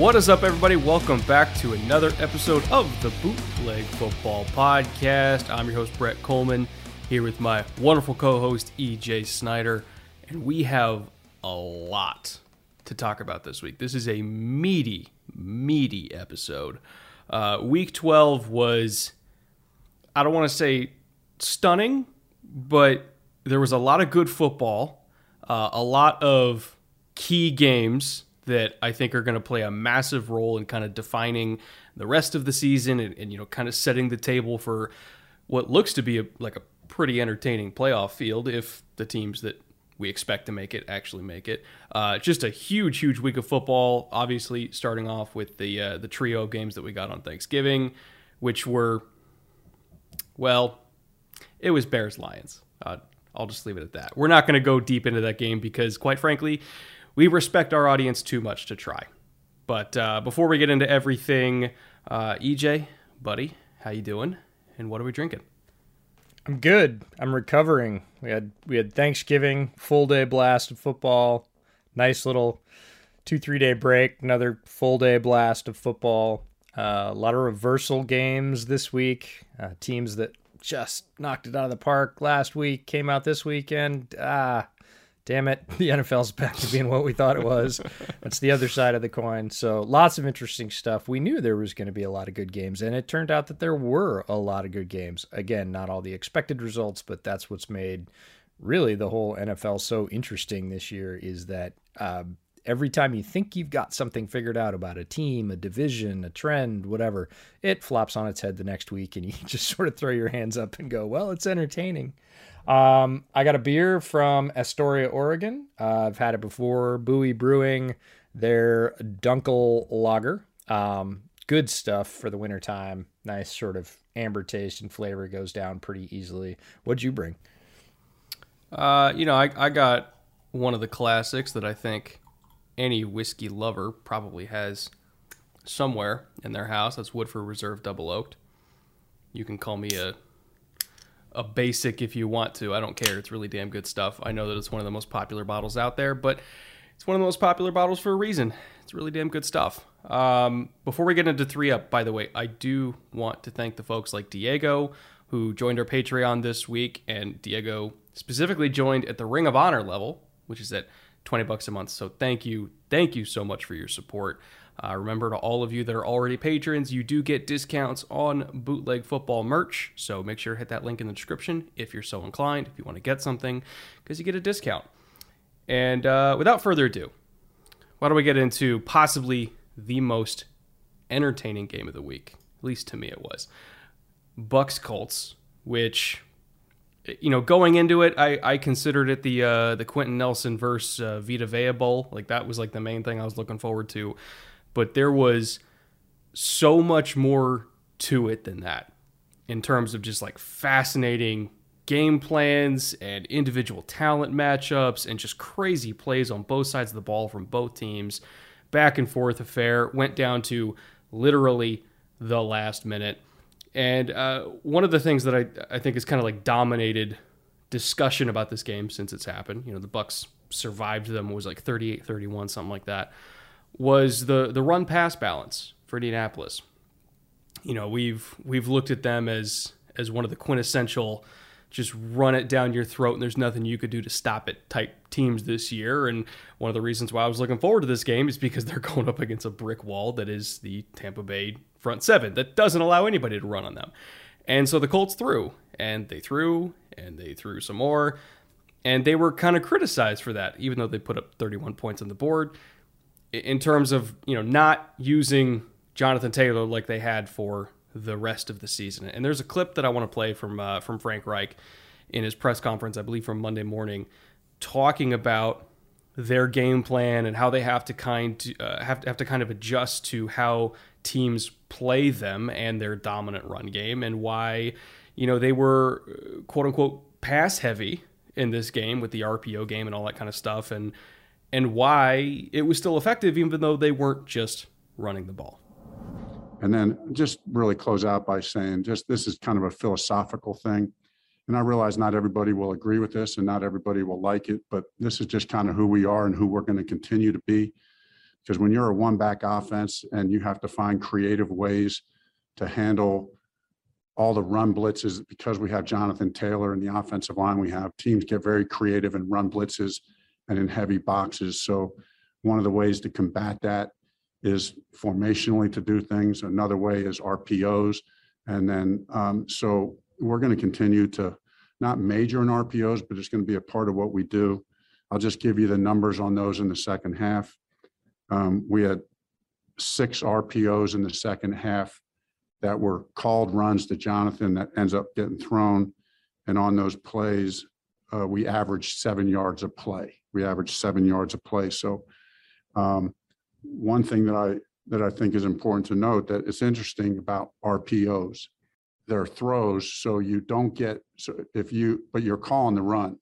What is up, everybody? Welcome back to another episode of the Bootleg Football Podcast. I'm your host, Brett Kollmann, here with my wonderful co host, EJ Snyder, and we have a lot to talk about this week. This is a meaty, meaty episode. Uh, week 12 was, I don't want to say stunning, but there was a lot of good football, uh, a lot of key games that I think are going to play a massive role in kind of defining the rest of the season and, and you know kind of setting the table for what looks to be a, like a pretty entertaining playoff field if the teams that we expect to make it actually make it. Uh, just a huge, huge week of football. Obviously, starting off with the uh, the trio of games that we got on Thanksgiving, which were well, it was Bears Lions. Uh, I'll just leave it at that. We're not going to go deep into that game because, quite frankly, we respect our audience too much to try. But uh, before we get into everything, uh, EJ, buddy, how you doing? And what are we drinking? I'm good. I'm recovering. We had we had Thanksgiving, full day blast of football, nice little two three day break, another full day blast of football. Uh, a lot of reversal games this week. Uh, teams that just knocked it out of the park last week came out this weekend. Ah, damn it, the NFL's back to being what we thought it was. That's the other side of the coin. So lots of interesting stuff. We knew there was going to be a lot of good games, and it turned out that there were a lot of good games. Again, not all the expected results, but that's what's made really the whole NFL so interesting this year is that um, every time you think you've got something figured out about a team, a division, a trend, whatever, it flops on its head the next week, and you just sort of throw your hands up and go, well, it's entertaining. Um, I got a beer from Astoria, Oregon. Uh, I've had it before. Buoy Brewing, their Dunkel Lager. Um, good stuff for the wintertime. Nice sort of amber taste and flavor goes down pretty easily. What'd you bring? Uh, you know, I, I got one of the classics that I think any whiskey lover probably has somewhere in their house. That's Woodford Reserve Double Oaked. You can call me a a basic if you want to. I don't care. It's really damn good stuff. I know that it's one of the most popular bottles out there, but it's one of the most popular bottles for a reason. It's really damn good stuff. Um, before we get into three up, by the way, I do want to thank the folks like Diego who joined our Patreon this week, and Diego specifically joined at the Ring of Honor level, which is at 20 bucks a month. So thank you, thank you so much for your support. Uh, remember to all of you that are already patrons, you do get discounts on bootleg football merch. So make sure to hit that link in the description if you're so inclined, if you want to get something, because you get a discount. And uh, without further ado, why don't we get into possibly the most entertaining game of the week? At least to me, it was Bucks Colts, which you know, going into it, I, I considered it the uh, the Quenton Nelson versus uh, Vita Vea Bowl. Like that was like the main thing I was looking forward to but there was so much more to it than that in terms of just like fascinating game plans and individual talent matchups and just crazy plays on both sides of the ball from both teams. Back and forth affair went down to literally the last minute. And uh, one of the things that I, I think is kind of like dominated discussion about this game since it's happened, you know, the Bucks survived them was like 38-31 something like that was the the run pass balance for Indianapolis. You know, we've we've looked at them as as one of the quintessential just run it down your throat and there's nothing you could do to stop it type teams this year. And one of the reasons why I was looking forward to this game is because they're going up against a brick wall that is the Tampa Bay front seven that doesn't allow anybody to run on them. And so the Colts threw and they threw and they threw some more. And they were kind of criticized for that, even though they put up 31 points on the board in terms of, you know, not using Jonathan Taylor like they had for the rest of the season. And there's a clip that I want to play from uh, from Frank Reich in his press conference, I believe from Monday morning, talking about their game plan and how they have to kind uh, have to, have to kind of adjust to how teams play them and their dominant run game and why you know they were quote unquote pass heavy in this game with the RPO game and all that kind of stuff and and why it was still effective even though they weren't just running the ball. And then just really close out by saying, just this is kind of a philosophical thing. And I realize not everybody will agree with this and not everybody will like it, but this is just kind of who we are and who we're going to continue to be. Because when you're a one back offense and you have to find creative ways to handle all the run blitzes, because we have Jonathan Taylor and the offensive line, we have teams get very creative and run blitzes and in heavy boxes. So, one of the ways to combat that is formationally to do things. Another way is RPOs. And then, um, so we're going to continue to not major in RPOs, but it's going to be a part of what we do. I'll just give you the numbers on those in the second half. Um, we had six RPOs in the second half that were called runs to Jonathan that ends up getting thrown. And on those plays, uh, we averaged seven yards of play. We averaged seven yards a play. So um, one thing that I that I think is important to note that it's interesting about RPOs. They're throws, so you don't get so if you but you're calling the run.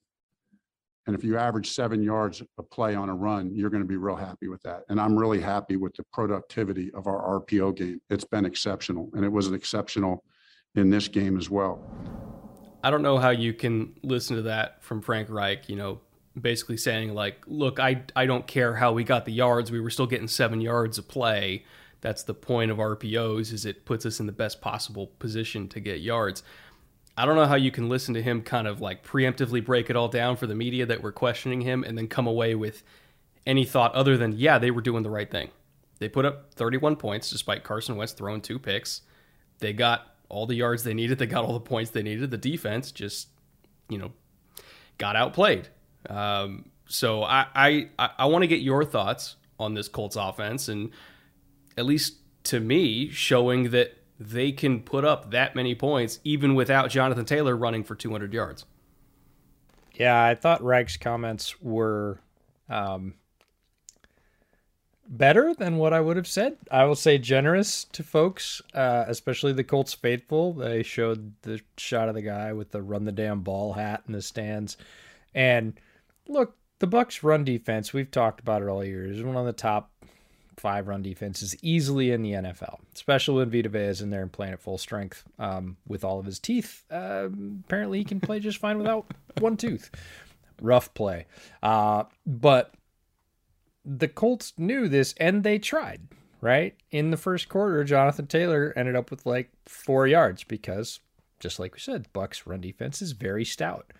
And if you average seven yards a play on a run, you're going to be real happy with that. And I'm really happy with the productivity of our RPO game. It's been exceptional, and it was an exceptional in this game as well. I don't know how you can listen to that from Frank Reich, you know, basically saying like, look, I I don't care how we got the yards, we were still getting 7 yards of play. That's the point of RPOs is it puts us in the best possible position to get yards. I don't know how you can listen to him kind of like preemptively break it all down for the media that were questioning him and then come away with any thought other than, yeah, they were doing the right thing. They put up 31 points despite Carson Wentz throwing two picks. They got all the yards they needed. They got all the points they needed. The defense just, you know, got outplayed. Um, so I I, I want to get your thoughts on this Colts offense and at least to me showing that they can put up that many points even without Jonathan Taylor running for 200 yards. Yeah, I thought Reich's comments were um, better than what I would have said. I will say generous to folks, uh, especially the Colts faithful. They showed the shot of the guy with the run the damn ball hat in the stands. And look, the Bucks run defense, we've talked about it all year, is one of the top five run defenses easily in the NFL, especially when Vita Vea is in there and playing at full strength um, with all of his teeth. Uh, apparently, he can play just fine without one tooth. Rough play. Uh, but the Colts knew this and they tried, right? In the first quarter, Jonathan Taylor ended up with like four yards because, just like we said, Bucks run defense is very stout.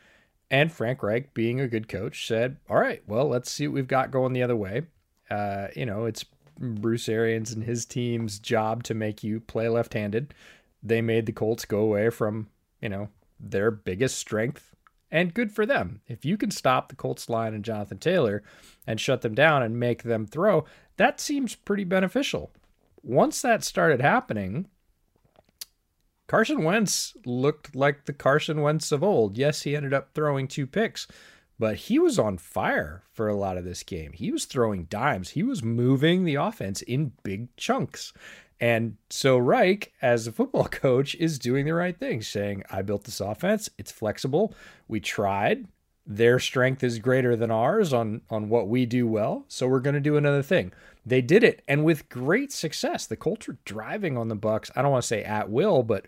And Frank Reich, being a good coach, said, All right, well, let's see what we've got going the other way. Uh, you know, it's Bruce Arians and his team's job to make you play left handed. They made the Colts go away from, you know, their biggest strength. And good for them. If you can stop the Colts line and Jonathan Taylor and shut them down and make them throw, that seems pretty beneficial. Once that started happening, Carson Wentz looked like the Carson Wentz of old. Yes, he ended up throwing two picks, but he was on fire for a lot of this game. He was throwing dimes, he was moving the offense in big chunks. And so Reich, as a football coach, is doing the right thing, saying, I built this offense. It's flexible. We tried. Their strength is greater than ours on, on what we do well. So we're going to do another thing. They did it, and with great success. The Colts were driving on the Bucks. I don't want to say at will, but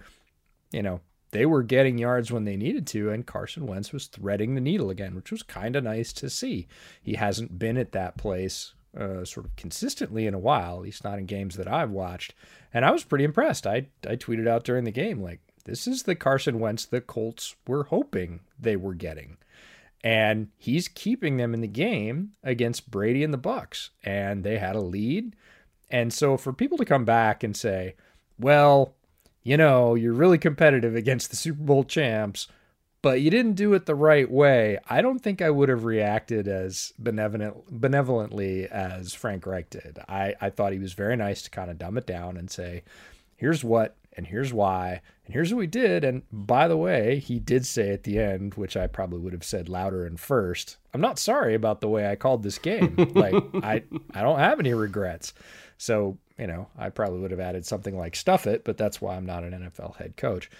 you know, they were getting yards when they needed to, and Carson Wentz was threading the needle again, which was kind of nice to see. He hasn't been at that place uh, sort of consistently in a while, at least not in games that I've watched. And I was pretty impressed. I, I tweeted out during the game, like, This is the Carson Wentz the Colts were hoping they were getting. And he's keeping them in the game against Brady and the Bucks. And they had a lead. And so for people to come back and say, well, you know, you're really competitive against the Super Bowl champs, but you didn't do it the right way. I don't think I would have reacted as benevolent, benevolently as Frank Reich did. I, I thought he was very nice to kind of dumb it down and say, here's what, and here's why, and here's what we did. And by the way, he did say at the end, which I probably would have said louder and first, I'm not sorry about the way I called this game. like I, I don't have any regrets. So, you know, I probably would have added something like stuff it, but that's why I'm not an NFL head coach.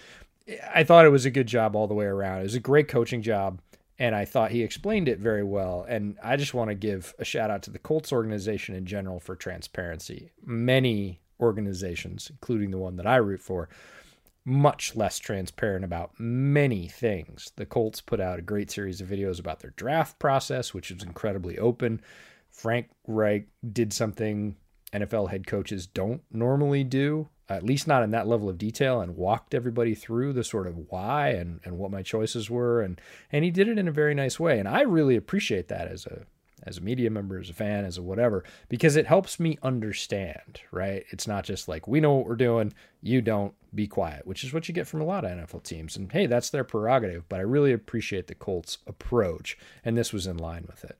I thought it was a good job all the way around. It was a great coaching job, and I thought he explained it very well. And I just want to give a shout out to the Colts organization in general for transparency. Many organizations, including the one that I root for, much less transparent about many things. The Colts put out a great series of videos about their draft process, which is incredibly open. Frank Reich did something NFL head coaches don't normally do, at least not in that level of detail, and walked everybody through the sort of why and, and what my choices were. And, and he did it in a very nice way. And I really appreciate that as a, as a media member, as a fan, as a whatever, because it helps me understand, right? It's not just like, we know what we're doing, you don't, be quiet, which is what you get from a lot of NFL teams. And hey, that's their prerogative, but I really appreciate the Colts' approach, and this was in line with it.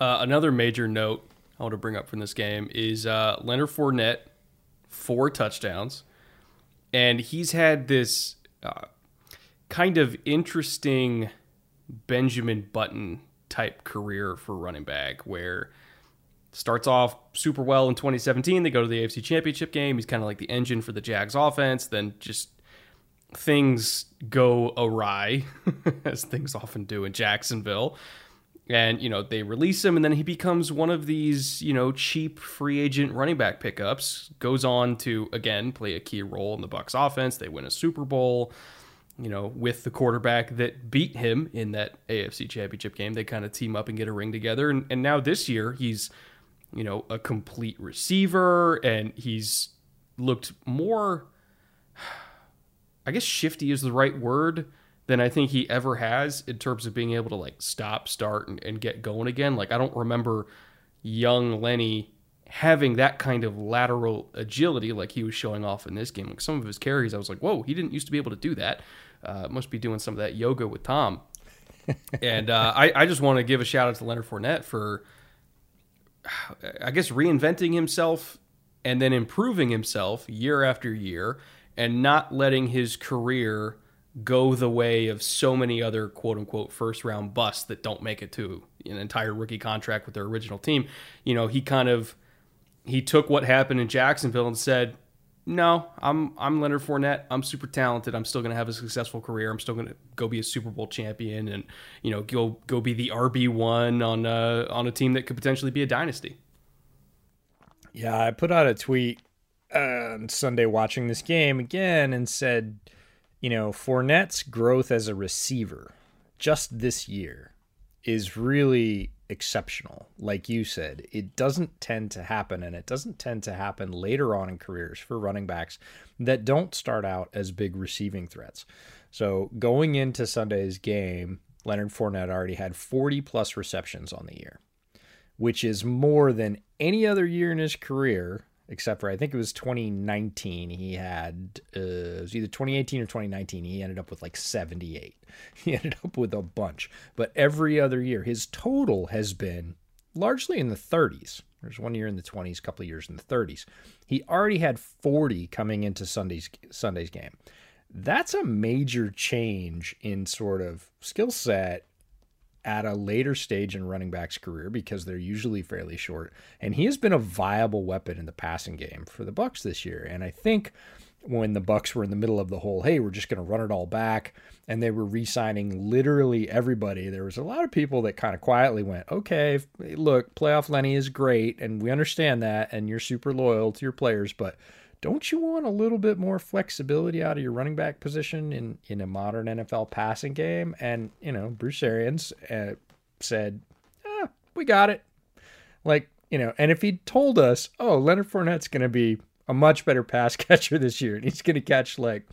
Uh, another major note I want to bring up from this game is uh, Leonard Fournette, four touchdowns. And he's had this uh, kind of interesting Benjamin Button type career for running back where starts off super well in 2017. They go to the AFC Championship game. He's kind of like the engine for the Jags offense. Then just things go awry, as things often do in Jacksonville. And, you know, they release him, and then he becomes one of these, you know, cheap free agent running back pickups. Goes on to, again, play a key role in the Bucks offense. They win a Super Bowl you know, with the quarterback that beat him in that AFC championship game. They kind of team up and get a ring together. And, and now this year, he's you know, a complete receiver, and he's looked more, I guess, shifty is the right word than I think he ever has in terms of being able to like stop, start, and, and get going again. Like, I don't remember young Lenny having that kind of lateral agility like he was showing off in this game. Like some of his carries, I was like, whoa, he didn't used to be able to do that. Uh, must be doing some of that yoga with Tom. and uh, I, I just want to give a shout out to Leonard Fournette for I guess reinventing himself and then improving himself year after year and not letting his career go the way of so many other quote unquote first round busts that don't make it to an entire rookie contract with their original team. You know, he kind of he took what happened in Jacksonville and said, no, I'm I'm Leonard Fournette. I'm super talented. I'm still going to have a successful career. I'm still going to go be a Super Bowl champion and you know go go be the RB one on a, on a team that could potentially be a dynasty. Yeah, I put out a tweet uh, on Sunday watching this game again and said, you know, Fournette's growth as a receiver just this year is really exceptional. Like you said, it doesn't tend to happen, and it doesn't tend to happen later on in careers for running backs that don't start out as big receiving threats. So going into Sunday's game, Leonard Fournette already had 40 plus receptions on the year, which is more than any other year in his career except for I think it was 2019. He had uh, it was either 2018 or 2019. He ended up with like 78. He ended up with a bunch, but every other year his total has been largely in the 30s. There's one year in the 20s, a couple of years in the 30s. He already had 40 coming into Sunday's Sunday's game. That's a major change in sort of skill set at a later stage in running back's career because they're usually fairly short. And he has been a viable weapon in the passing game for the bucks this year. And i think when the bucks were in the middle of the whole hey we're just going to run it all back and they were re-signing literally everybody there was a lot of people that kind of quietly went okay look playoff lenny is great and we understand that and you're super loyal to your players but don't you want a little bit more flexibility out of your running back position in, in a modern NFL passing game? And, you know, Bruce Arians uh, said, ah, we got it. Like, you know, and if he'd told us, oh, Leonard Fournette's going to be a much better pass catcher this year, and he's going to catch like,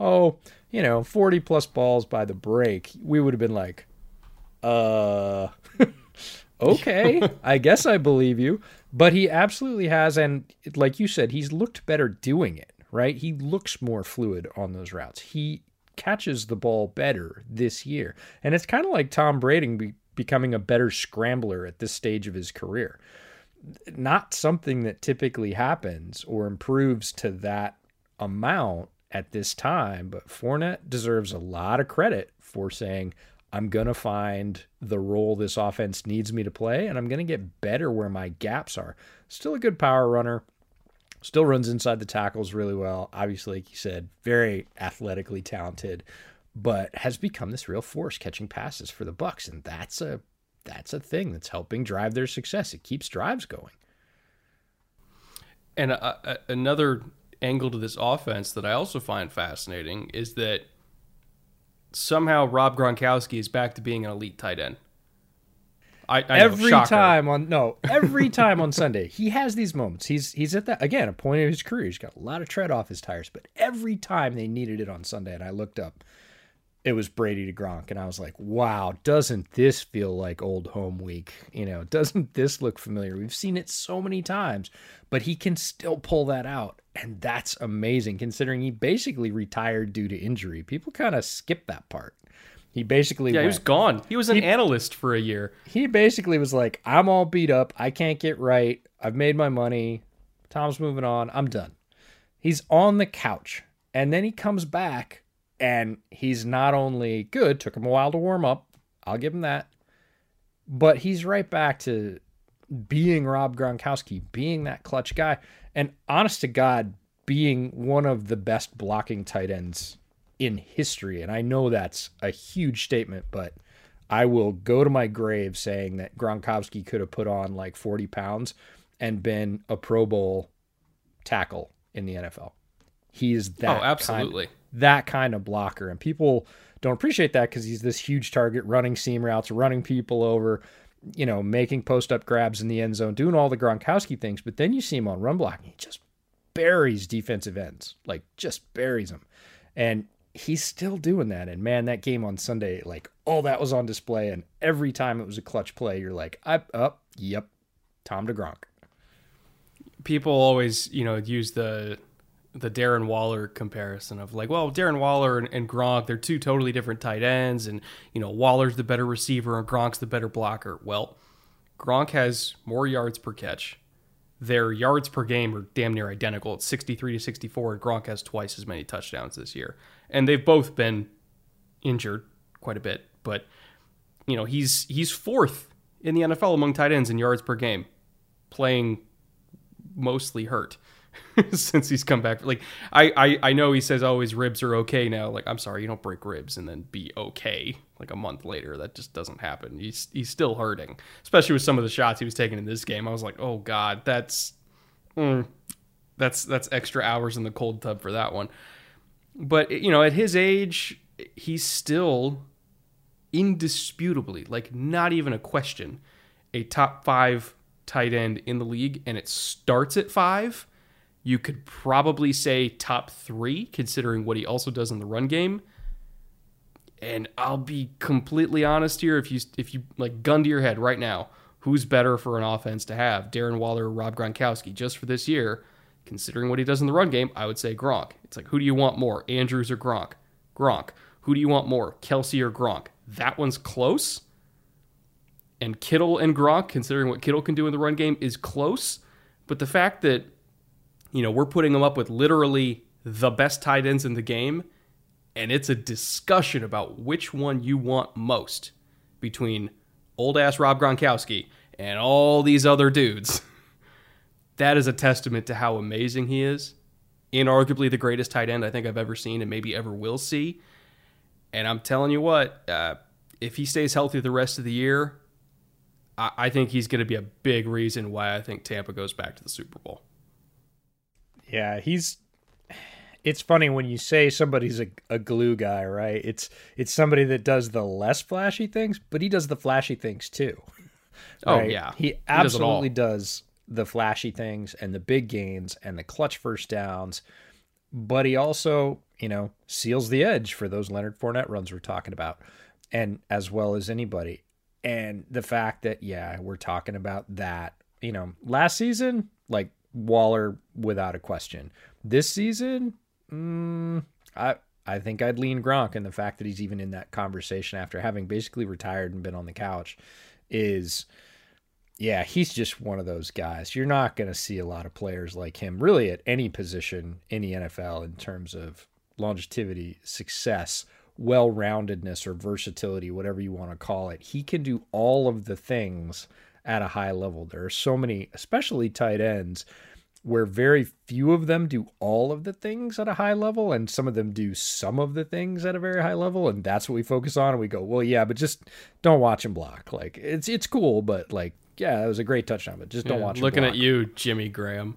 oh, you know, 40 plus balls by the break, we would have been like, uh, okay, I guess I believe you. But he absolutely has. And like you said, he's looked better doing it, right? He looks more fluid on those routes. He catches the ball better this year. And it's kind of like Tom Brady be- becoming a better scrambler at this stage of his career. Not something that typically happens or improves to that amount at this time, but Fournette deserves a lot of credit for saying, I'm going to find the role this offense needs me to play, and I'm going to get better where my gaps are. Still a good power runner. Still runs inside the tackles really well. Obviously, like you said, very athletically talented, but has become this real force catching passes for the Bucks, and that's a that's a thing that's helping drive their success. It keeps drives going. And uh, uh another angle to this offense that I also find fascinating is that somehow Rob Gronkowski is back to being an elite tight end. I, I every know, time on no every time on Sunday he has these moments. He's he's at that again a point of his career. He's got a lot of tread off his tires, but every time they needed it on Sunday, and I looked up, it was Brady to Gronk, and I was like, wow, doesn't this feel like old home week? You know, doesn't this look familiar? We've seen it so many times, but he can still pull that out, and that's amazing considering he basically retired due to injury. People kind of skip that part. He basically yeah, went, he was gone. He was an he, analyst for a year. He basically was like, "I'm all beat up. I can't get right. I've made my money. Tom's moving on. I'm done." He's on the couch, and then he comes back, and he's not only good. Took him a while to warm up. I'll give him that, but he's right back to being Rob Gronkowski, being that clutch guy, and honest to God, being one of the best blocking tight ends in history. And I know that's a huge statement, but I will go to my grave saying that Gronkowski could have put on like 40 pounds and been a Pro Bowl tackle in the NFL. He is that oh, absolutely kind, that kind of blocker, and people don't appreciate that because he's this huge target, running seam routes, running people over, you know, making post up grabs in the end zone, doing all the Gronkowski things. But then you see him on run blocking, he just buries defensive ends, like just buries them. And he's still doing that. And man, that game on Sunday, like all that was on display. And every time it was a clutch play, you're like, up, up, oh, yep, Tom to Gronk. People always, you know, use the the Darren Waller comparison of like, well, Darren Waller and, and, Gronk, they're two totally different tight ends, and you know, Waller's the better receiver and Gronk's the better blocker. Well, Gronk has more yards per catch. Their yards per game are damn near identical. It's 63 to 64, and Gronk has twice as many touchdowns this year. And they've both been injured quite a bit, but you know, he's he's fourth in the NFL among tight ends in yards per game, playing mostly hurt. since he's come back. Like I, I I know he says oh his ribs are okay now. Like I'm sorry, you don't break ribs and then be okay like a month later. That just doesn't happen. He's he's still hurting, especially with some of the shots he was taking in this game. I was like, oh god, that's mm, that's that's extra hours in the cold tub for that one. But you know, at his age, he's still indisputably, like not even a question, a top five tight end in the league, and it starts at five you could probably say top three, considering what he also does in the run game. And I'll be completely honest here. If you if you like gun to your head right now, who's better for an offense to have, Darren Waller or Rob Gronkowski, just for this year? Considering what he does in the run game, I would say Gronk. It's like who do you want more, Andrews or Gronk? Gronk. Who do you want more, Kelce or Gronk? That one's close. And Kittle and Gronk, considering what Kittle can do in the run game, is close. But the fact that you know, we're putting them up with literally the best tight ends in the game, and it's a discussion about which one you want most between old ass Rob Gronkowski and all these other dudes. that is a testament to how amazing he is. Inarguably the greatest tight end I think I've ever seen and maybe ever will see. And I'm telling you what, uh, if he stays healthy the rest of the year, I, I think he's going to be a big reason why I think Tampa goes back to the Super Bowl. Yeah, he's it's funny when you say somebody's a, a glue guy, right? It's it's somebody that does the less flashy things, but he does the flashy things too. Oh yeah, he absolutely he does, does, the flashy things and the big gains and the clutch first downs, but he also, you know, seals the edge for those Leonard Fournette runs we're talking about, and as well as anybody. And the fact that, yeah, we're talking about that, you know, last season, like Waller without a question. This season, mm, I I think I'd lean Gronk, and the fact that he's even in that conversation after having basically retired and been on the couch is yeah, he's just one of those guys. You're not going to see a lot of players like him really at any position in the NFL in terms of longevity, success, well roundedness, or versatility, whatever you want to call it. He can do all of the things at a high level. There are so many, especially tight ends, where very few of them do all of the things at a high level and some of them do some of the things at a very high level and that's what we focus on and we go well yeah but just don't watch him block like it's it's cool but like yeah it was a great touchdown but just don't Yeah, watch Looking block. at you, Jimmy Graham.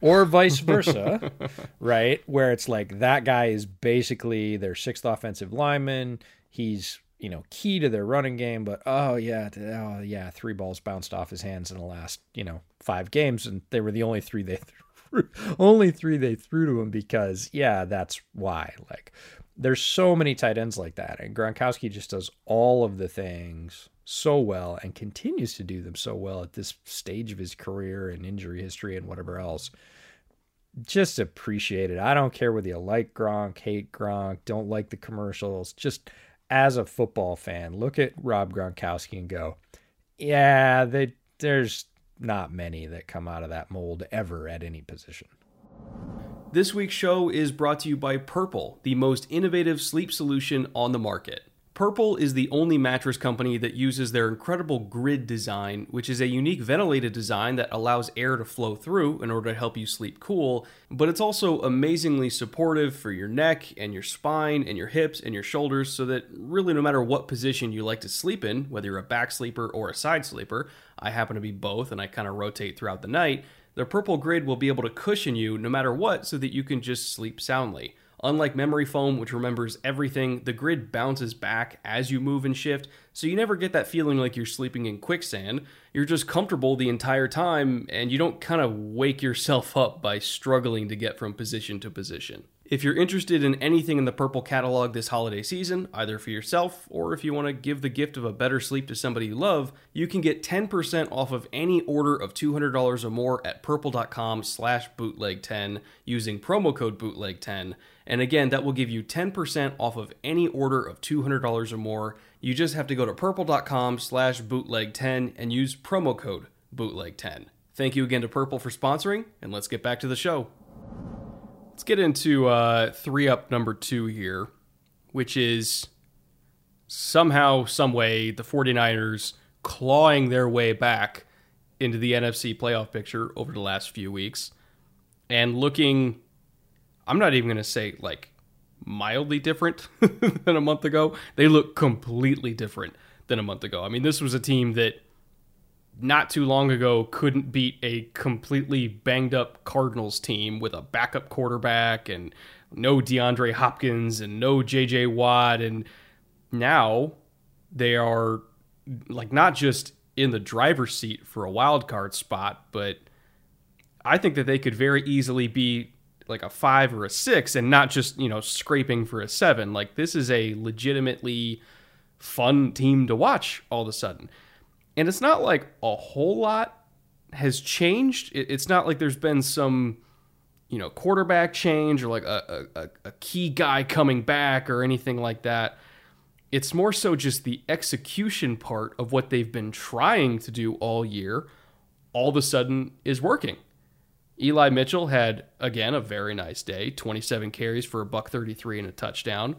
or vice versa, right? Where it's like that guy is basically their sixth offensive lineman. He's you know key to their running game, but oh yeah, oh yeah, three balls bounced off his hands in the last you know five games, and they were the only three they threw, only three they threw to him because yeah, that's why. Like there's so many tight ends like that, and Gronkowski just does all of the things so well and continues to do them so well at this stage of his career and injury history and whatever else just appreciate it. I don't care whether you like Gronk, hate Gronk, don't like the commercials. Just as a football fan, look at Rob Gronkowski and go, yeah, they, there's not many that come out of that mold ever at any position. This week's show is brought to you by Purple, the most innovative sleep solution on the market. Purple is the only mattress company that uses their incredible grid design, which is a unique ventilated design that allows air to flow through in order to help you sleep cool, but it's also amazingly supportive for your neck and your spine and your hips and your shoulders so that really no matter what position you like to sleep in, whether you're a back sleeper or a side sleeper, I happen to be both and I kind of rotate throughout the night, the purple grid will be able to cushion you no matter what so that you can just sleep soundly. Unlike memory foam, which remembers everything, the grid bounces back as you move and shift, so you never get that feeling like you're sleeping in quicksand. You're just comfortable the entire time, and you don't kind of wake yourself up by struggling to get from position to position. If you're interested in anything in the Purple catalog this holiday season, either for yourself or if you want to give the gift of a better sleep to somebody you love, you can get 10% off of any order of $200 or more at purple.com slash bootleg10 using promo code bootleg10. And again, that will give you 10% off of any order of $200 or more. You just have to go to purple.com slash bootleg10 and use promo code bootleg10. Thank you again to Purple for sponsoring, and let's get back to the show. Let's get into uh, three up number two here, which is somehow, some way, the 49ers clawing their way back into the NFC playoff picture over the last few weeks and looking, I'm not even going to say like mildly different than a month ago. They look completely different than a month ago. I mean, this was a team that not too long ago couldn't beat a completely banged up Cardinals team with a backup quarterback and no DeAndre Hopkins and no JJ Watt and now they are like not just in the driver's seat for a wild card spot, but I think that they could very easily be like a 5 or a 6 and not just, you know, scraping for a 7. Like this is a legitimately fun team to watch all of a sudden. And it's not like a whole lot has changed. It's not like there's been some, you know, quarterback change or like a, a, a key guy coming back or anything like that. It's more so just the execution part of what they've been trying to do all year, all of a sudden is working. Eli Mitchell had, again, a very nice day 27 carries for a buck 33 and a touchdown.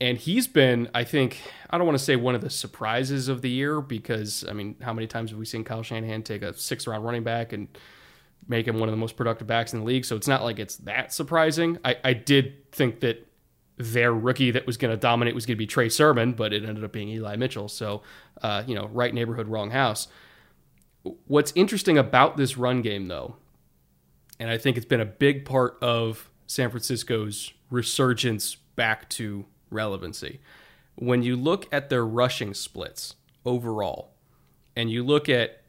And he's been, I think, I don't want to say one of the surprises of the year because, I mean, how many times have we seen Kyle Shanahan take a six round running back and make him one of the most productive backs in the league? So it's not like it's that surprising. I, I did think that their rookie that was going to dominate was going to be Trey Sermon, but it ended up being Eli Mitchell. So, uh, you know, right neighborhood, wrong house. What's interesting about this run game, though, and I think it's been a big part of San Francisco's resurgence back to relevancy. When you look at their rushing splits overall, and you look at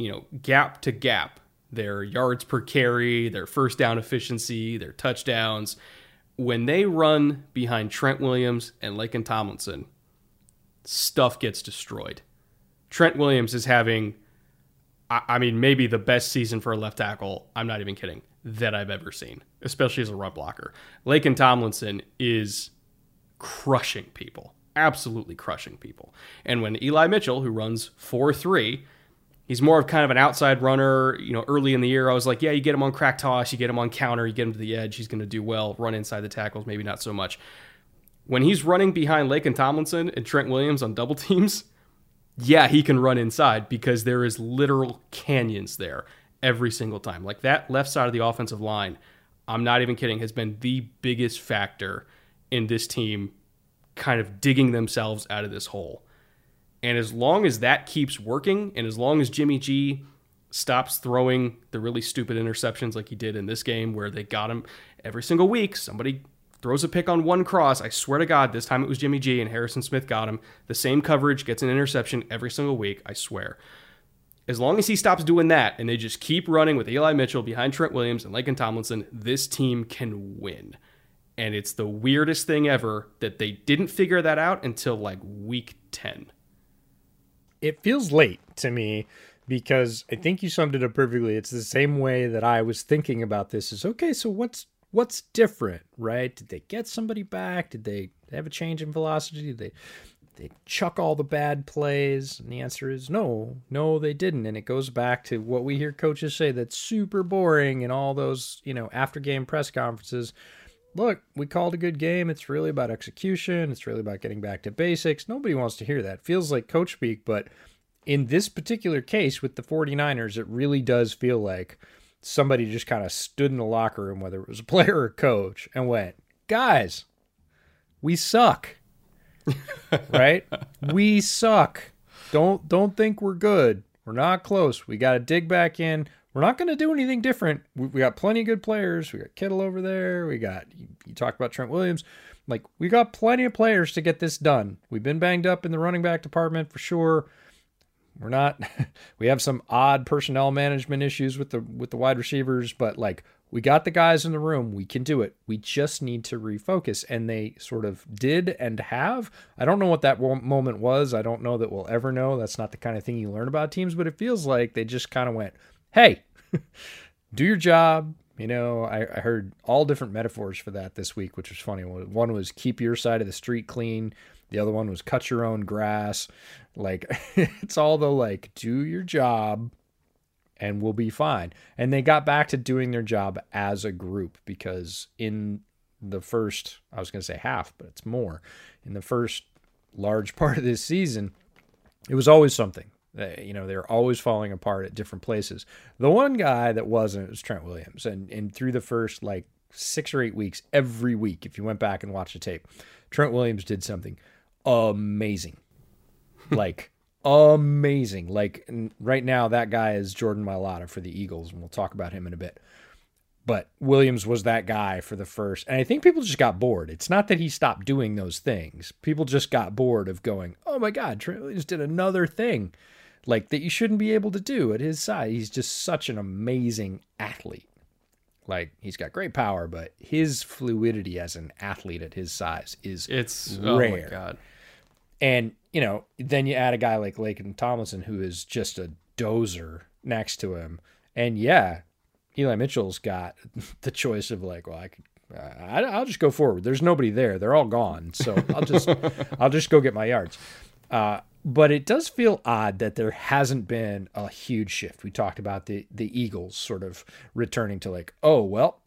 you know, gap to gap, their yards per carry, their first down efficiency, their touchdowns, when they run behind Trent Williams and Laken Tomlinson, stuff gets destroyed. Trent Williams is having, I mean, maybe the best season for a left tackle. I'm not even kidding that I've ever seen, especially as a run blocker. Laken Tomlinson is crushing people, absolutely crushing people. And when Eli Mitchell, who runs 4 3, he's more of kind of an outside runner. You know, early in the year, I was like, yeah, you get him on crack toss, you get him on counter, you get him to the edge, he's going to do well. Run inside the tackles, maybe not so much. When he's running behind Laken Tomlinson and Trent Williams on double teams, yeah, he can run inside because there is literal canyons there every single time. Like that left side of the offensive line, I'm not even kidding, has been the biggest factor in this team kind of digging themselves out of this hole. And as long as that keeps working, and as long as Jimmy G stops throwing the really stupid interceptions like he did in this game, where they got him every single week, somebody throws a pick on one cross. I swear to God, this time it was Jimmy G and Harrison Smith got him. The same coverage gets an interception every single week. I swear. As long as he stops doing that and they just keep running with Eli Mitchell behind Trent Williams and Laken Tomlinson, this team can win. And it's the weirdest thing ever that they didn't figure that out until like week 10. It feels late to me because I think you summed it up perfectly. It's the same way that I was thinking about this is okay, so what's what's different, right? Did they get somebody back? Did they have a change in velocity? Did they they chuck all the bad plays? And the answer is no, no, they didn't. And it goes back to what we hear coaches say that's super boring and all those, you know, after game press conferences. Look, we called a good game. It's really about execution. It's really about getting back to basics. Nobody wants to hear that. Feels like coach speak, but in this particular case with the 49ers, it really does feel like somebody just kind of stood in the locker room, whether it was a player or a coach, and went, guys, we suck. right? We suck. Don't don't think we're good. We're not close. We got to dig back in. We're not going to do anything different. We, we, got plenty of good players. We got Kittle over there. We got you, you talked about Trent Williams. Like we got plenty of players to get this done. We've been banged up in the running back department for sure. We're not we have some odd personnel management issues with the with the wide receivers, but like we got the guys in the room. We can do it. We just need to refocus. And they sort of did and have. I don't know what that moment was. I don't know that we'll ever know. That's not the kind of thing you learn about teams, but it feels like they just kind of went, hey, do your job. You know, I, I, heard all different metaphors for that this week, which was funny. One was keep your side of the street clean. The other one was cut your own grass. Like, it's all the like, do your job and we'll be fine. And they got back to doing their job as a group because in the first, I was going to say half, but it's more. In the first large part of this season, it was always something. you know, they're always falling apart at different places. The one guy that wasn't was Trent Williams. And, and through the first like six or eight weeks, every week, if you went back and watched the tape, Trent Williams did something amazing. like, amazing. Like right now, that guy is Jordan Mailata for the Eagles, and we'll talk about him in a bit. But Williams was that guy for the first, and I think people just got bored. It's not that he stopped doing those things; people just got bored of going, "Oh my God, Trent Williams did another thing." Like that you shouldn't be able to do at his size. He's just such an amazing athlete. Like he's got great power, but his fluidity as an athlete at his size is it's rare. Oh my god. And, you know, then you add a guy like Laken Tomlinson who is just a dozer next to him. And yeah, Eli Mitchell's got the choice of like, well, I could I'll just go forward. There's nobody there. They're all gone. So I'll just I'll just go get my yards. Uh, but it does feel odd that there hasn't been a huge shift. We talked about the the Eagles sort of returning to like, oh well,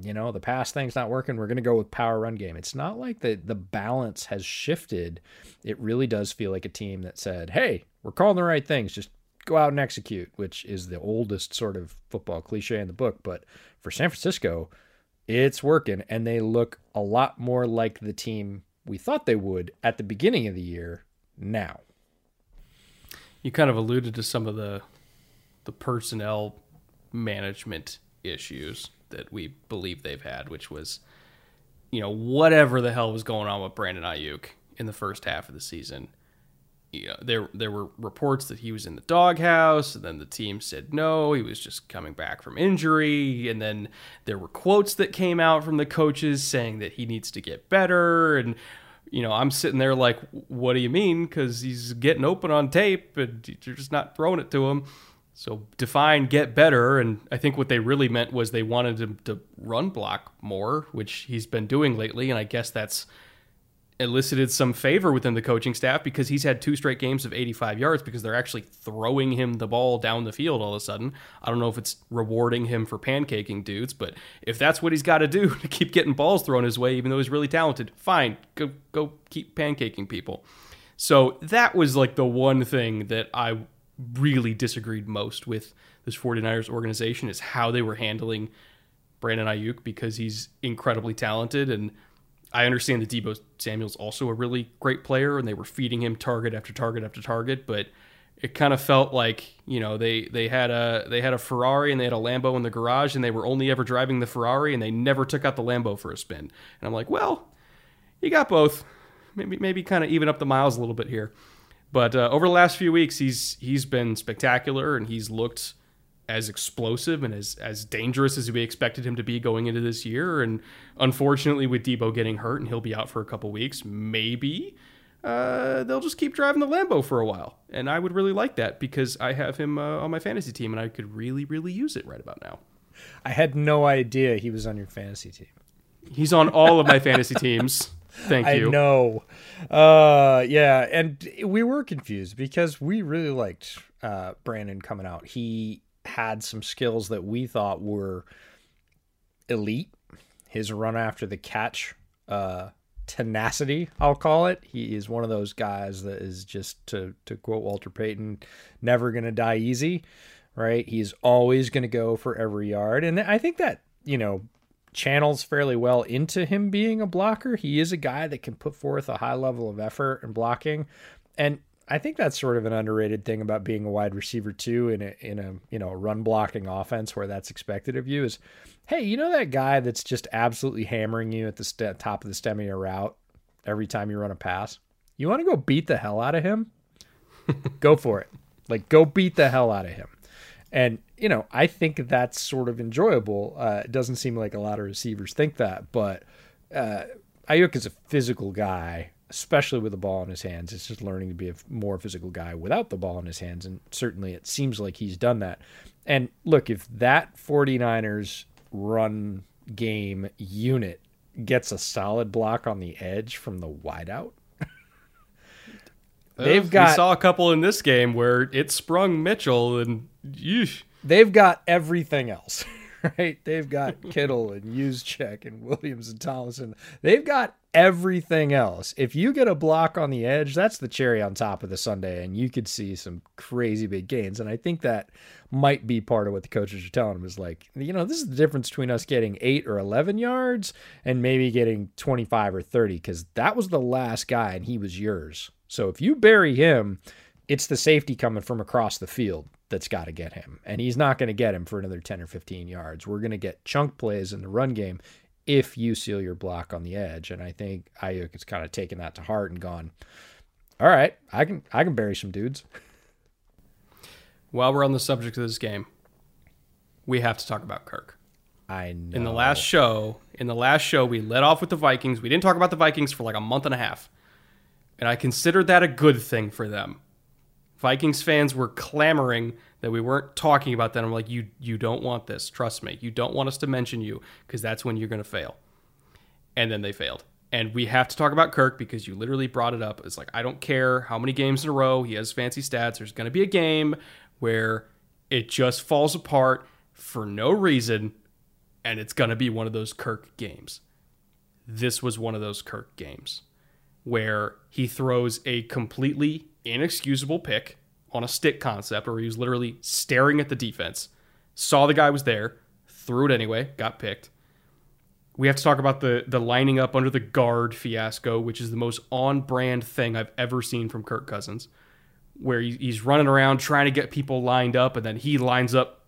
you know, the pass thing's not working. We're going to go with power run game. It's not like the the balance has shifted. It really does feel like a team that said, "Hey, we're calling the right things. Just go out and execute," which is the oldest sort of football cliche in the book, but for San Francisco, it's working and they look a lot more like the team we thought they would at the beginning of the year now. You kind of alluded to some of the the personnel management issues that we believe they've had, which was, you know, whatever the hell was going on with Brandon Aiyuk in the first half of the season. you know, there there were reports that he was in the doghouse, and then the team said no, he was just coming back from injury, and then there were quotes that came out from the coaches saying that he needs to get better, and you know, I'm sitting there like, what do you mean? Because he's getting open on tape, and you're just not throwing it to him. So define get better, and I think what they really meant was they wanted him to run block more, which he's been doing lately, and I guess that's elicited some favor within the coaching staff because he's had two straight games of 85 yards because they're actually throwing him the ball down the field all of a sudden. I don't know if it's rewarding him for pancaking dudes, but if that's what he's got to do to keep getting balls thrown his way, even though he's really talented, fine, go go keep pancaking people. So that was like the one thing that I really disagreed most with this 49ers organization is how they were handling Brandon Aiyuk because he's incredibly talented and I understand that Deebo Samuel's also a really great player, and they were feeding him target after target after target, but it kind of felt like you know they they had a they had a Ferrari and they had a Lambo in the garage, and they were only ever driving the Ferrari, and they never took out the Lambo for a spin. And I'm like, well, you got both. Maybe maybe kind of even up the miles a little bit here. But uh, over the last few weeks, he's he's been spectacular, and he's looked as explosive and as as dangerous as we expected him to be going into this year. And unfortunately, with Deebo getting hurt and he'll be out for a couple weeks, maybe uh, they'll just keep driving the Lambo for a while. And I would really like that because I have him uh, on my fantasy team and I could really, really use it right about now. I had no idea he was on your fantasy team. He's on all of my fantasy teams. Thank you. I know. Uh, yeah, and we were confused because we really liked uh, Brandon coming out. He had some skills that we thought were elite. His run after the catch, uh, tenacity, I'll call it. He is one of those guys that is just to to quote Walter Payton, never gonna die easy, right? He's always gonna go for every yard, and I think that you know channels fairly well into him being a blocker. He is a guy that can put forth a high level of effort and blocking, and I think that's sort of an underrated thing about being a wide receiver too in a in a you know run blocking offense where that's expected of you is, hey, you know that guy that's just absolutely hammering you at the st- top of the stem of your route every time you run a pass. You want to go beat the hell out of him? go for it. Like go beat the hell out of him. And you know I think that's sort of enjoyable. Uh, it doesn't seem like a lot of receivers think that, but uh, Aiyuk is a physical guy especially with the ball in his hands. It's just learning to be a more physical guy without the ball in his hands. And certainly it seems like he's done that. And look, if that 49ers run game unit gets a solid block on the edge from the wideout, they've got. We saw a couple in this game where it sprung Mitchell and yeesh. They've got everything else. right? They've got Kittle and Juszczyk and Williams and Thomason. They've got everything else. If you get a block on the edge, that's the cherry on top of the Sunday, and you could see some crazy big gains. And I think that might be part of what the coaches are telling them is like, you know, this is the difference between us getting eight or 11 yards and maybe getting 25 or 30, because that was the last guy and he was yours. So if you bury him, it's the safety coming from across the field that's got to get him. And he's not going to get him for another 10 or 15 yards. We're going to get chunk plays in the run game if you seal your block on the edge. And I think Aiyuk has kind of taken that to heart and gone, all right, I can I can bury some dudes. While we're on the subject of this game, we have to talk about Kirk. I know. In the last show, in the last show, we let off with the Vikings. We didn't talk about the Vikings for like a month and a half. And I considered that a good thing for them. Vikings fans were clamoring that we weren't talking about that. I'm like, you you don't want this. Trust me. You don't want us to mention you because that's when you're going to fail. And then they failed. And we have to talk about Kirk because you literally brought it up. It's like I don't care how many games in a row he has fancy stats. There's going to be a game where it just falls apart for no reason, and it's going to be one of those Kirk games. This was one of those Kirk games where he throws a completely inexcusable pick on a stick concept where he was literally staring at the defense, saw the guy was there, threw it anyway, got picked. We have to talk about the the lining up under the guard fiasco, which is the most on brand thing I've ever seen from Kirk Cousins, where he's running around trying to get people lined up, and then he lines up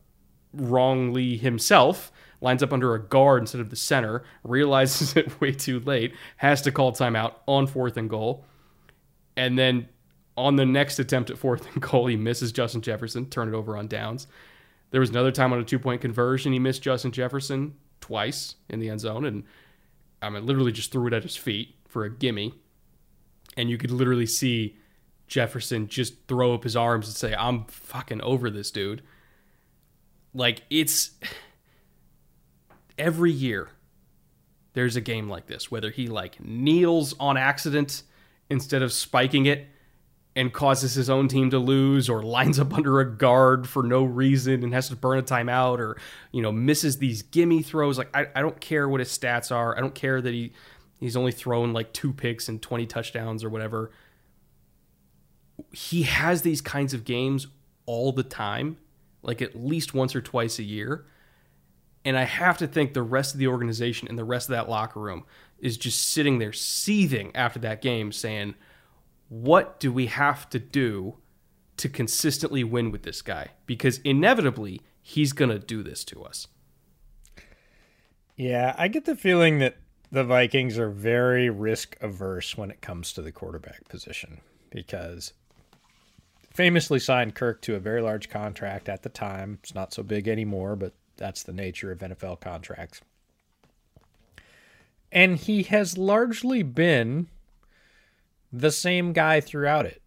wrongly himself, lines up under a guard instead of the center, realizes it way too late, has to call timeout on fourth and goal, and then On the next attempt at fourth and goal, he misses Justin Jefferson, turn it over on downs. There was another time on a two point conversion, he missed Justin Jefferson twice in the end zone, and I mean, literally just threw it at his feet for a gimme. And you could literally see Jefferson just throw up his arms and say, I'm fucking over this dude. Like, it's every year there's a game like this, whether he like kneels on accident instead of spiking it and causes his own team to lose or lines up under a guard for no reason and has to burn a timeout or you know misses these gimme throws. Like I, I don't care what his stats are. I don't care that he he's only thrown like two picks and 20 touchdowns or whatever. He has these kinds of games all the time like at least once or twice a year. And i have to think the rest of the organization and the rest of that locker room is just sitting there seething after that game saying what do we have to do to consistently win with this guy? Because inevitably, he's going to do this to us. Yeah, I get the feeling that the Vikings are very risk averse when it comes to the quarterback position because famously signed Kirk to a very large contract at the time. It's not so big anymore, but that's the nature of NFL contracts. And he has largely been the same guy throughout it.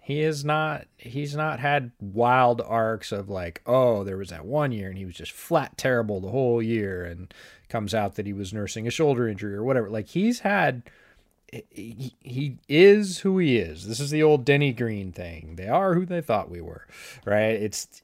He is not he's not had wild arcs of like, oh, there was that one year and he was just flat terrible the whole year and comes out that he was nursing a shoulder injury or whatever. Like he's had he, he is who he is. This is the old Denny Green thing. They are who they thought we were, right? It's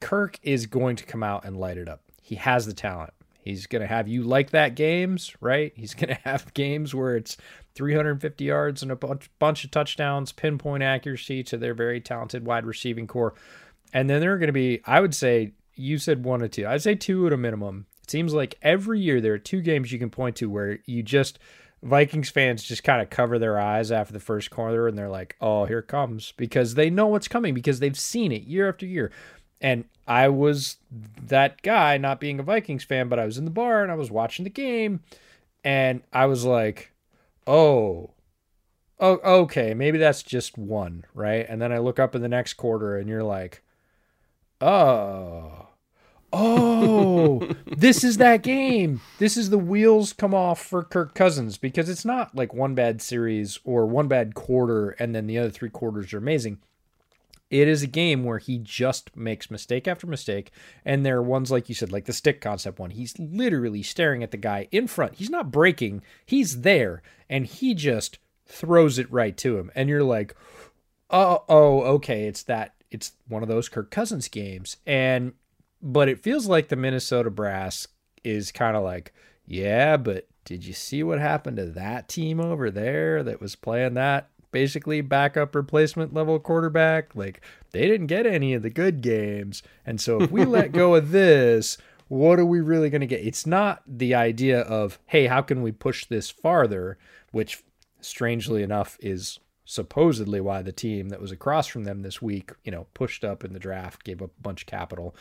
Kirk is going to come out and light it up. He has the talent. He's going to have you like that games, right? He's going to have games where it's 350 yards and a bunch, of touchdowns, pinpoint accuracy to their very talented wide receiving core. And then there are going to be, I would say, you said one or two. I'd say two at a minimum. It seems like every year there are two games you can point to where you just Vikings fans just kind of cover their eyes after the first quarter and they're like, "Oh, here comes," because they know what's coming because they've seen it year after year. And I was that guy, not being a Vikings fan, but I was in the bar and I was watching the game, and I was like, oh, oh, okay, maybe that's just one, right? And then I look up in the next quarter and you're like, oh, oh, this is that game. This is the wheels come off for Kirk Cousins because it's not like one bad series or one bad quarter and then the other three quarters are amazing. It is a game where he just makes mistake after mistake. And there are ones, like you said, like the stick concept one. He's literally staring at the guy in front. He's not breaking, he's there. And he just throws it right to him. And you're like, oh, oh, okay. It's that, it's one of those Kirk Cousins games. And, but it feels like the Minnesota Brass is kind of like, yeah, but did you see what happened to that team over there that was playing that basically backup replacement level quarterback. Like they didn't get any of the good games. And so if we let go of this, what are we really going to get? It's not the idea of, hey, how can we push this farther, which strangely enough is supposedly why the team that was across from them this week, you know, pushed up in the draft, gave up a bunch of capital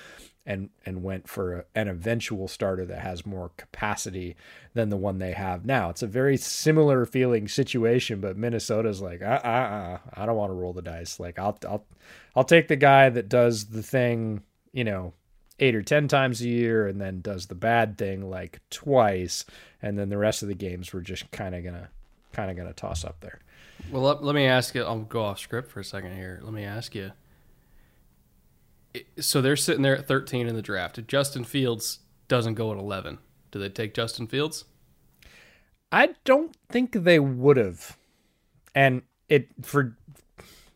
and and went for a, an eventual starter that has more capacity than the one they have now. It's a very similar feeling situation, but Minnesota's like, uh, uh, uh, I don't want to roll the dice. Like I'll I'll I'll take the guy that does the thing, you know, eight or ten times a year and then does the bad thing like twice and then the rest of the games we're just kind of gonna kind of gonna toss up there well, let, let me ask you. I'll go off script for a second here. Let me ask you. So they're sitting there at 13 in the draft. If Justin Fields doesn't go at 11, do they take Justin Fields? I don't think they would have. And it for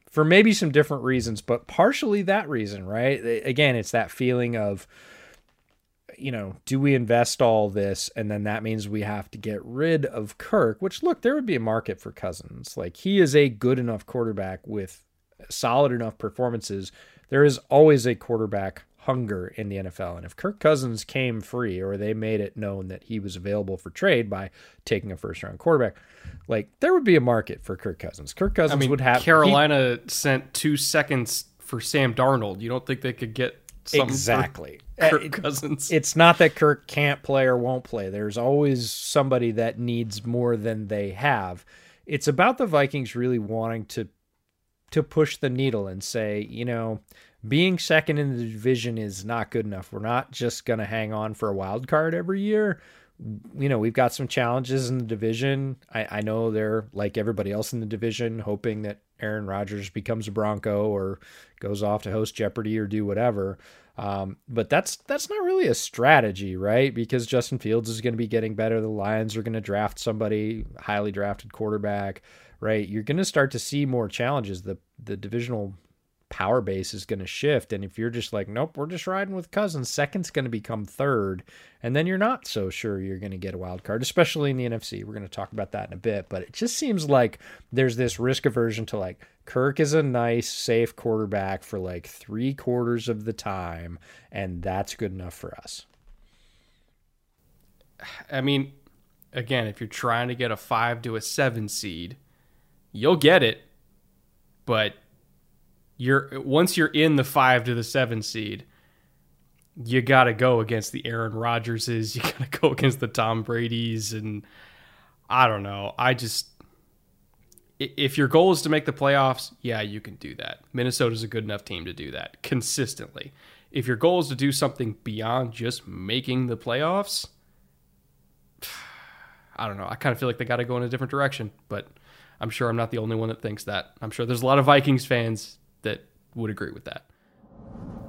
for maybe some different reasons, but partially that reason, right? Again, it's that feeling of you know, do we invest all this and then that means we have to get rid of Kirk, which look, there would be a market for Cousins. Like he is a good enough quarterback with solid enough performances. There is always a quarterback hunger in the NFL. And if Kirk Cousins came free or they made it known that he was available for trade by taking a first round quarterback, like there would be a market for Kirk Cousins. Kirk Cousins I mean, would have Carolina he, sent 2 seconds for Sam Darnold. You don't think they could get exactly. Kirk uh, Cousins. It's not that Kirk can't play or won't play. There's always somebody that needs more than they have. It's about the Vikings really wanting to to push the needle and say, you know, being second in the division is not good enough. We're not just going to hang on for a wild card every year. You know, we've got some challenges in the division. I, I know they're like everybody else in the division, hoping that Aaron Rodgers becomes a Bronco or goes off to host Jeopardy or do whatever. Um, but that's that's not really a strategy, right? Because Justin Fields is going to be getting better. The Lions are going to draft somebody highly drafted quarterback, right? You're going to start to see more challenges. The the divisional power base is going to shift. And if you're just like, nope, we're just riding with Cousins, second's going to become third. And then you're not so sure you're going to get a wild card, especially in the NFC. We're going to talk about that in a bit. But it just seems like there's this risk aversion to like, Kirk is a nice, safe quarterback for like three quarters of the time. And that's good enough for us. I mean, again, if you're trying to get a five to a seven seed, you'll get it. But you're once you're in the five to the seven seed, you got to go against the Aaron Rodgerses. You got to go against the Tom Brady's, and I don't know. I just if your goal is to make the playoffs, yeah, you can do that. Minnesota's a good enough team to do that consistently. If your goal is to do something beyond just making the playoffs, I don't know. I kind of feel like they got to go in a different direction, but I'm sure I'm not the only one that thinks that. I'm sure there's a lot of Vikings fans that would agree with that.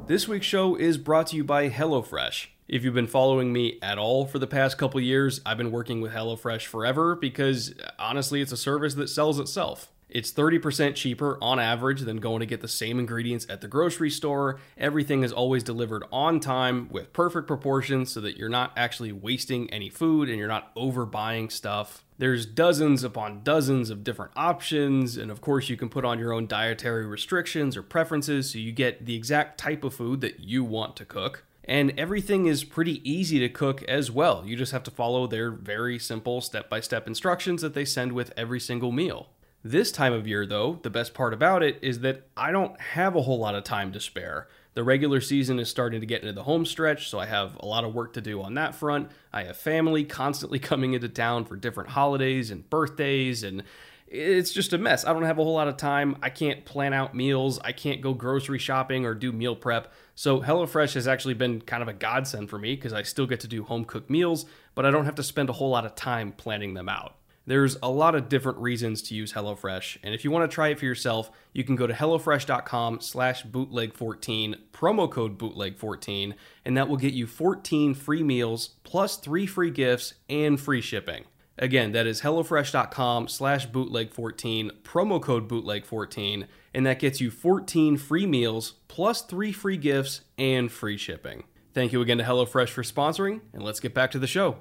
This week's show is brought to you by HelloFresh. If you've been following me at all for the past couple years, I've been working with HelloFresh forever because honestly, it's a service that sells itself. It's 30% cheaper on average than going to get the same ingredients at the grocery store. Everything is always delivered on time with perfect proportions so that you're not actually wasting any food and you're not overbuying stuff. There's dozens upon dozens of different options, and of course, you can put on your own dietary restrictions or preferences so you get the exact type of food that you want to cook. And everything is pretty easy to cook as well. You just have to follow their very simple step by step instructions that they send with every single meal. This time of year, though, the best part about it is that I don't have a whole lot of time to spare. The regular season is starting to get into the home stretch, so I have a lot of work to do on that front. I have family constantly coming into town for different holidays and birthdays, and it's just a mess. I don't have a whole lot of time. I can't plan out meals. I can't go grocery shopping or do meal prep. So HelloFresh has actually been kind of a godsend for me because I still get to do home cooked meals, but I don't have to spend a whole lot of time planning them out. There's a lot of different reasons to use HelloFresh, and if you want to try it for yourself, you can go to HelloFresh.com slash bootleg14, promo code bootleg14, and that will get you 14 free meals, plus three free gifts, and free shipping. Again, that is HelloFresh.com slash bootleg14, promo code bootleg14, and that gets you 14 free meals, plus three free gifts, and free shipping. Thank you again to HelloFresh for sponsoring, and let's get back to the show.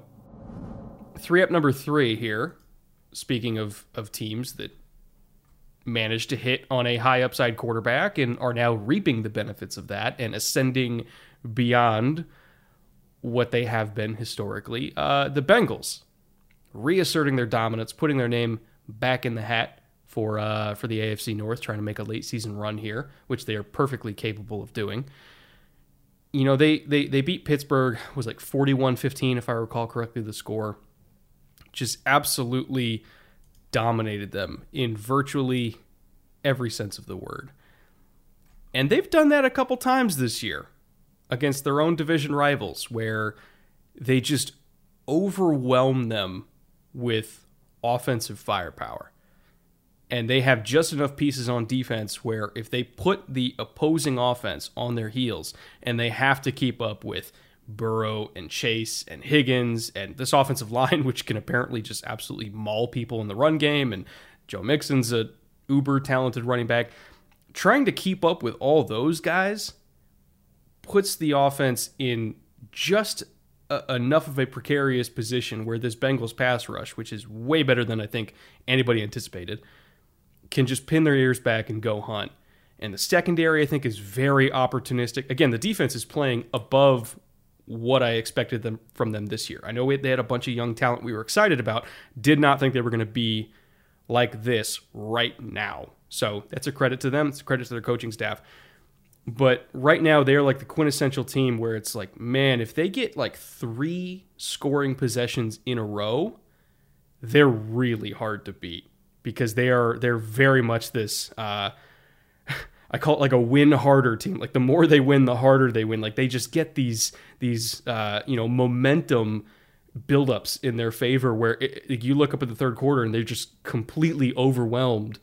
Three up number three here speaking of of teams that managed to hit on a high upside quarterback and are now reaping the benefits of that and ascending beyond what they have been historically. Uh, the Bengals reasserting their dominance, putting their name back in the hat for uh, for the AFC North, trying to make a late season run here, which they are perfectly capable of doing. You know, they they they beat Pittsburgh was like 41-15 if I recall correctly the score just absolutely dominated them in virtually every sense of the word. And they've done that a couple times this year against their own division rivals, where they just overwhelm them with offensive firepower. And they have just enough pieces on defense where if they put the opposing offense on their heels and they have to keep up with Burrow and Chase and Higgins and this offensive line, which can apparently just absolutely maul people in the run game. And Joe Mixon's a uber talented running back. Trying to keep up with all those guys puts the offense in just a, enough of a precarious position where this Bengals pass rush, which is way better than I think anybody anticipated, can just pin their ears back and go hunt. And the secondary, I think, is very opportunistic. Again, the defense is playing above what I expected them from them this year. I know they had a bunch of young talent we were excited about. Did not think they were going to be like this right now. So that's a credit to them. It's a credit to their coaching staff. But right now they're like the quintessential team where it's like, man, if they get like three scoring possessions in a row, they're really hard to beat because they are they're very much this uh, I call it like a win harder team. Like the more they win, the harder they win. Like they just get these these uh, you know momentum buildups in their favor where it, you look up at the third quarter and they're just completely overwhelmed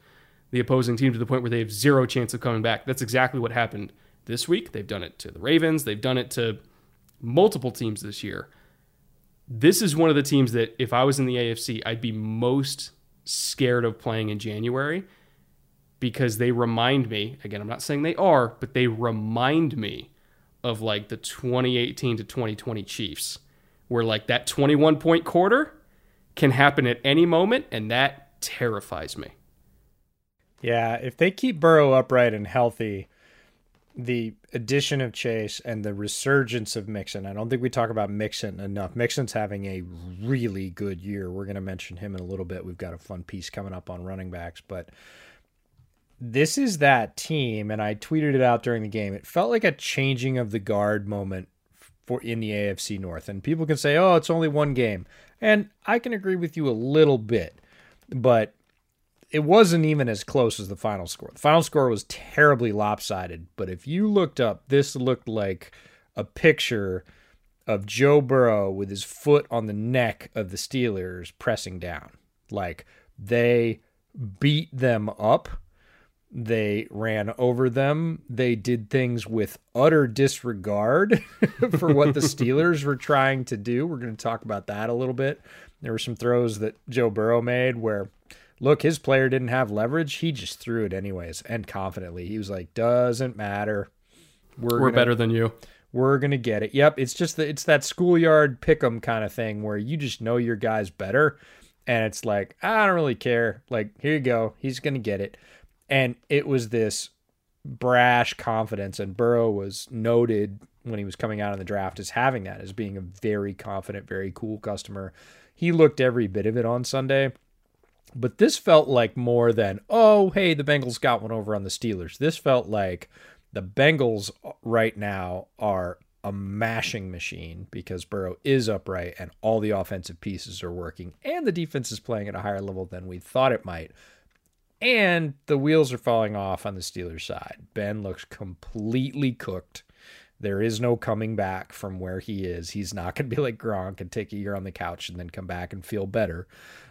the opposing team to the point where they have zero chance of coming back. That's exactly what happened this week. They've done it to the Ravens. They've done it to multiple teams this year. This is one of the teams that if I was in the AFC, I'd be most scared of playing in January because they remind me, again, I'm not saying they are, but they remind me of like the 2018 to 2020 Chiefs, where like that 21 point quarter can happen at any moment, and that terrifies me. Yeah, if they keep Burrow upright and healthy, the addition of Chase and the resurgence of Mixon. I don't think we talk about Mixon enough. Mixon's having a really good year. We're going to mention him in a little bit. We've got a fun piece coming up on running backs, but this is that team and I tweeted it out during the game. It felt like a changing of the guard moment for in the AFC North. And people can say, "Oh, it's only one game." And I can agree with you a little bit. But it wasn't even as close as the final score. The final score was terribly lopsided, but if you looked up, this looked like a picture of Joe Burrow with his foot on the neck of the Steelers pressing down. Like they beat them up. They ran over them. They did things with utter disregard for what the Steelers were trying to do. We're going to talk about that a little bit. There were some throws that Joe Burrow made where look, his player didn't have leverage. He just threw it anyways and confidently. He was like, doesn't matter. We're, we're gonna, better than you. We're gonna get it. Yep. It's just that it's that schoolyard pick'em kind of thing where you just know your guy's better, and it's like I don't really care. Like here you go, he's gonna get it, and it was this brash confidence, and Burrow was noted when he was coming out in the draft as having that as being a very confident, very cool customer. He looked every bit of it on Sunday but this felt like more than, oh, hey, the Bengals got one over on the Steelers. This felt like the Bengals right now are a mashing machine because Burrow is upright and all the offensive pieces are working and the defense is playing at a higher level than we thought it might. And the wheels are falling off on the Steelers side. Ben looks completely cooked. There is no coming back from where he is. He's not going to be like Gronk and take a year on the couch and then come back and feel better.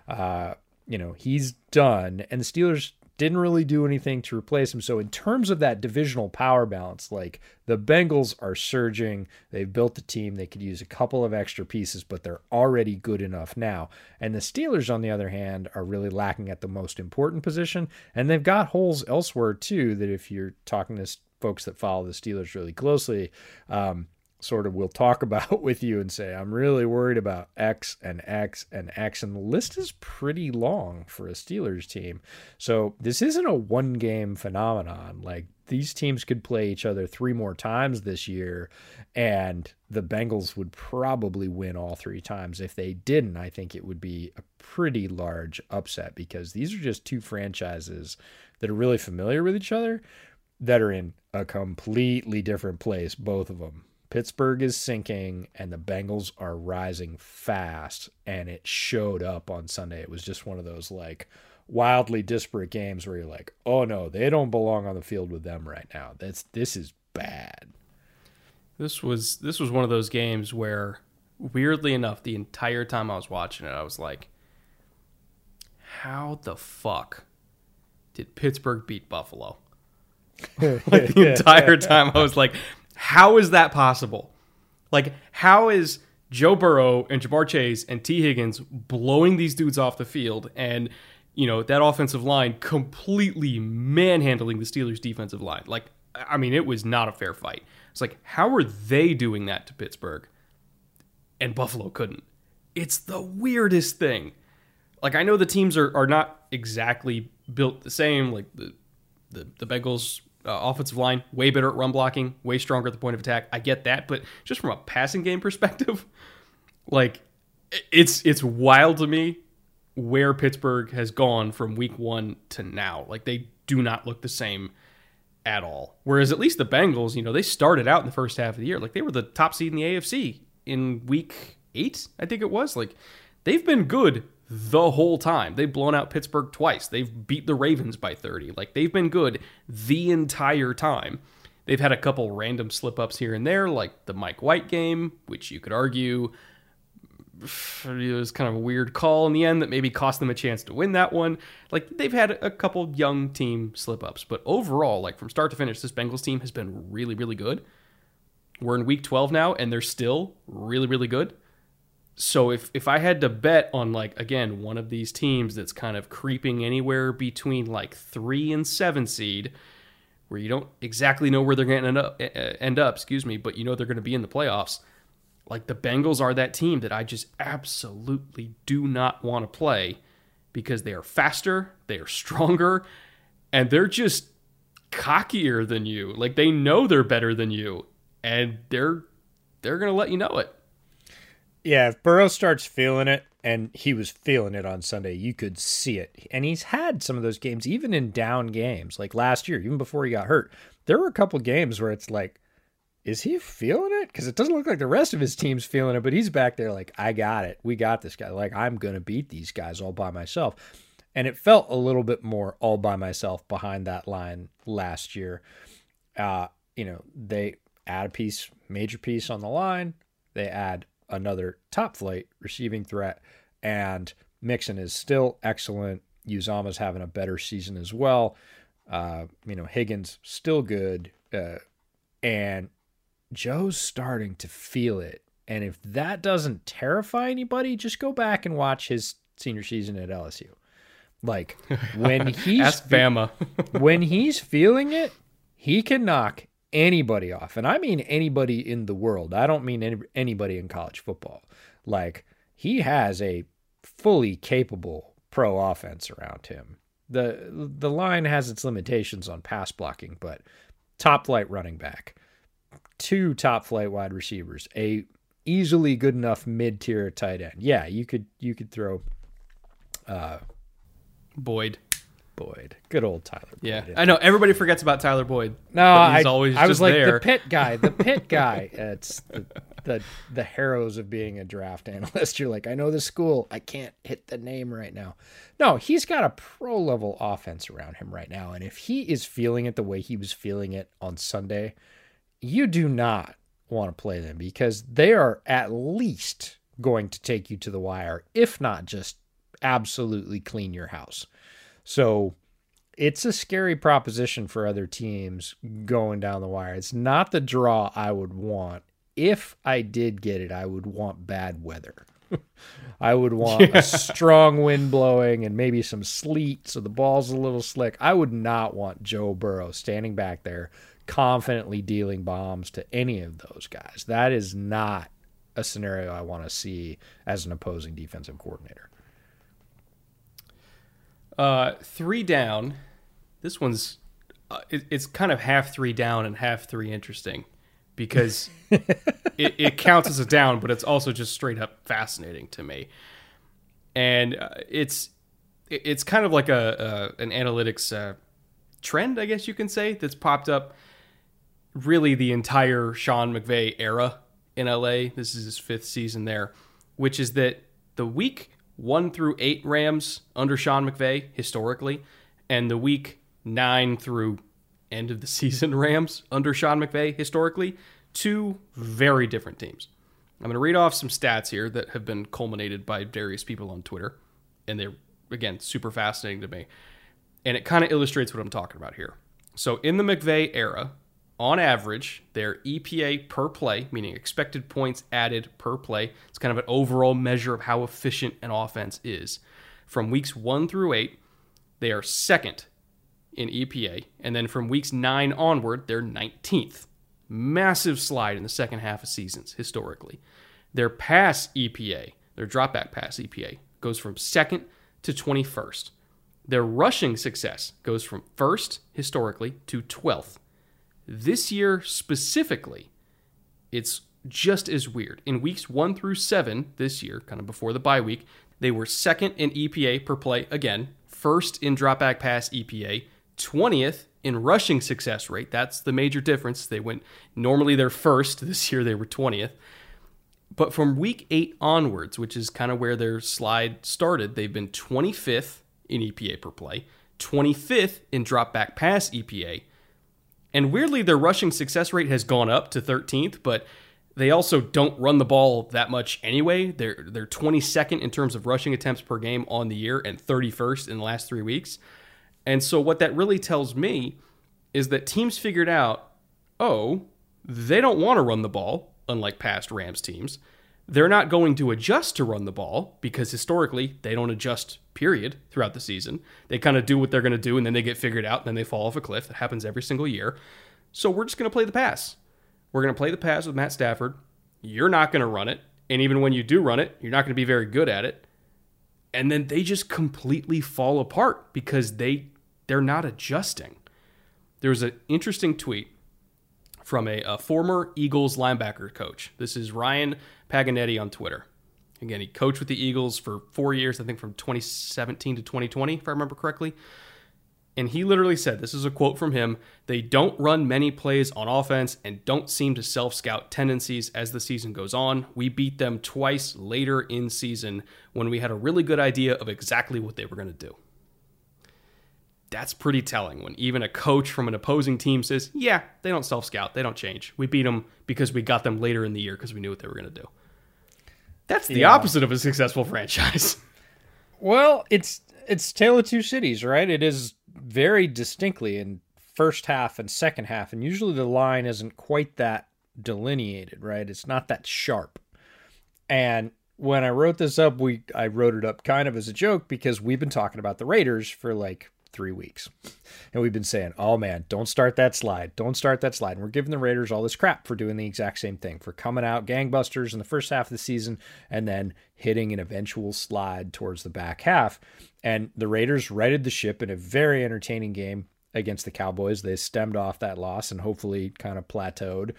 Uh, you know, he's done. And the Steelers didn't really do anything to replace him. So, in terms of that divisional power balance, like the Bengals are surging. They've built the team. They could use a couple of extra pieces, but they're already good enough now. And the Steelers, on the other hand, are really lacking at the most important position. And they've got holes elsewhere, too, that if you're talking to folks that follow the Steelers really closely, um, sort of will talk about with you and say, I'm really worried about X and X and X. And the list is pretty long for a Steelers team. So this isn't a one game phenomenon. Like these teams could play each other three more times this year, and the Bengals would probably win all three times. If they didn't, I think it would be a pretty large upset because these are just two franchises that are really familiar with each other that are in a completely different place, both of them. Pittsburgh is sinking and the Bengals are rising fast. And it showed up on Sunday. It was just one of those like wildly disparate games where you're like, oh no, they don't belong on the field with them right now. That's this is bad. This was this was one of those games where weirdly enough, the entire time I was watching it, I was like, how the fuck did Pittsburgh beat Buffalo? like the entire time I was like, how is that possible? Like, how is Joe Burrow and Ja'Marr Chase and Tee Higgins blowing these dudes off the field and, you know, that offensive line completely manhandling the Steelers' defensive line? Like, I mean, it was not a fair fight. It's like, how are they doing that to Pittsburgh and Buffalo couldn't? It's the weirdest thing. Like, I know the teams are, are not exactly built the same. Like, the, the, the Bengals uh, offensive line way better at run blocking, way stronger at the point of attack. I get that, but just from a passing game perspective, like it's it's wild to me where Pittsburgh has gone from week 1 to now. Like they do not look the same at all. Whereas at least the Bengals, you know, they started out in the first half of the year like they were the top seed in the AFC in week 8, I think it was. Like they've been good the whole time. They've blown out Pittsburgh twice. They've beat the Ravens by 30. Like they've been good the entire time. They've had a couple random slip ups here and there, like the Mike White game, which you could argue it was kind of a weird call in the end that maybe cost them a chance to win that one. Like they've had a couple young team slip ups, but overall, like from start to finish, this Bengals team has been really, really good. We're in week 12 now, and they're still really, really good. So if if I had to bet on like again one of these teams that's kind of creeping anywhere between like three and seven seed, where you don't exactly know where they're going to end up, end up, excuse me, but you know they're going to be in the playoffs like the Bengals are that team that I just absolutely do not want to play because they are faster, they are stronger, and they're just cockier than you. Like they know they're better than you, and they're they're gonna let you know it. Yeah, if Burrow starts feeling it, and he was feeling it on Sunday, you could see it. And he's had some of those games, even in down games, like last year, even before he got hurt. There were a couple games where it's like, is he feeling it? Because it doesn't look like the rest of his team's feeling it, but he's back there like, I got it. We got this guy. Like, I'm going to beat these guys all by myself. And it felt a little bit more all by myself behind that line last year. Uh, you know, they add a piece, major piece on the line. They add another top flight receiving threat. And Mixon is still excellent. Uzomah's having a better season as well. Uh, you know, Higgins still good. Uh, and Joe's starting to feel it. And if that doesn't terrify anybody, just go back and watch his senior season at LSU. Like when he's Ask Bama. when he's feeling it, he can knock anybody off. And I mean anybody in the world. I don't mean any, anybody in college football. Like he has a fully capable pro offense around him. The the line has its limitations on pass blocking, but top flight running back two top flight wide receivers, a easily good enough mid tier tight end. Yeah, you could you could throw uh Boyd. Boyd. Good old Tyler Boyd. Yeah. I know everybody forgets about Tyler Boyd. No, he's I, always I was like there. the pit guy, the pit guy. it's the, the the harrows of being a draft analyst. You're like, I know the school. I can't hit the name right now. No, he's got a pro level offense around him right now. And if he is feeling it the way he was feeling it on Sunday, you do not want to play them because they are at least going to take you to the wire, if not just absolutely clean your house. So it's a scary proposition for other teams going down the wire. It's not the draw I would want. If I did get it, I would want bad weather. I would want yeah. a strong wind blowing and maybe some sleet so the ball's a little slick. I would not want Joe Burrow standing back there confidently dealing bombs to any of those guys. That is not a scenario I want to see as an opposing defensive coordinator. Uh, three down. This one's uh, it, it's kind of half three down and half three interesting because it, it, counts as a down, but it's also just straight up fascinating to me. And uh, it's it's kind of like a, a an analytics uh, trend, I guess you can say, that's popped up really the entire Sean McVay era in LA. This is his fifth season there, which is that the week one through eight Rams under Sean McVay historically, and the week nine through end of the season Rams under Sean McVay historically, two very different teams. I'm going to read off some stats here that have been culminated by various people on Twitter, and they're again super fascinating to me. And it kind of illustrates what I'm talking about here. So in the McVay era, on average, their EPA per play, meaning expected points added per play, it's kind of an overall measure of how efficient an offense is. From weeks one through eight, they are second in EPA. And then from weeks nine onward, they're 19th. Massive slide in the second half of seasons, historically. Their pass EPA, their dropback pass EPA, goes from second to 21st. Their rushing success goes from first, historically, to 12th this year specifically, it's just as weird. In weeks one through seven this year, kind of before the bye week, they were second in EPA per play again, first in dropback pass EPA, 20th in rushing success rate. That's the major difference. They went normally they're first. This year they were 20th. But from week eight onwards, which is kind of where their slide started, they've been 25th in EPA per play, 25th in drop back pass EPA. And weirdly, their rushing success rate has gone up to 13th, but they also don't run the ball that much anyway. They're they're 22nd in terms of rushing attempts per game on the year and 31st in the last 3 weeks. And so what that really tells me is that teams figured out, "Oh, they don't want to run the ball unlike past Rams teams. They're not going to adjust to run the ball because historically they don't adjust period throughout the season. They kind of do what they're going to do and then they get figured out and then they fall off a cliff. That happens every single year. So we're just going to play the pass. We're going to play the pass with Matt Stafford. You're not going to run it. And even when you do run it, you're not going to be very good at it. And then they just completely fall apart because they they're not adjusting. There was an interesting tweet from a, a, former Eagles linebacker coach. This is Ryan Paganetti on Twitter. Again, he coached with the Eagles for four years, I think from 2017 to 2020, if I remember correctly. And he literally said, This is a quote from him they don't run many plays on offense and don't seem to self scout tendencies as the season goes on. We beat them twice later in season when we had a really good idea of exactly what they were going to do. That's pretty telling when even a coach from an opposing team says, Yeah, they don't self scout. They don't change. We beat them because we got them later in the year because we knew what they were going to do. That's the yeah. opposite of a successful franchise. Well, it's it's Tale of Two Cities, right? It is very distinctly in first half and second half, and usually the line isn't quite that delineated, right? It's not that sharp. And when I wrote this up, we I wrote it up kind of as a joke because we've been talking about the Raiders for like three weeks. And we've been saying, oh man, don't start that slide. Don't start that slide. And we're giving the Raiders all this crap for doing the exact same thing, for coming out gangbusters in the first half of the season and then hitting an eventual slide towards the back half. And the Raiders righted the ship in a very entertaining game against the Cowboys. They stemmed off that loss and hopefully kind of plateaued.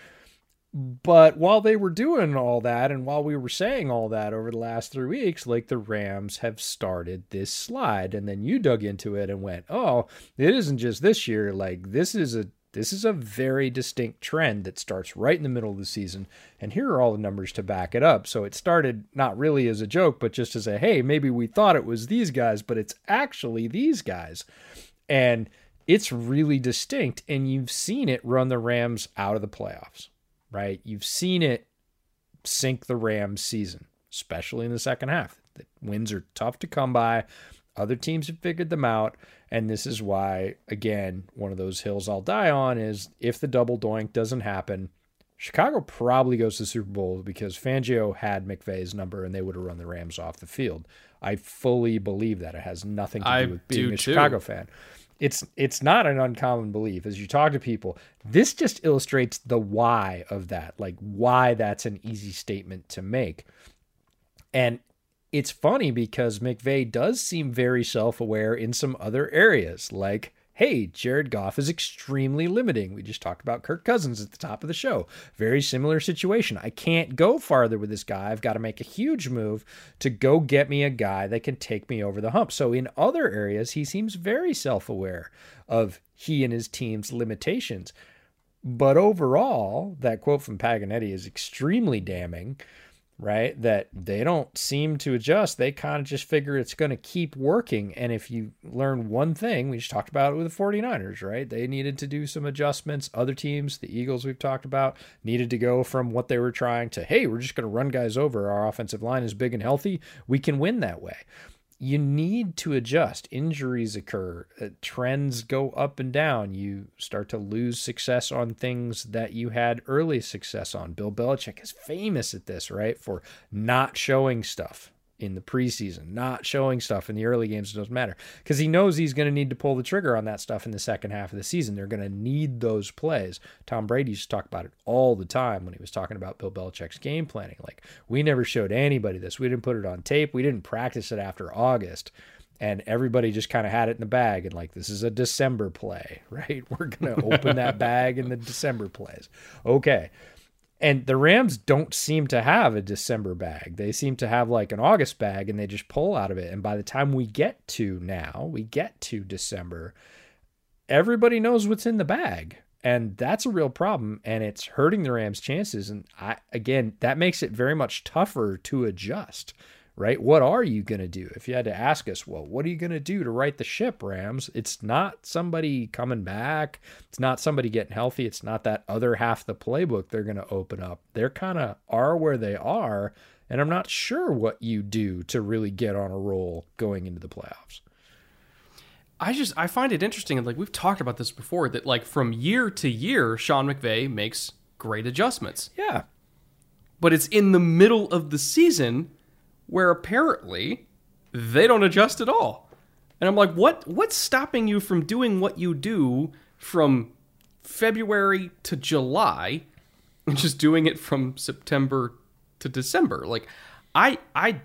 But while they were doing all that, and while we were saying all that over the last three weeks, like the Rams have started this slide, and then you dug into it and went, "Oh, it isn't just this year. Like this is a this is a very distinct trend that starts right in the middle of the season, and here are all the numbers to back it up." So it started not really as a joke, but just as a, "Hey, maybe we thought it was these guys, but it's actually these guys," and it's really distinct, and you've seen it run the Rams out of the playoffs right? You've seen it sink the Rams season, especially in the second half. The wins are tough to come by. Other teams have figured them out. And this is why, again, one of those hills I'll die on is if the double doink doesn't happen, Chicago probably goes to the Super Bowl because Fangio had McVay's number and they would have run the Rams off the field. I fully believe that. It has nothing to do I with being a too. Chicago fan it's it's not an uncommon belief as you talk to people. This just illustrates the why of that like why that's an easy statement to make. And it's funny because McVay does seem very self-aware in some other areas like hey, Jared Goff is extremely limiting. We just talked about Kirk Cousins at the top of the show. Very similar situation. I can't go farther with this guy. I've got to make a huge move to go get me a guy that can take me over the hump. So in other areas, he seems very self aware of he and his team's limitations. But overall, that quote from Paganetti is extremely damning right? That they don't seem to adjust. They kind of just figure it's going to keep working. And if you learn one thing, we just talked about it with the 49ers, right? They needed to do some adjustments. Other teams, the Eagles we've talked about, needed to go from what they were trying to, hey, we're just going to run guys over. Our offensive line is big and healthy. We can win that way you need to adjust. Injuries occur, uh, trends go up and down. You start to lose success on things that you had early success on. Bill Belichick is famous at this, right? For not showing stuff in the preseason, not showing stuff in the early games doesn't matter because he knows he's going to need to pull the trigger on that stuff in the second half of the season. They're going to need those plays. Tom Brady used to talk about it all the time when he was talking about Bill Belichick's game planning. Like, we never showed anybody this. We didn't put it on tape. We didn't practice it after August. And everybody just kind of had it in the bag and like, this is a December play, right? We're going to open that bag in the December plays. Okay. And the Rams don't seem to have a December bag. They seem to have like an August bag and they just pull out of it. And by the time we get to now, we get to December, everybody knows what's in the bag. And that's a real problem and it's hurting the Rams' chances. And I again, that makes it very much tougher to adjust right? What are you going to do? If you had to ask us, well, what are you going to do to right the ship, Rams? It's not somebody coming back. It's not somebody getting healthy. It's not that other half the playbook they're going to open up. They're kind of are where they are. And I'm not sure what you do to really get on a roll going into the playoffs. I just I find it interesting, and like we've talked about this before, that like from year to year, Sean McVay makes great adjustments. Yeah. But it's in the middle of the season where apparently they don't adjust at all. And I'm like, what what's stopping you from doing what you do from February to July and just doing it from September to December? Like I I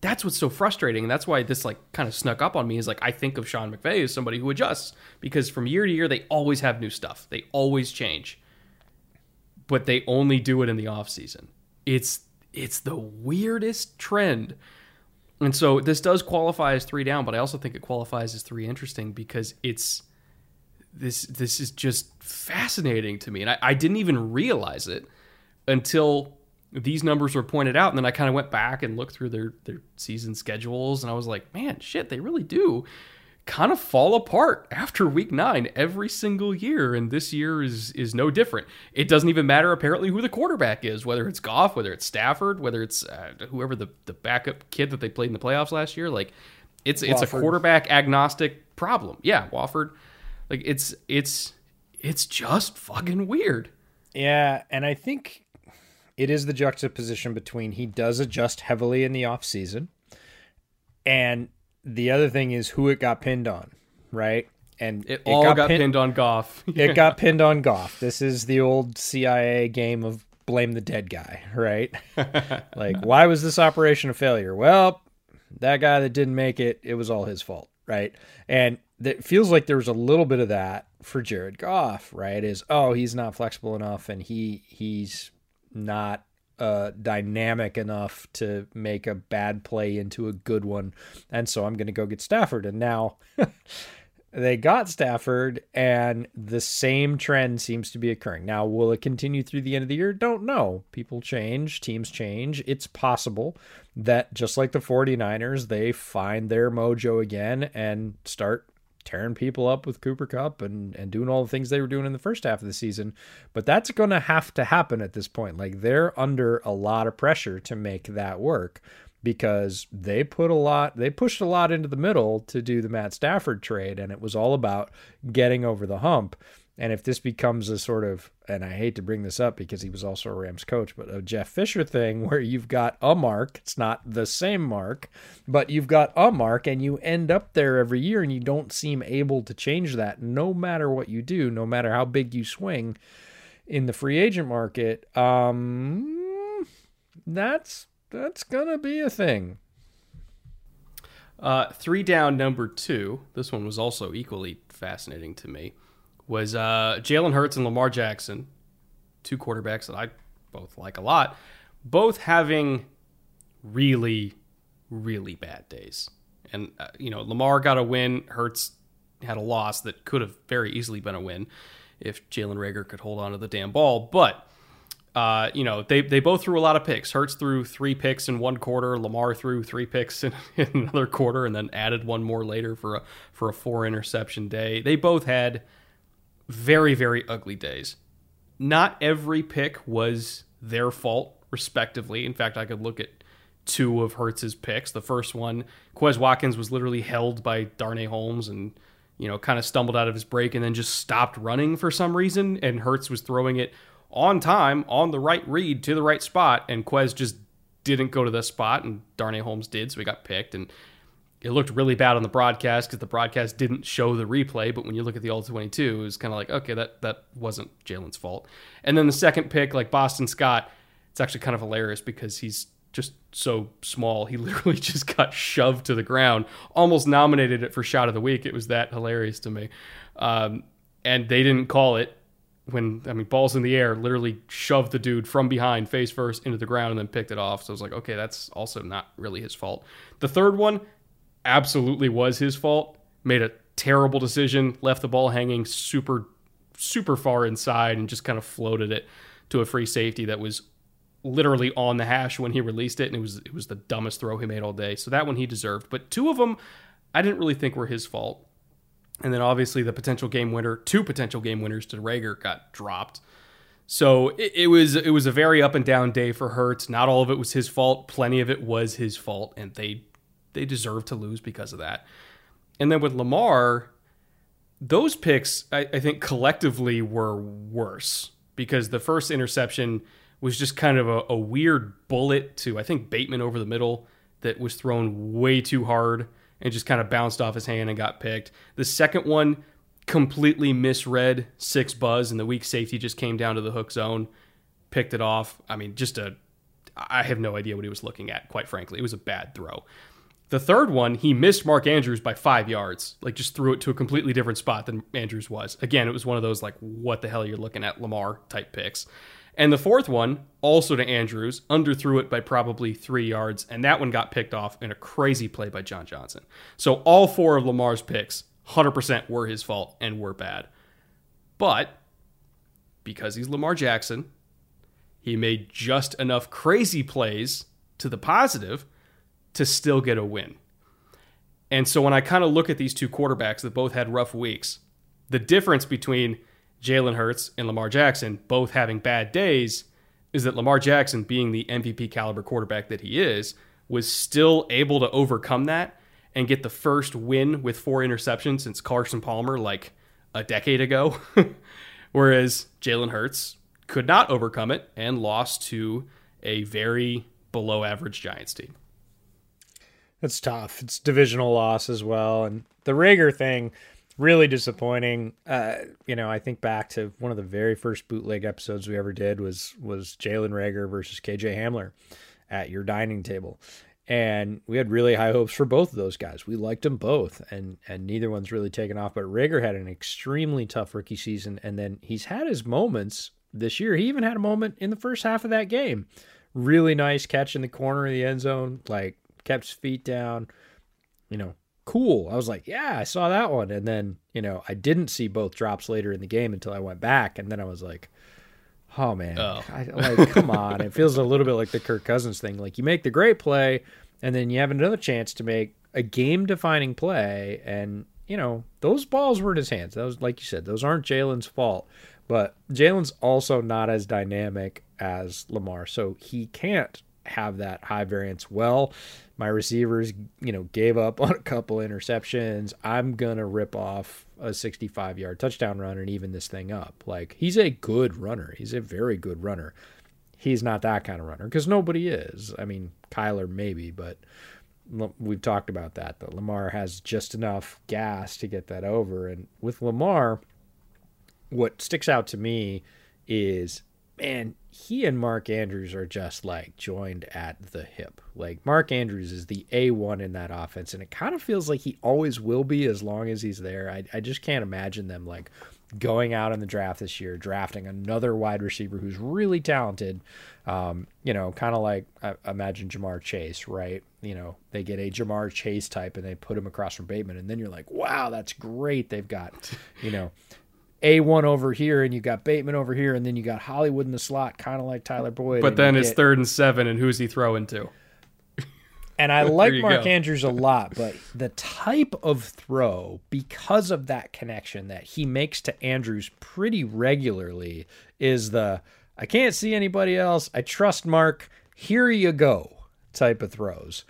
that's what's so frustrating and that's why this like kind of snuck up on me is like I think of Sean McVay as somebody who adjusts because from year to year they always have new stuff. They always change. But they only do it in the off season. It's it's the weirdest trend. And so this does qualify as three down, but I also think it qualifies as three interesting because it's this this is just fascinating to me. And I, I didn't even realize it until these numbers were pointed out. And then I kind of went back and looked through their their season schedules and I was like, man, shit, they really do kind of fall apart after week nine every single year, and this year is is no different. It doesn't even matter apparently who the quarterback is, whether it's Goff, whether it's Stafford, whether it's uh, whoever the the backup kid that they played in the playoffs last year. Like it's it's a quarterback agnostic problem. Yeah, Wolford. Like it's it's it's just fucking weird. Yeah, and I think it is the juxtaposition between he does adjust heavily in the off season and the other thing is who it got pinned on, right? And it, it all got, got pin- pinned on Goff. it got pinned on Goff. This is the old CIA game of blame the dead guy, right? like, why was this operation a failure? Well, that guy that didn't make it, it was all his fault, right? And it feels like there was a little bit of that for Jared Goff, right? Is oh, he's not flexible enough, and he he's not uh, dynamic enough to make a bad play into a good one. And so I'm going to go get Stafford. And now they got Stafford, and the same trend seems to be occurring. Now, will it continue through the end of the year? Don't know. People change, teams change. It's possible that just like the 49ers, they find their mojo again and start tearing people up with Cooper Kupp and, and doing all the things they were doing in the first half of the season. But that's going to have to happen at this point. Like they're under a lot of pressure to make that work because they put a lot, they pushed a lot into the middle to do the Matt Stafford trade, and it was all about getting over the hump. And if this becomes a sort of, and I hate to bring this up because he was also a Rams coach, but a Jeff Fisher thing where you've got a mark, it's not the same mark, but you've got a mark and you end up there every year and you don't seem able to change that no matter what you do, no matter how big you swing in the free agent market. Um, that's that's gonna be a thing. Uh, three down, number two. This one was also equally fascinating to me was uh, Jalen Hurts and Lamar Jackson, two quarterbacks that I both like a lot, both having really, really bad days. And, uh, you know, Lamar got a win. Hurts had a loss that could have very easily been a win if Jalen Reagor could hold on to the damn ball. But, uh, you know, they, they both threw a lot of picks. Hurts threw three picks in one quarter. Lamar threw three picks in, in another quarter and then added one more later for a, for a four interception day. They both had – very, very ugly days. Not every pick was their fault, respectively. In fact, I could look at two of Hurts's picks. The first one, Quez Watkins was literally held by Darnay Holmes and, you know, kind of stumbled out of his break and then just stopped running for some reason. And Hurts was throwing it on time, on the right read to the right spot. And Quez just didn't go to the spot and Darnay Holmes did. So he got picked. And it looked really bad on the broadcast because the broadcast didn't show the replay. But when you look at the all 22, it was kind of like, okay, that that wasn't Jalen's fault. And then the second pick, like Boston Scott, it's actually kind of hilarious because he's just so small. He literally just got shoved to the ground. Almost nominated it for shot of the week. It was that hilarious to me. Um, and they didn't call it when I mean balls in the air, literally shoved the dude from behind, face first, into the ground, and then picked it off. So I was like, okay, that's also not really his fault. The third one, absolutely was his fault. Made a terrible decision, left the ball hanging super super far inside and just kind of floated it to a free safety that was literally on the hash when he released it, and it was it was the dumbest throw he made all day. So that one he deserved. But two of them, I didn't really think were his fault. And then obviously the potential game winner, two potential game winners to Reagor got dropped. So it, it, was it was a very up and down day for Hurts. Not all of it was his fault. Plenty of it was his fault, and they they deserve to lose because of that. And then with Lamar, those picks I, I think collectively were worse because the first interception was just kind of a, a weird bullet to I think Bateman over the middle that was thrown way too hard and just kind of bounced off his hand and got picked. The second one completely misread six buzz and the weak safety just came down to the hook zone, picked it off. I mean, just a I have no idea what he was looking at, quite frankly. It was a bad throw. The third one, he missed Mark Andrews by five yards, like just threw it to a completely different spot than Andrews was. Again, it was one of those like, what the hell you're looking at, Lamar type picks. And the fourth one, also to Andrews, underthrew it by probably three yards, and that one got picked off in a crazy play by John Johnson. So all four of Lamar's picks, 100% were his fault and were bad. But because he's Lamar Jackson, he made just enough crazy plays to the positive to still get a win. And so when I kind of look at these two quarterbacks that both had rough weeks, the difference between Jalen Hurts and Lamar Jackson both having bad days is that Lamar Jackson, being the MVP caliber quarterback that he is, was still able to overcome that and get the first win with four interceptions since Carson Palmer like a decade ago. Whereas Jalen Hurts could not overcome it and lost to a very below average Giants team. It's tough. It's divisional loss as well. And the Reagor thing, really disappointing. Uh, you know, I think back to one of the very first bootleg episodes we ever did was was Jalen Reagor versus KJ Hamler at your dining table. And we had really high hopes for both of those guys. We liked them both, and and neither one's really taken off. But Reagor had an extremely tough rookie season, and then he's had his moments this year. He even had a moment in the first half of that game. Really nice catch in the corner of the end zone, like kept his feet down. You know, cool. I was like, yeah, I saw that one. And then, you know, I didn't see both drops later in the game until I went back. And then I was like, oh, man. Oh. I, like, come on. It feels a little bit like the Kirk Cousins thing. Like, you make the great play, and then you have another chance to make a game defining play. And, you know, those balls were in his hands. Those, like you said, those aren't Jalen's fault. But Jalen's also not as dynamic as Lamar. So he can't have that high variance well my receivers, you know, gave up on a couple interceptions. I'm gonna rip off a 65 yard touchdown run and even this thing up. Like he's a good runner. He's a very good runner. He's not that kind of runner because nobody is. I mean, Kyler maybe, but we've talked about that. That Lamar has just enough gas to get that over. And with Lamar, what sticks out to me is man, he and Mark Andrews are just like joined at the hip. Like Mark Andrews is the A1 in that offense, and it kind of feels like he always will be as long as he's there. I, I just can't imagine them like going out in the draft this year, drafting another wide receiver who's really talented. Um, you know, kind of like I imagine Ja'Marr Chase, right? You know, they get a Ja'Marr Chase type and they put him across from Bateman, and then you're like, wow, that's great. They've got, you know, a1 over here, and you got Bateman over here, and then you got Hollywood in the slot, kind of like Tyler Boyd. But then it's third and seven, and who's he throwing to? And I like Mark go. Andrews a lot, but the type of throw, because of that connection that he makes to Andrews pretty regularly, is the I can't see anybody else. I trust Mark. Here you go type of throws.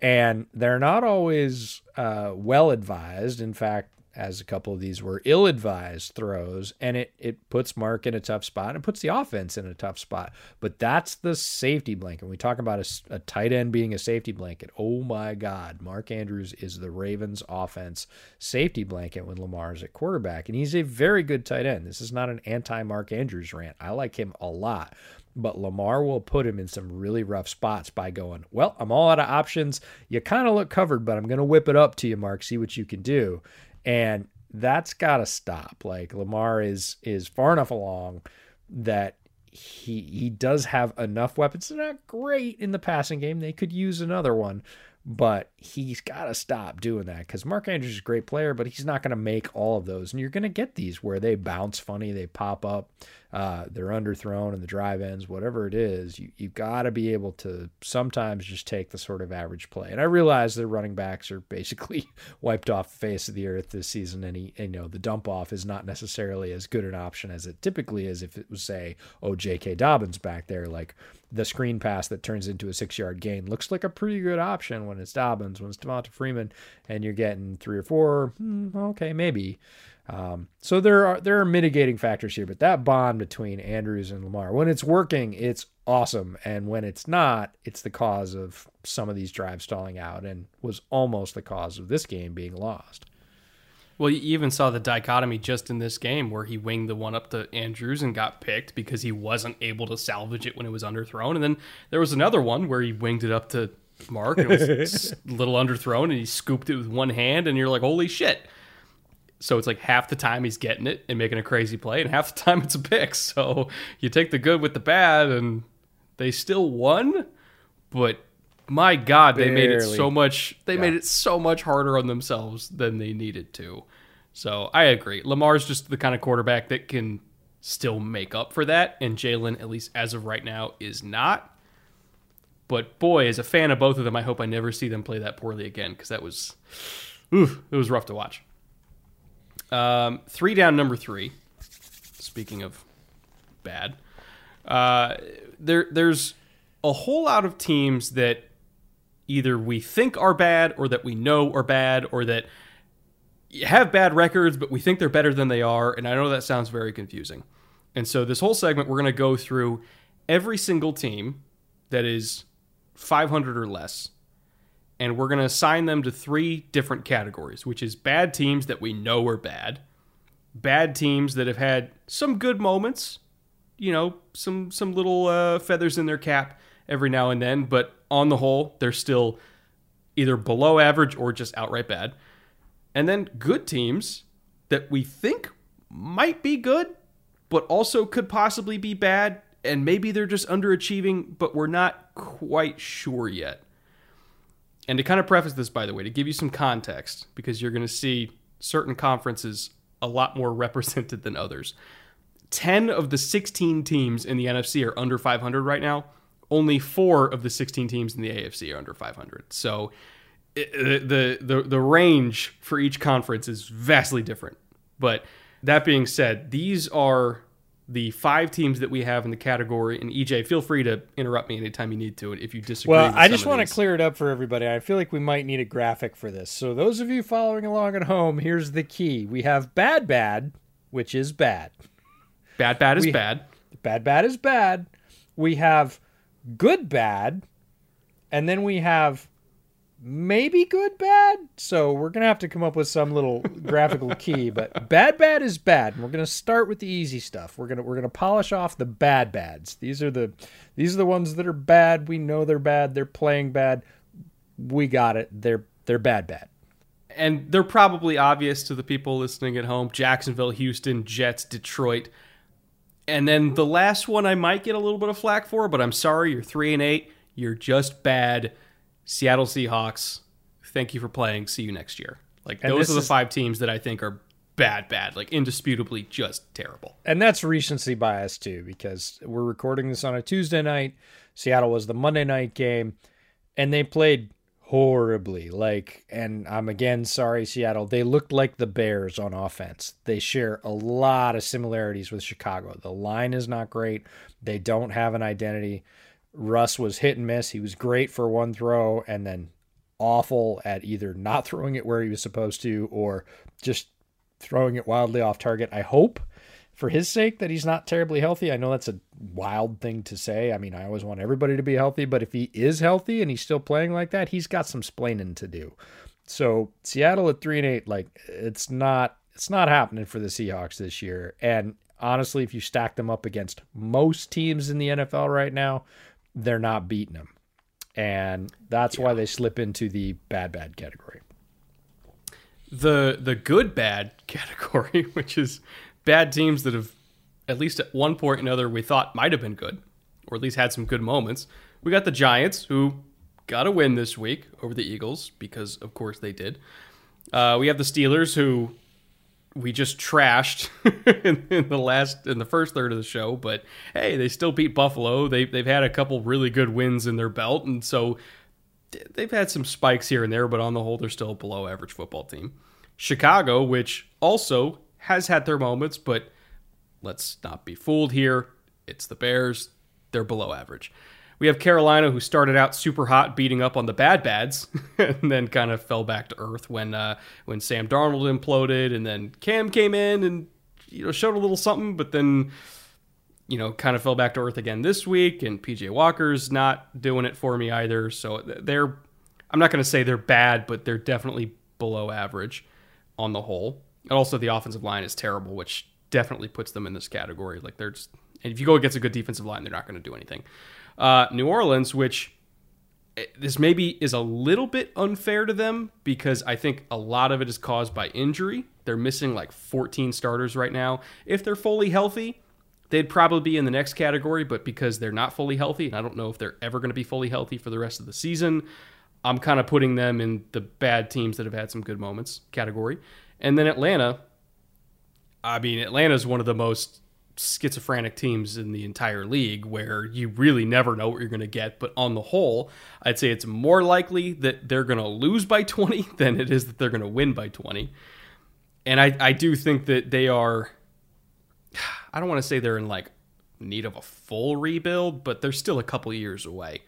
And they're not always uh, well advised. In fact, as a couple of these were ill-advised throws and it it puts Mark in a tough spot and puts the offense in a tough spot. But that's the safety blanket. We talk about a, a, tight end being a safety blanket. Oh my god Mark Andrews is the Ravens offense safety blanket when Lamar is at quarterback and he's a very good tight end. This is not an anti Mark Andrews rant. I like him a lot but Lamar will put him in some really rough spots by going, Well, I'm all out of options. You kind of look covered, but I'm going to whip it up to you, Mark, see what you can do and that's got to stop. Like Lamar is is far enough along that he he does have enough weapons. They're not great in the passing game. They could use another one, but he's got to stop doing that because Mark Andrews is a great player, but he's not going to make all of those. And you're going to get these where they bounce funny, they pop up, uh, they're underthrown and the drive ends, whatever it is. You, you've got to be able to sometimes just take the sort of average play. And I realize their running backs are basically wiped off the face of the earth this season. And, he, and, you know, the dump off is not necessarily as good an option as it typically is if it was, say, oh, J.K. Dobbins back there. Like, the screen pass that turns into a six yard gain looks like a pretty good option when it's Dobbins, when it's Devonta Freeman, and you're getting three or four. Hmm, okay, maybe. Um, so there are there are mitigating factors here, but that bond between Andrews and Lamar, when it's working, it's awesome, and when it's not, it's the cause of some of these drives stalling out, and was almost the cause of this game being lost. Well, you even saw the dichotomy just in this game where he winged the one up to Andrews and got picked because he wasn't able to salvage it when it was underthrown. And then there was another one where he winged it up to Mark it was a little underthrown and he scooped it with one hand and you're like, holy shit. So it's like half the time he's getting it and making a crazy play, and half the time it's a pick. So you take the good with the bad, and they still won. But my God, they made it so much. They Yeah. made it so much harder on themselves than they needed to. So I agree. Lamar's just the kind of quarterback that can still make up for that, and Jalen, at least as of right now, is not. But boy, as a fan of both of them, I hope I never see them play that poorly again because that was, oof, it was rough to watch. Um, three down, number three. Speaking of bad, uh, there there's a whole lot of teams that either we think are bad or that we know are bad or that have bad records but we think they're better than they are and I know that sounds very confusing. And so this whole segment we're going to go through every single team that is 500 or less and we're going to assign them to three different categories, which is bad teams that we know are bad, bad teams that have had some good moments, you know, some some little uh, feathers in their cap every now and then, but on the whole, they're still either below average or just outright bad. And then good teams that we think might be good, but also could possibly be bad, and maybe they're just underachieving, but we're not quite sure yet. And to kind of preface this, by the way, to give you some context, because you're going to see certain conferences a lot more represented than others. 10 of the 16 teams in the NFC are under 500 right now. Only four of the 16 teams in the AFC are under 500. So the, the, the range for each conference is vastly different. But that being said, these are the five teams that we have in the category. And EJ, feel free to interrupt me anytime you need to if you disagree. Well, I just want to clear it up for everybody. I feel like we might need a graphic for this. So, those of you following along at home, here's the key we have bad, bad, which is bad. Bad, bad is we- bad. Bad, bad is bad. We have good, bad. And then we have maybe good, bad. So, we're going to have to come up with some little graphical key. But bad, bad is bad. And we're going to start with the easy stuff. We're going to we're to polish off the bad bads. These are the these are the ones that are bad. We know they're bad. They're playing bad. We got it. They're they're bad, bad. and they're probably obvious to the people listening at home Jacksonville, Houston, Jets, Detroit. And then the last one I might get a little bit of flack for, but I'm sorry, you're 3 and 8. You're just bad. Seattle Seahawks. Thank you for playing. See you next year. Like And those are the is- five teams that I think are bad bad, like indisputably just terrible. and that's recency bias too because we're recording this on a Tuesday night. Seattle was the Monday night game, and they played horribly. Like, and I'm again sorry, Seattle. They looked like the Bears on offense. They share a lot of similarities with Chicago. The line is not great. They don't have an identity. Russ was hit and miss. He was great for one throw, and then awful at either not throwing it where he was supposed to or just throwing it wildly off target. I hope for his sake that he's not terribly healthy. I know that's a wild thing to say. I mean, I always want everybody to be healthy, but if he is healthy and he's still playing like that, he's got some splaining to do. So Seattle at three and eight, like it's not it's not happening for the Seahawks this year. And honestly, if you stack them up against most teams in the NFL right now, they're not beating them. And that's why they slip into the bad bad category. the the good bad category, which is bad teams that have at least at one point or another we thought might have been good, or at least had some good moments. We got the Giants, who got a win this week over the Eagles because, of course, they did. Uh, we have the Steelers who we just trashed in, in, the last in the first third of the show, but hey, they still beat Buffalo. They they've had a couple really good wins in their belt, and so they've had some spikes here and there, but on the whole, they're still a below average football team. Chicago, which also has had their moments, but let's not be fooled here. It's the Bears. They're below average. We have Carolina, who started out super hot, beating up on the bad bads, and then kind of fell back to earth when uh, when Sam Darnold imploded, and then Cam came in and you know showed a little something, but then you know kind of fell back to earth again this week. And PJ Walker's not doing it for me either. So they're I'm not going to say they're bad, but they're definitely below average on the whole. And also the offensive line is terrible, which definitely puts them in this category. Like they're just, and if you go against a good defensive line, they're not going to do anything. Uh, New Orleans, which eh, this maybe is a little bit unfair to them because I think a lot of it is caused by injury. They're missing like 14 starters right now. If they're fully healthy, they'd probably be in the next category, but because they're not fully healthy, and I don't know if they're ever going to be fully healthy for the rest of the season, I'm kind of putting them in the bad teams that have had some good moments category. And then Atlanta, I mean, Atlanta is one of the most schizophrenic teams in the entire league where you really never know what you're going to get. But on the whole, I'd say it's more likely that they're going to lose by 20 than it is that they're going to win by 20. And I, I do think that they are, I don't want to say they're in like need of a full rebuild, but they're still a couple years away.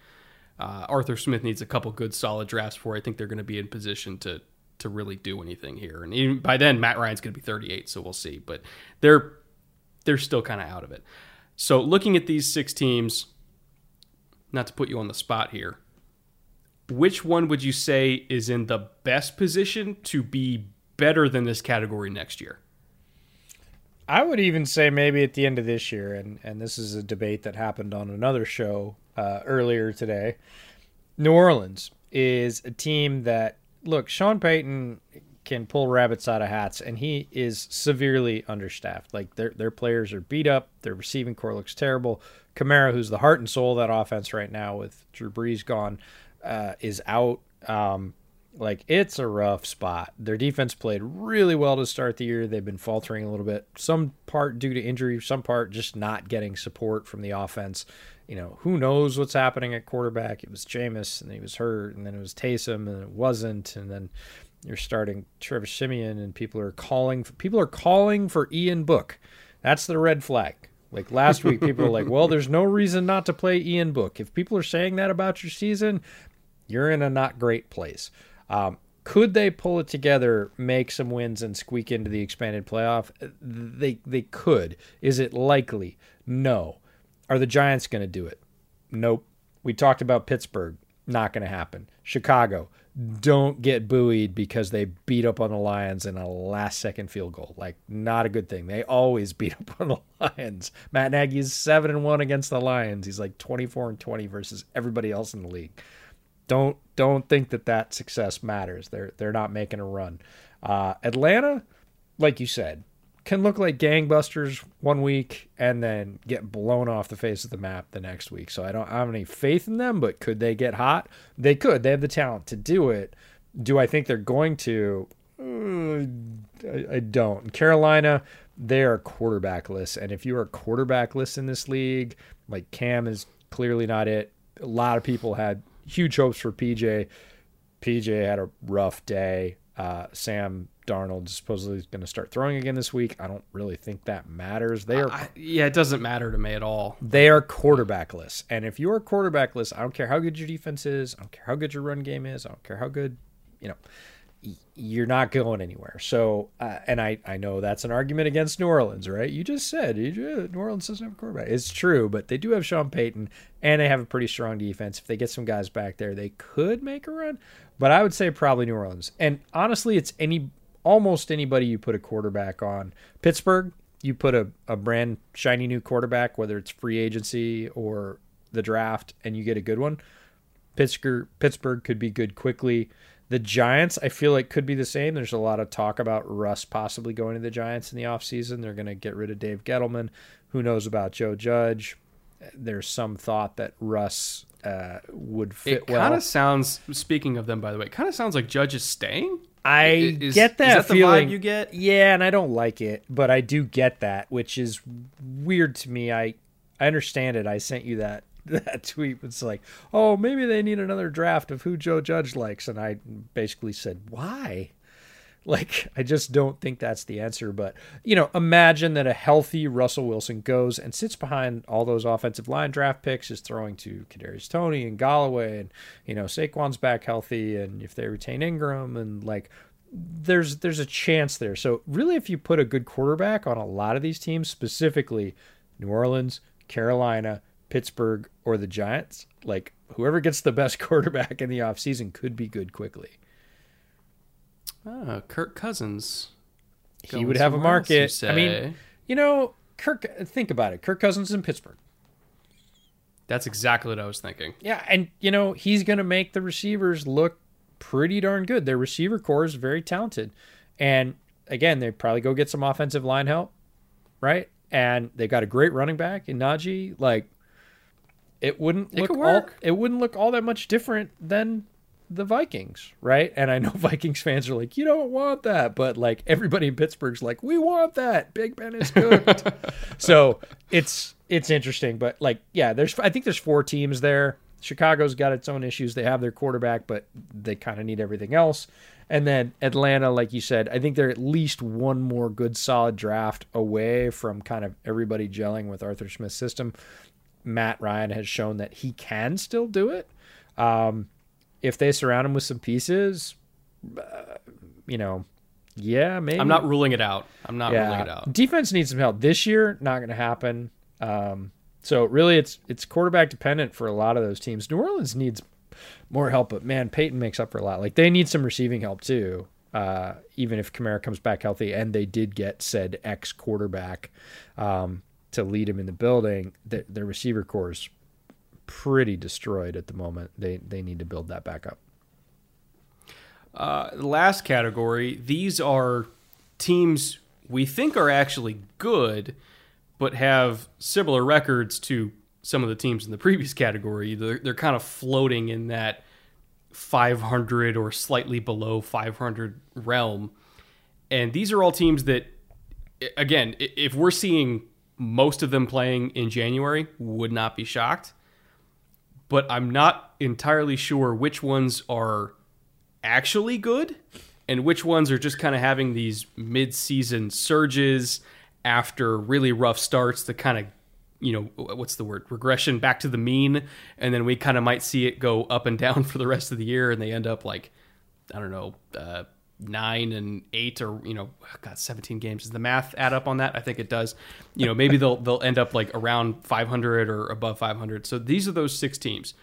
Uh, Arthur Smith needs a couple good solid drafts before I think they're going to be in position to to really do anything here. And even by then, Matt Ryan's going to be 38, so we'll see. But they're they're still kind of out of it. So looking at these six teams, not to put you on the spot here, which one would you say is in the best position to be better than this category next year? I would even say maybe at the end of this year, and, and this is a debate that happened on another show uh, earlier today. New Orleans is a team that, look, Sean Payton can pull rabbits out of hats, and he is severely understaffed. Like their their players are beat up. Their receiving core looks terrible. Kamara, who's the heart and soul of that offense right now, with Drew Brees gone, uh, is out. Um, like it's a rough spot. Their defense played really well to start the year. They've been faltering a little bit. Some part due to injury, some part just not getting support from the offense. You know, who knows what's happening at quarterback? It was Jameis, and he was hurt, and then it was Taysom, and it wasn't, and then you're starting Trevor Siemian, and people are calling. For, people are calling for Ian Book. That's the red flag. Like last week, people are like, "Well, there's no reason not to play Ian Book." If people are saying that about your season, you're in a not great place. Um, could they pull it together, make some wins, and squeak into the expanded playoff? They they could. Is it likely? No. Are the Giants going to do it? Nope. We talked about Pittsburgh. Not going to happen. Chicago don't get buoyed because they beat up on the Lions in a last second field goal. Like not a good thing. They always beat up on the Lions. Matt Nagy is 7 and 1 against the Lions. He's like 24 and 20 versus everybody else in the league. Don't don't think that that success matters. They're they're not making a run. Uh, Atlanta, like you said, can look like gangbusters one week and then get blown off the face of the map the next week. So I don't have any faith in them, but could they get hot? They could. They have the talent to do it. Do I think they're going to? Uh, I, I don't. Carolina, they are quarterbackless, and if you are quarterbackless in this league, like Cam is clearly not it. A lot of people had huge hopes for PJ. PJ had a rough day. Uh, Sam Darnold supposedly is going to start throwing again this week. I don't really think that matters. They are, I, yeah, it doesn't matter to me at all. They are quarterbackless, and if you're quarterbackless, I don't care how good your defense is. I don't care how good your run game is. I don't care how good, you know, you're not going anywhere. So, uh, and I, I know that's an argument against New Orleans, right? You just said New Orleans doesn't have a quarterback. It's true, but they do have Sean Payton, and they have a pretty strong defense. If they get some guys back there, they could make a run. But I would say probably New Orleans. And honestly, it's any almost anybody you put a quarterback on. Pittsburgh, you put a, a brand shiny new quarterback, whether it's free agency or the draft, and you get a good one. Pittsburgh Pittsburgh could be good quickly. The Giants, I feel like could be the same. There's a lot of talk about Russ possibly going to the Giants in the offseason. They're going to get rid of Dave Gettleman. Who knows about Joe Judge? There's some thought that Russ uh, would fit well. It kind of sounds. Speaking of them, by the way, it kind of sounds like Judge is staying. I is- get is that, that the vibe feeling. you get? Yeah, and I don't like it, but I do get that, which is weird to me. I I understand it. I sent you that that tweet. was like, oh, maybe they need another draft of who Joe Judge likes, and I basically said, why? Like, I just don't think that's the answer. But, you know, imagine that a healthy Russell Wilson goes and sits behind all those offensive line draft picks, is throwing to Kadarius Toney and Golladay, and, you know, Saquon's back healthy, and if they retain Ingram, and like, there's there's a chance there. So really, if you put a good quarterback on a lot of these teams, specifically New Orleans, Carolina, Pittsburgh, or the Giants, like whoever gets the best quarterback in the offseason could be good quickly. Ah, Kirk Cousins. He would have a market. I mean, you know, Kirk. Think about it. Kirk Cousins in Pittsburgh. that's exactly what I was thinking. Yeah, and you know he's going to make the receivers look pretty darn good. Their receiver core is very talented, and again, they probably go get some offensive line help, right? And they got a great running back in Najee. Like, it wouldn't It look could all, it wouldn't look all that much different than the Vikings, right? And I know Vikings fans are like, you don't want that, but like everybody in Pittsburgh's like, we want that. Big Ben is cooked. so it's it's interesting, but like, yeah, there's I think there's four teams there. Chicago's got its own issues. They have their quarterback, but they kind of need everything else. And then Atlanta, like you said, I think they're at least one more good solid draft away from kind of everybody gelling with Arthur Smith's system. Matt Ryan has shown that he can still do it. Um, if they surround him with some pieces, uh, you know, yeah, maybe. I'm not ruling it out. I'm not ruling it out. Defense needs some help this year. Not going to happen. Um, so really, it's it's quarterback dependent for a lot of those teams. New Orleans needs more help, but man, Payton makes up for a lot. Like they need some receiving help too. Uh, even if Kamara comes back healthy, and they did get said ex quarterback um, to lead him in the building, their, their receiver core is pretty destroyed at the moment. They they need to build that back up. Uh, last category. These are teams we think are actually good, but have similar records to some of the teams in the previous category. They're, they're kind of floating in that 500 or slightly below 500 realm. And these are all teams that, again, if we're seeing most of them playing in January, would not be shocked. But I'm not entirely sure which ones are actually good and which ones are just kind of having these mid-season surges after really rough starts to kind of you know what's the word regression back to the mean and then we kind of might see it go up and down for the rest of the year and they end up like i don't know uh, nine and eight or you know god 17 games. Does the math add up on that? I think it does. You know maybe they'll they'll end up like around 500 or above 500 so these are those six teams.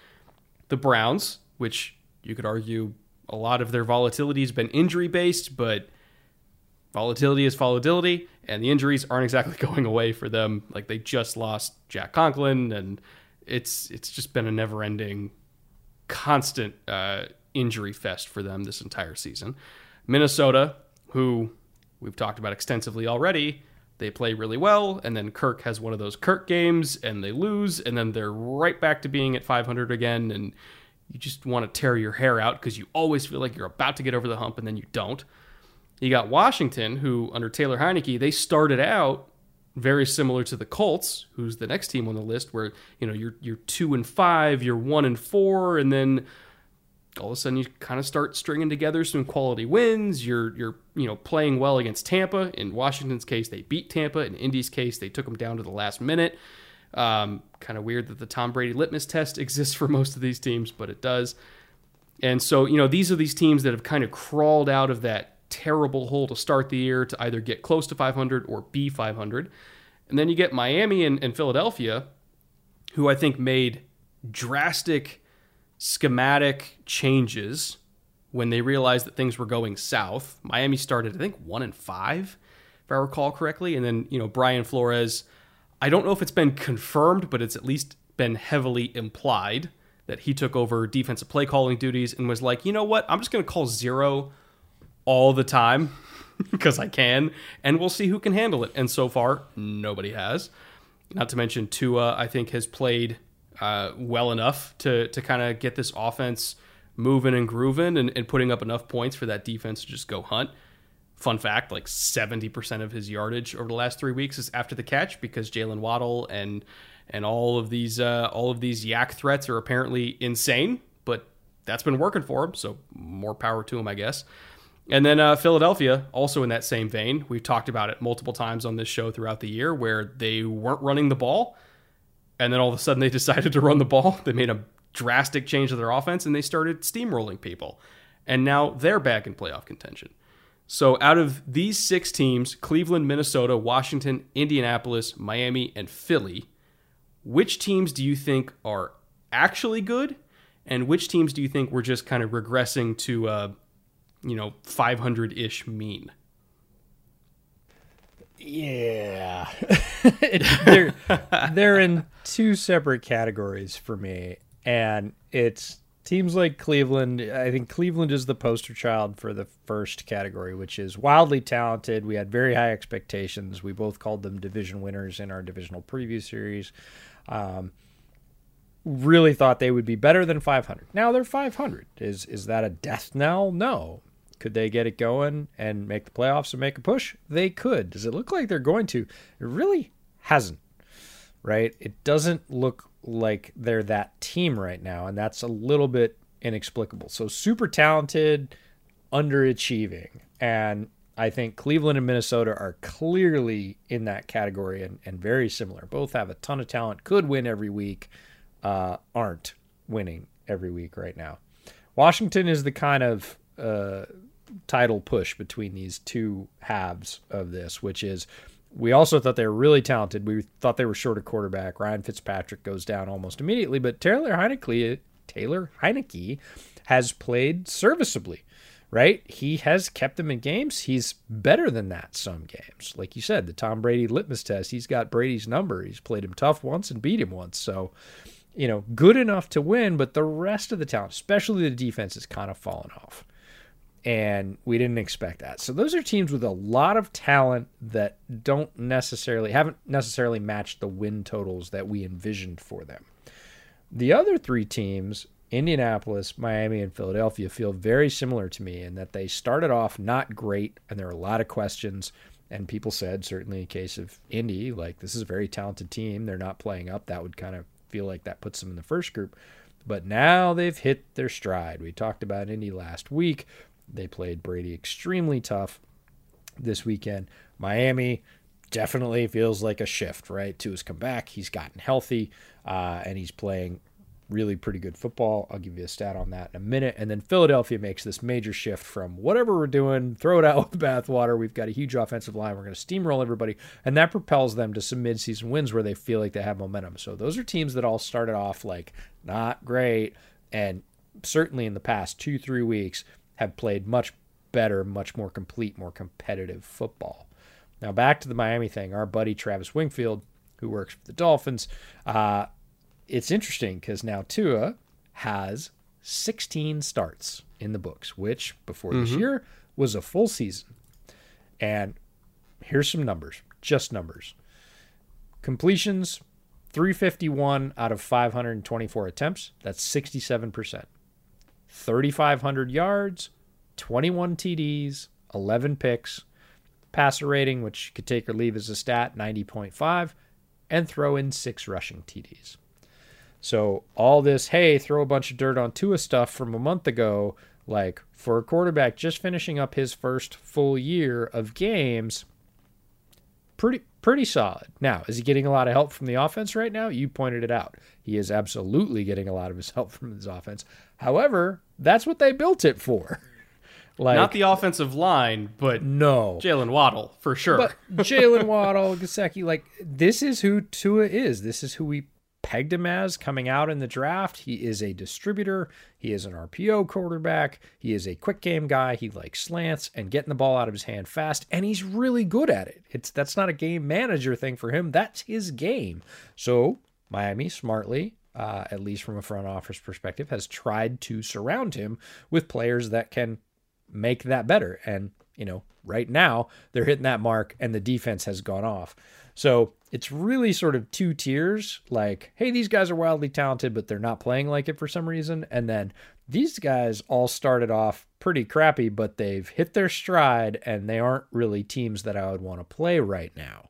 The Browns, which you could argue a lot of their volatility has been injury based, but volatility is volatility, and the injuries aren't exactly going away for them. Like they just lost Jack Conklin, and it's it's just been a never ending, constant uh, injury fest for them this entire season. Minnesota, who we've talked about extensively already, they play really well, and then Kirk has one of those Kirk games, and they lose, and then they're right back to being at 500 again, and you just want to tear your hair out because you always feel like you're about to get over the hump, and then you don't. You got Washington, who under Taylor Heinicke, they started out very similar to the Colts, who's the next team on the list, where you know you're you're two and five, you're one and four, and then all of a sudden you kind of start stringing together some quality wins. You're you're you know playing well against Tampa. In Washington's case, they beat Tampa. In Indy's case, they took them down to the last minute. Um, kind of weird that the Tom Brady litmus test exists for most of these teams, but it does. And so you know these are these teams that have kind of crawled out of that terrible hole to start the year to either get close to 500 or be 500. And then you get Miami and, and Philadelphia, who I think made drastic schematic changes when they realized that things were going south. Miami started, I think, one and five, if I recall correctly, and then you know Brian Flores. I don't know if it's been confirmed, but it's at least been heavily implied that he took over defensive play calling duties and was like, you know what, I'm just going to call zero all the time because I can, and we'll see who can handle it. And so far, nobody has. Not to mention Tua, I think has played uh, well enough to to kind of get this offense moving and grooving and, and putting up enough points for that defense to just go hunt. Fun fact: like seventy percent of his yardage over the last three weeks is after the catch because Jaylen Waddle and and all of these uh, all of these YAC threats are apparently insane. But that's been working for him, so more power to him, I guess. And then uh, Philadelphia, also in that same vein, we've talked about it multiple times on this show throughout the year, where they weren't running the ball, and then all of a sudden they decided to run the ball. They made a drastic change to their offense, and they started steamrolling people, and now they're back in playoff contention. So, out of these six teams Cleveland, Minnesota, Washington, Indianapolis, Miami, and Philly which teams do you think are actually good? And which teams do you think we're just kind of regressing to, uh, you know, 500 ish mean? Yeah. they're, they're in two separate categories for me. And it's teams like Cleveland, I think Cleveland is the poster child for the first category, which is wildly talented. We had very high expectations. We both called them division winners in our divisional preview series. Um, really thought they would be better than 500. Now they're 500. Is is that a death knell? No. Could they get it going and make the playoffs and make a push? They could. Does it look like they're going to? It really hasn't. Right? It doesn't look like they're that team right now, and that's a little bit inexplicable. So super talented, underachieving, and I think Cleveland and Minnesota are clearly in that category and, and very similar. Both have a ton of talent, could win every week, uh, aren't winning every week right now. Washington is the kind of uh, title push between these two halves of this, which is we also thought they were really talented. We thought they were short of quarterback. Ryan Fitzpatrick goes down almost immediately, but Taylor Heinicke, Taylor Heinicke has played serviceably, right? He has kept them in games. He's better than that some games. Like you said, the Tom Brady litmus test, he's got Brady's number. He's played him tough once and beat him once. So, you know, good enough to win, but the rest of the talent, especially the defense, has kind of fallen off and we didn't expect that. So those are teams with a lot of talent that don't necessarily haven't necessarily matched the win totals that we envisioned for them. The other three teams, Indianapolis, Miami, and Philadelphia, feel very similar to me in that they started off not great, and there are a lot of questions. And people said, certainly in case of Indy, like this is a very talented team. They're not playing up. That would kind of feel like that puts them in the first group. But now they've hit their stride. We talked about Indy last week. They played Brady extremely tough this weekend. Miami definitely feels like a shift, right? To his comeback, he's gotten healthy uh, and he's playing really pretty good football. I'll give you a stat on that in a minute. And then Philadelphia makes this major shift from whatever we're doing, throw it out with the bathwater. We've got a huge offensive line. We're going to steamroll everybody. And that propels them to some midseason wins where they feel like they have momentum. So those are teams that all started off like not great. And certainly in the past two, three weeks, have played much better, much more complete, more competitive football. Now, back to the Miami thing. Our buddy Travis Wingfield, who works for the Dolphins, uh, it's interesting because now Tua has 16 starts in the books, which before mm-hmm. this year was a full season. And here's some numbers, just numbers. Completions 351 out of 524 attempts. That's 67%. 3,500 yards, 21 TDs, 11 picks, passer rating, which you could take or leave as a stat, 90.5, and throw in six rushing TDs. So all this, hey, throw a bunch of dirt on Tua stuff from a month ago, like for a quarterback just finishing up his first full year of games, pretty pretty solid. Now, is he getting a lot of help from the offense right now? You pointed it out. He is absolutely getting a lot of his help from his offense. However, that's what they built it for. like not the offensive line, but no Jaylen Waddle for sure. But Jaylen Waddle, Gesicki, like this is who Tua is. This is who we pegged him as coming out in the draft. He is a distributor. He is an RPO quarterback. He is a quick game guy. He likes slants and getting the ball out of his hand fast, and he's really good at it. It's that's not a game manager thing for him. That's his game. So Miami smartly. Uh, at least from a front office perspective, has tried to surround him with players that can make that better. And you know, right now they're hitting that mark and the defense has gone off. So it's really sort of two tiers like, hey, these guys are wildly talented, but they're not playing like it for some reason. And then these guys all started off pretty crappy, but they've hit their stride and they aren't really teams that I would want to play right now.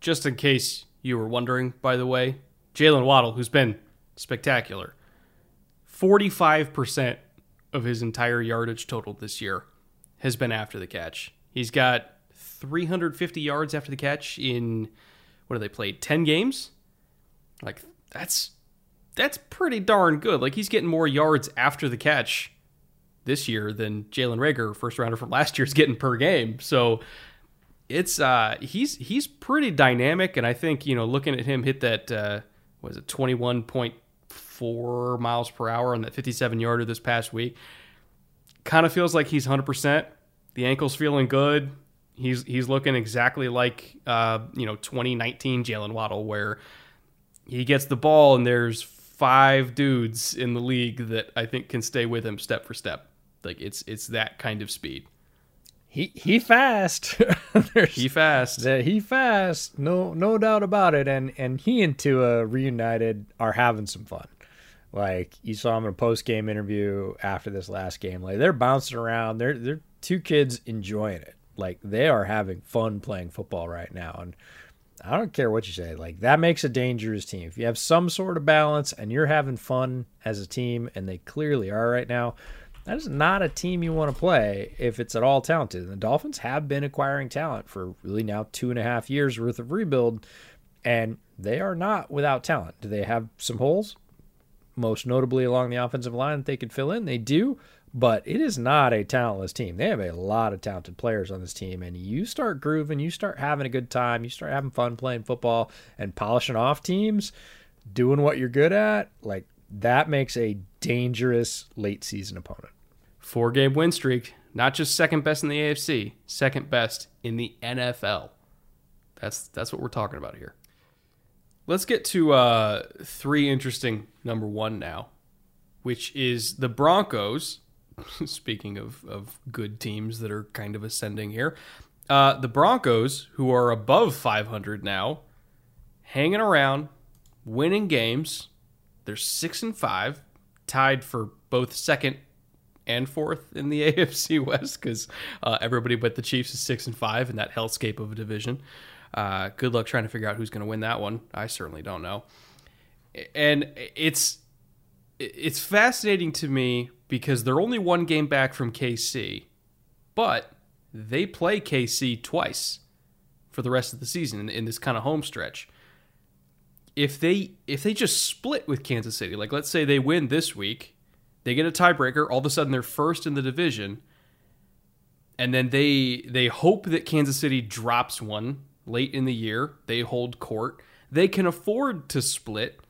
Just in case you were wondering, by the way, Jaylen Waddle, who's been spectacular, 45% of his entire yardage total this year has been after the catch. He's got 350 yards after the catch in what do they played 10 games? Like that's that's pretty darn good. Like he's getting more yards after the catch this year than Jalen Reagor, first rounder from last year's getting per game. So it's uh he's he's pretty dynamic and I think you know looking at him hit that uh was it 21.4 miles per hour on that 57 yarder this past week kind of feels like he's 100% the ankle's feeling good He's he's looking exactly like uh, you know 2019 Jaylen Waddle, where he gets the ball and there's five dudes in the league that I think can stay with him step for step. Like it's it's that kind of speed. He he fast. he fast. he fast. No no doubt about it. And and he and Tua reunited are having some fun. Like you saw him in a post game interview after this last game. Like they're bouncing around. They're they're two kids enjoying it. Like they are having fun playing football right now. And I don't care what you say. Like that makes a dangerous team. If you have some sort of balance and you're having fun as a team, and they clearly are right now, that is not a team you want to play if it's at all talented. And the Dolphins have been acquiring talent for really now two and a half years worth of rebuild, and they are not without talent. Do they have some holes? Most notably along the offensive line that they could fill in. They do but it is not a talentless team. They have a lot of talented players on this team, and you start grooving, you start having a good time, you start having fun playing football and polishing off teams, doing what you're good at. Like that makes a dangerous late season opponent. Four game win streak, not just second best in the AFC, second best in the NFL. That's that's what we're talking about here. Let's get to uh, three interesting number one now, which is the Broncos speaking of, of good teams that are kind of ascending here, uh, the Broncos, who are above 500 now, hanging around, winning games. They're six and five, tied for both second and fourth in the AFC West because uh, everybody but the Chiefs is six and five in that hellscape of a division. Uh, good luck trying to figure out who's going to win that one. I certainly don't know. And it's it's fascinating to me because they're only one game back from KC, but they play KC twice for the rest of the season in, in this kind of home stretch. If they if they just split with Kansas City, like let's say they win this week, they get a tiebreaker, all of a sudden they're first in the division, and then they they hope that Kansas City drops one late in the year. They hold court. They can afford to split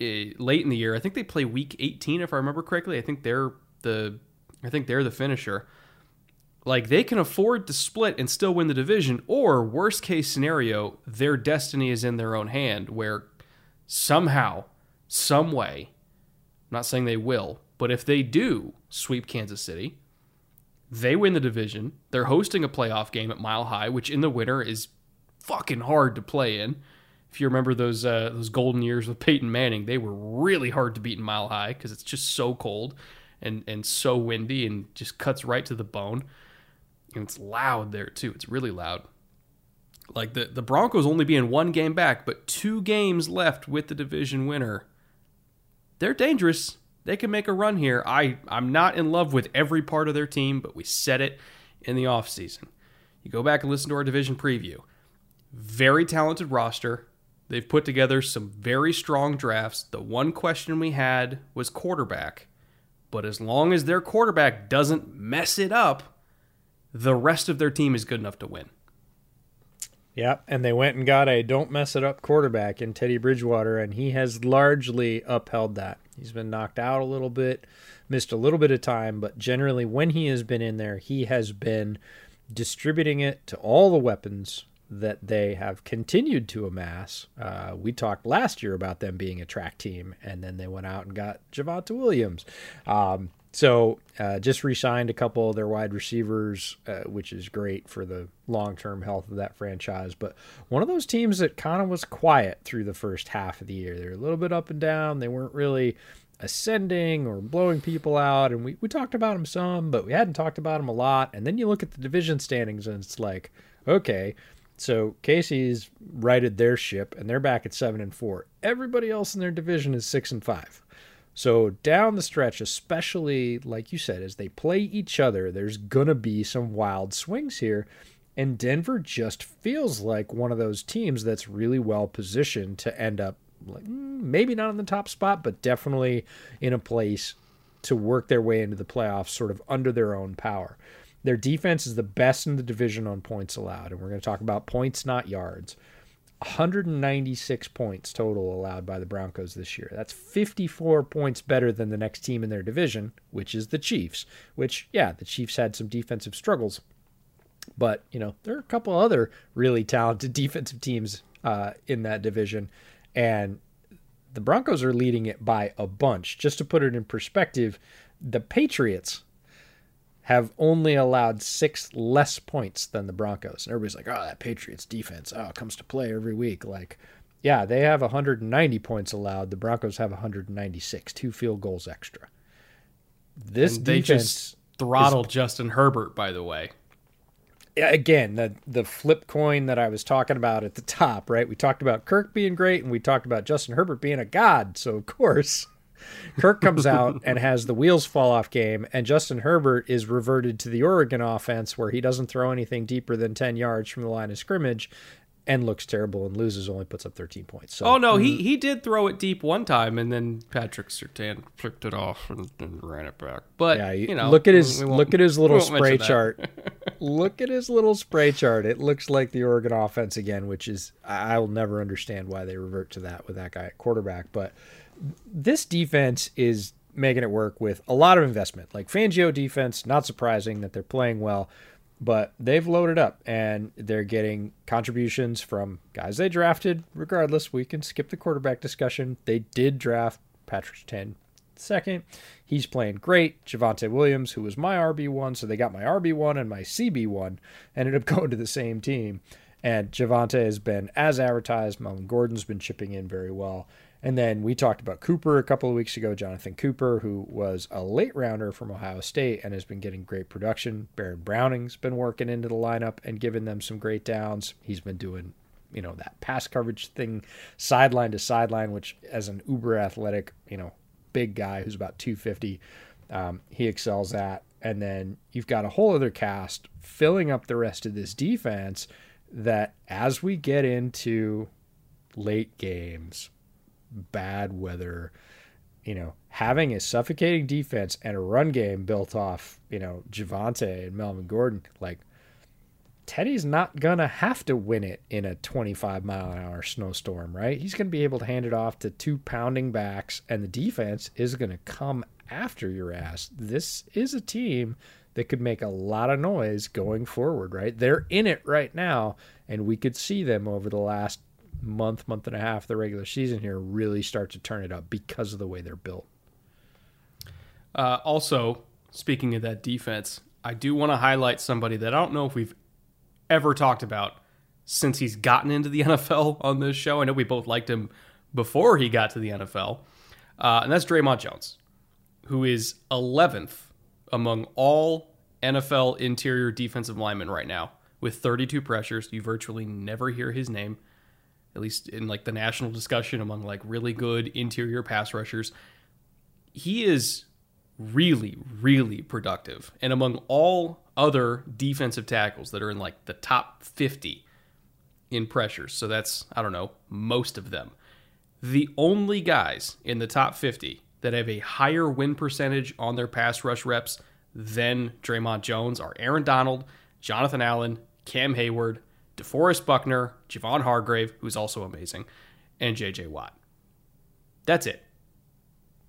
uh, late in the year. I think they play week 18 if I remember correctly. I think they're the I think they're the finisher. Like they can afford to split and still win the division or worst case scenario, their destiny is in their own hand where somehow, some way, Not saying they will, but if they do sweep Kansas City, they win the division. They're hosting a playoff game at Mile High, which in the winter is fucking hard to play in if you remember those uh, those golden years with Peyton Manning, they were really hard to beat in Mile High because it's just so cold and and so windy and just cuts right to the bone. And it's loud there too. It's really loud. Like the the Broncos only being one game back, but two games left with the division winner. They're dangerous. They can make a run here. I I'm not in love with every part of their team, but we said it in the offseason. You go back and listen to our division preview. Very talented roster They've put together some very strong drafts. The one question we had was quarterback. But as long as their quarterback doesn't mess it up, the rest of their team is good enough to win. Yeah, and they went and got a don't mess it up quarterback in Teddy Bridgewater, and he has largely upheld that. He's been knocked out a little bit, missed a little bit of time, but generally, when he has been in there, he has been distributing it to all the weapons that they have continued to amass. Uh, we talked last year about them being a track team, and then they went out and got Javonte Williams. Um, So uh, just re-signed a couple of their wide receivers, uh, which is great for the long-term health of that franchise. But one of those teams that kind of was quiet through the first half of the year. They're a little bit up and down. They weren't really ascending or blowing people out. And we, we talked about them some, but we hadn't talked about them a lot. And then you look at the division standings and it's like, okay, so KC's righted their ship and they're back at seven and four. Everybody else in their division is six and five. So down the stretch, especially like you said, as they play each other, there's gonna be some wild swings here. And Denver just feels like one of those teams that's really well positioned to end up like mm, maybe not in the top spot, but definitely in a place to work their way into the playoffs sort of under their own power. Their defense is the best in the division on points allowed, and we're going to talk about points, not yards. 196 points total allowed by the Broncos this year. That's 54 points better than the next team in their division, which is the Chiefs. Which, yeah, the Chiefs had some defensive struggles, but you know there are a couple other really talented defensive teams uh, in that division, and the Broncos are leading it by a bunch. Just to put it in perspective, the Patriots have only allowed six less points than the Broncos. And everybody's like, oh, that Patriots defense, oh, comes to play every week. Like, yeah, they have 190 points allowed. The Broncos have 196, two field goals extra. This And they defense, just throttled Justin Herbert, by the way. yeah, again, the the flip coin that I was talking about at the top, right? We talked about Kirk being great, and we talked about Justin Herbert being a god. So of course, Kirk comes out and has the wheels fall off game, and Justin Herbert is reverted to the Oregon offense where he doesn't throw anything deeper than 10 yards from the line of scrimmage and looks terrible and loses, only puts up 13 points. So, Oh no, he mm. he did throw it deep one time, and then Patrick Surtain flicked it off and, and ran it back. But yeah, you know, look at his look at his little spray chart. look at his little spray chart. It looks like the Oregon offense again, which is I I will never understand why they revert to that with that guy at quarterback. But this defense is making it work with a lot of investment. Like Fangio defense, not surprising that they're playing well, but they've loaded up and they're getting contributions from guys they drafted. Regardless, we can skip the quarterback discussion. They did draft Patrick Ten second. He's playing great. Javonte Williams, who was my RB1, so they got my RB1 and my CB1, ended up going to the same team. And Javonte has been as advertised. Melvin Gordon's been chipping in very well. And then we talked about Cooper a couple of weeks ago, Jonathan Cooper, who was a late rounder from Ohio State and has been getting great production. Baron Browning's been working into the lineup and giving them some great downs. He's been doing, you know, that pass coverage thing sideline to sideline, which as an uber athletic, you know, big guy who's about 250, um, he excels at. And then you've got a whole other cast filling up the rest of this defense that as we get into late games, bad weather, you know, having a suffocating defense and a run game built off, you know, Javonte and Melvin Gordon, like Teddy's not gonna have to win it in a 25 mile an hour snowstorm, right? He's gonna be able to hand it off to two pounding backs, and the defense is gonna come after your ass. This is a team that could make a lot of noise going forward, right? They're in it right now, and we could see them over the last month, month and a half, the regular season here, really start to turn it up because of the way they're built. Uh, also, speaking of that defense, I do want to highlight somebody that I don't know if we've ever talked about since he's gotten into the NFL on this show. I know we both liked him before he got to the NFL, uh, and that's Dre'Mont Jones, who is 11th among all NFL interior defensive linemen right now with 32 pressures. You virtually never hear his name, at least in like the national discussion among like really good interior pass rushers. He is really, really productive. And among all other defensive tackles that are in like the top 50 in pressures, so that's, I don't know, most of them, the only guys in the top 50 that have a higher win percentage on their pass rush reps than Dre'Mont Jones are Aaron Donald, Jonathan Allen, Cam Heyward, DeForest Buckner, Javon Hargrave, who's also amazing, and JJ Watt. That's it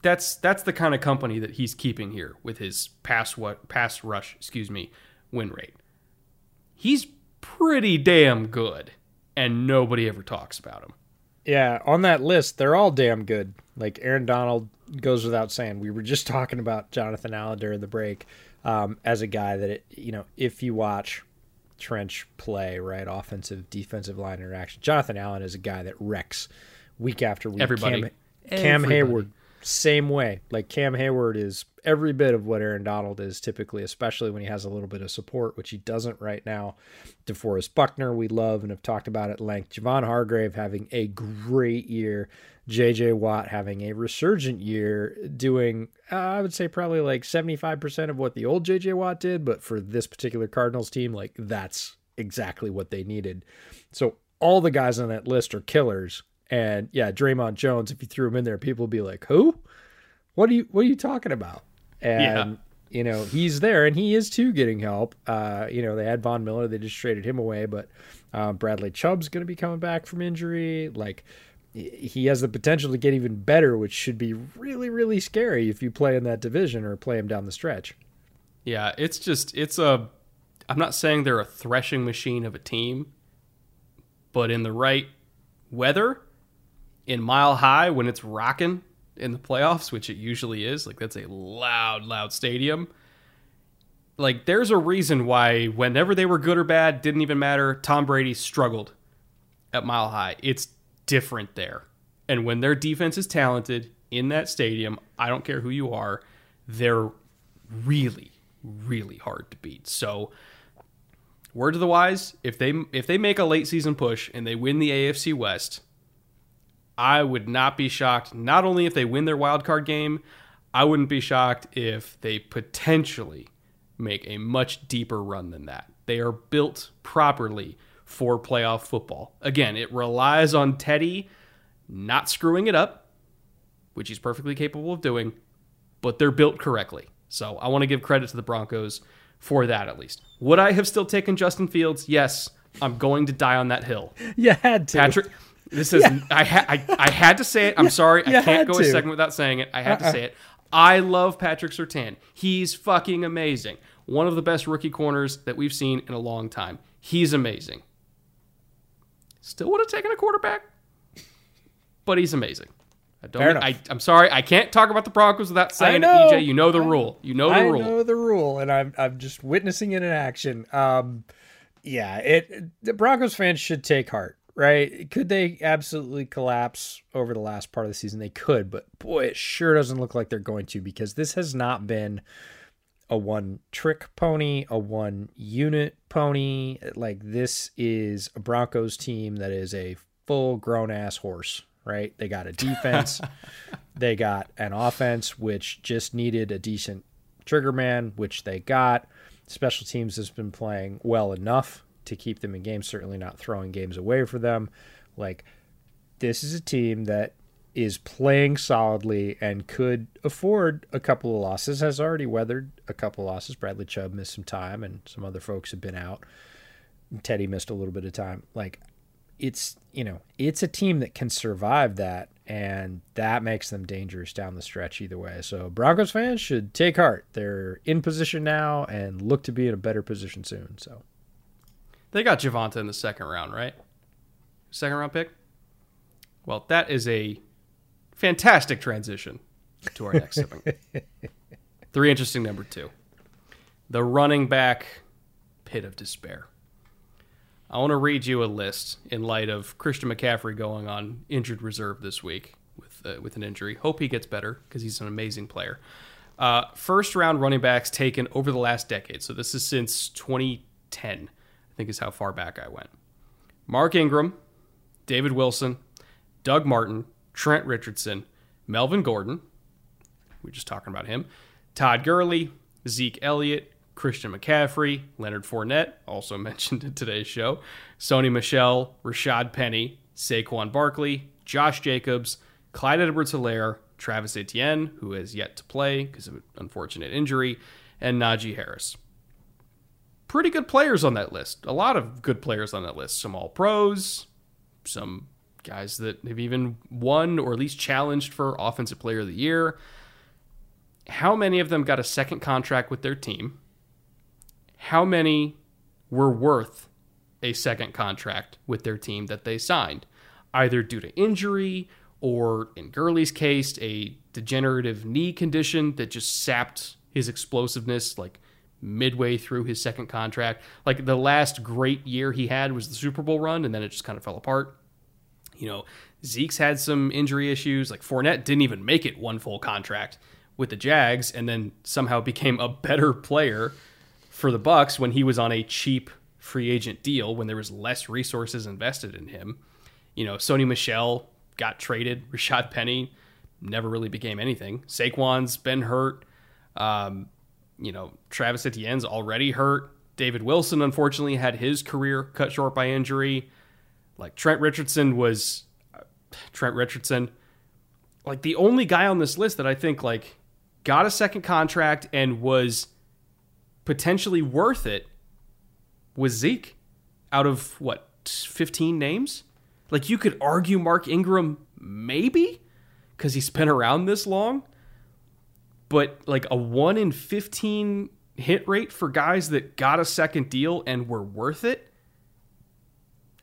that's that's the kind of company that he's keeping here with his pass what pass rush, excuse me, win rate. He's pretty damn good, and nobody ever talks about him. Yeah, on that list, they're all damn good. Like Aaron Donald goes without saying. We were just talking about Jonathan Allen during the break um, as a guy that, it, you know, if you watch trench play, right, offensive, defensive line interaction, Jonathan Allen is a guy that wrecks week after week. Everybody. Cam, Cam Everybody. Heyward, same way. Like Cam Heyward is every bit of what Aaron Donald is typically, especially when he has a little bit of support, which he doesn't right now. DeForest Buckner, we love and have talked about at length. Javon Hargrave having a great year. JJ Watt having a resurgent year, doing, uh, I would say, probably like 75% of what the old JJ Watt did. But for this particular Cardinals team, like that's exactly what they needed. So all the guys on that list are killers. And yeah, Dre'Mont Jones, if you threw him in there, people would be like, who? What are you, what are you talking about? And, Yeah. you know, he's there and he is too getting help. Uh, you know, they had Von Miller, they just traded him away, but uh, Bradley Chubb's going to be coming back from injury. Like, he has the potential to get even better, which should be really, really scary if you play in that division or play him down the stretch. Yeah, it's just it's a. I'm not saying they're a threshing machine of a team, but in the right weather, in mile high when it's rocking in the playoffs, which it usually is, like that's a loud, loud stadium. Like there's a reason why whenever they were good or bad didn't even matter. Tom Brady struggled at Mile High. It's different there. And when their defense is talented in that stadium, I don't care who you are, they're really, really hard to beat. So, word to the wise, if they if they make a late season push and they win the AFC West, I would not be shocked. Not only if they win their wild card game, I wouldn't be shocked if they potentially make a much deeper run than that. They are built properly for playoff football. Again, it relies on Teddy not screwing it up, which he's perfectly capable of doing, but they're built correctly. So I want to give credit to the Broncos for that at least. Would I have still taken Justin Fields? Yes. I'm going to die on that hill. You had to. Patrick, this is I, ha- I I had to say it. I'm sorry, I can't go a to. Uh-uh. second without saying it. I had to say it. I love Patrick Surtain. He's fucking amazing. One of the best rookie corners that we've seen in a long time. He's amazing. Still would have taken a quarterback, but he's amazing. I don't. I, I'm sorry. I can't talk about the Broncos without saying it. EJ, you know the rule. You know the I rule. I know the rule, and I'm I'm just witnessing it in action. Um, yeah, it the Broncos fans should take heart, right? Could they absolutely collapse over the last part of the season? They could, but boy, it sure doesn't look like they're going to because this has not been a one trick pony, a one unit pony. Like this is a Broncos team that is a full grown ass horse, right? They got a defense, they got an offense which just needed a decent trigger man, which they got. Special teams has been playing well enough to keep them in games, certainly not throwing games away for them. Like this is a team that is playing solidly and could afford a couple of losses, has already weathered a couple of losses. Bradley Chubb missed some time and some other folks have been out. Teddy missed a little bit of time. Like it's, you know, it's a team that can survive that and that makes them dangerous down the stretch either way. So Broncos fans should take heart. They're in position now and look to be in a better position soon. So They got Javonte in the second round, right? Second round pick? Well, that is a fantastic transition to our next segment. Three interesting number two. The running back pit of despair. I want to read you a list in light of Christian McCaffrey going on injured reserve this week with uh, with an injury. Hope he gets better because he's an amazing player. Uh, first round running backs taken over the last decade. So this is since 2010, I think is how far back I went. Mark Ingram, David Wilson, Doug Martin, Trent Richardson, Melvin Gordon. We're just talking about him. Todd Gurley, Zeke Elliott, Christian McCaffrey, Leonard Fournette, also mentioned in today's show, Sony Michel, Rashad Penny, Saquon Barkley, Josh Jacobs, Clyde Edwards Helaire, Travis Etienne, who has yet to play because of an unfortunate injury, and Najee Harris. Pretty good players on that list. A lot of good players on that list. Some all pros, some guys that have even won or at least challenged for Offensive Player of the Year. How many of them got a second contract with their team? How many were worth a second contract with their team that they signed? either due to injury or, in Gurley's case, a degenerative knee condition that just sapped his explosiveness like midway through his second contract. Like the last great year he had was the Super Bowl run, and then it just kind of fell apart. You know, Zeke's had some injury issues. Like Fournette didn't even make it one full contract with the Jags, and then somehow became a better player for the Bucs when he was on a cheap free agent deal when there was less resources invested in him. You know, Sony Michel got traded. Rashad Penny never really became anything. Saquon's been hurt. Um, you know, Travis Etienne's already hurt. David Wilson, unfortunately, had his career cut short by injury. Like Trent Richardson was uh, Trent Richardson. Like the only guy on this list that I think like got a second contract and was potentially worth it was Zeke out of what 15 names? Like you could argue Mark Ingram maybe cuz he's been around this long. But like a 1 in 15 hit rate for guys that got a second deal and were worth it.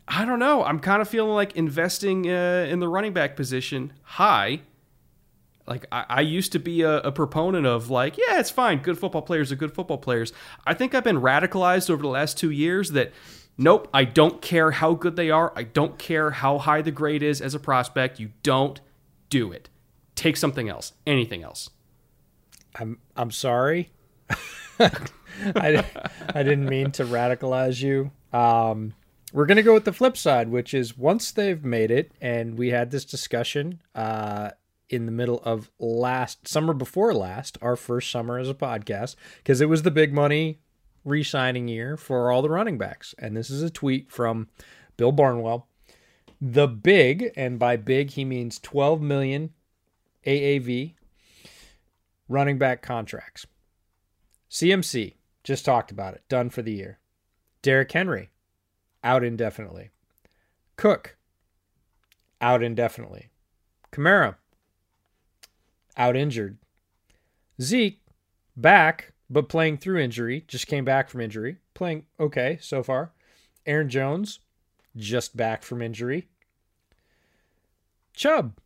I don't know. I'm kind of feeling like investing uh, in the running back position high. Like I, I used to be a, a, proponent of like yeah it's fine. Good football players are good football players. I think i've been radicalized over the last two years that nope i don't care how good they are. I don't care how high the grade is as a prospect. You don't do it. Take something else. Anything else i'm i'm sorry I, I didn't mean to radicalize you um we're going to go with the flip side, which is once they've made it, and we had this discussion uh, in the middle of last summer before last, our first summer as a podcast, because it was the big money re signing year for all the running backs. And this is a tweet from Bill Barnwell. The big, and by big, he means 12 million AAV running back contracts. CMC, just talked about it, done for the year. Derrick Henry, out indefinitely. Cook, out indefinitely. Kamara, out injured. Zeke, back, but playing through injury, just came back from injury, playing okay so far. Aaron Jones, just back from injury. Chubb,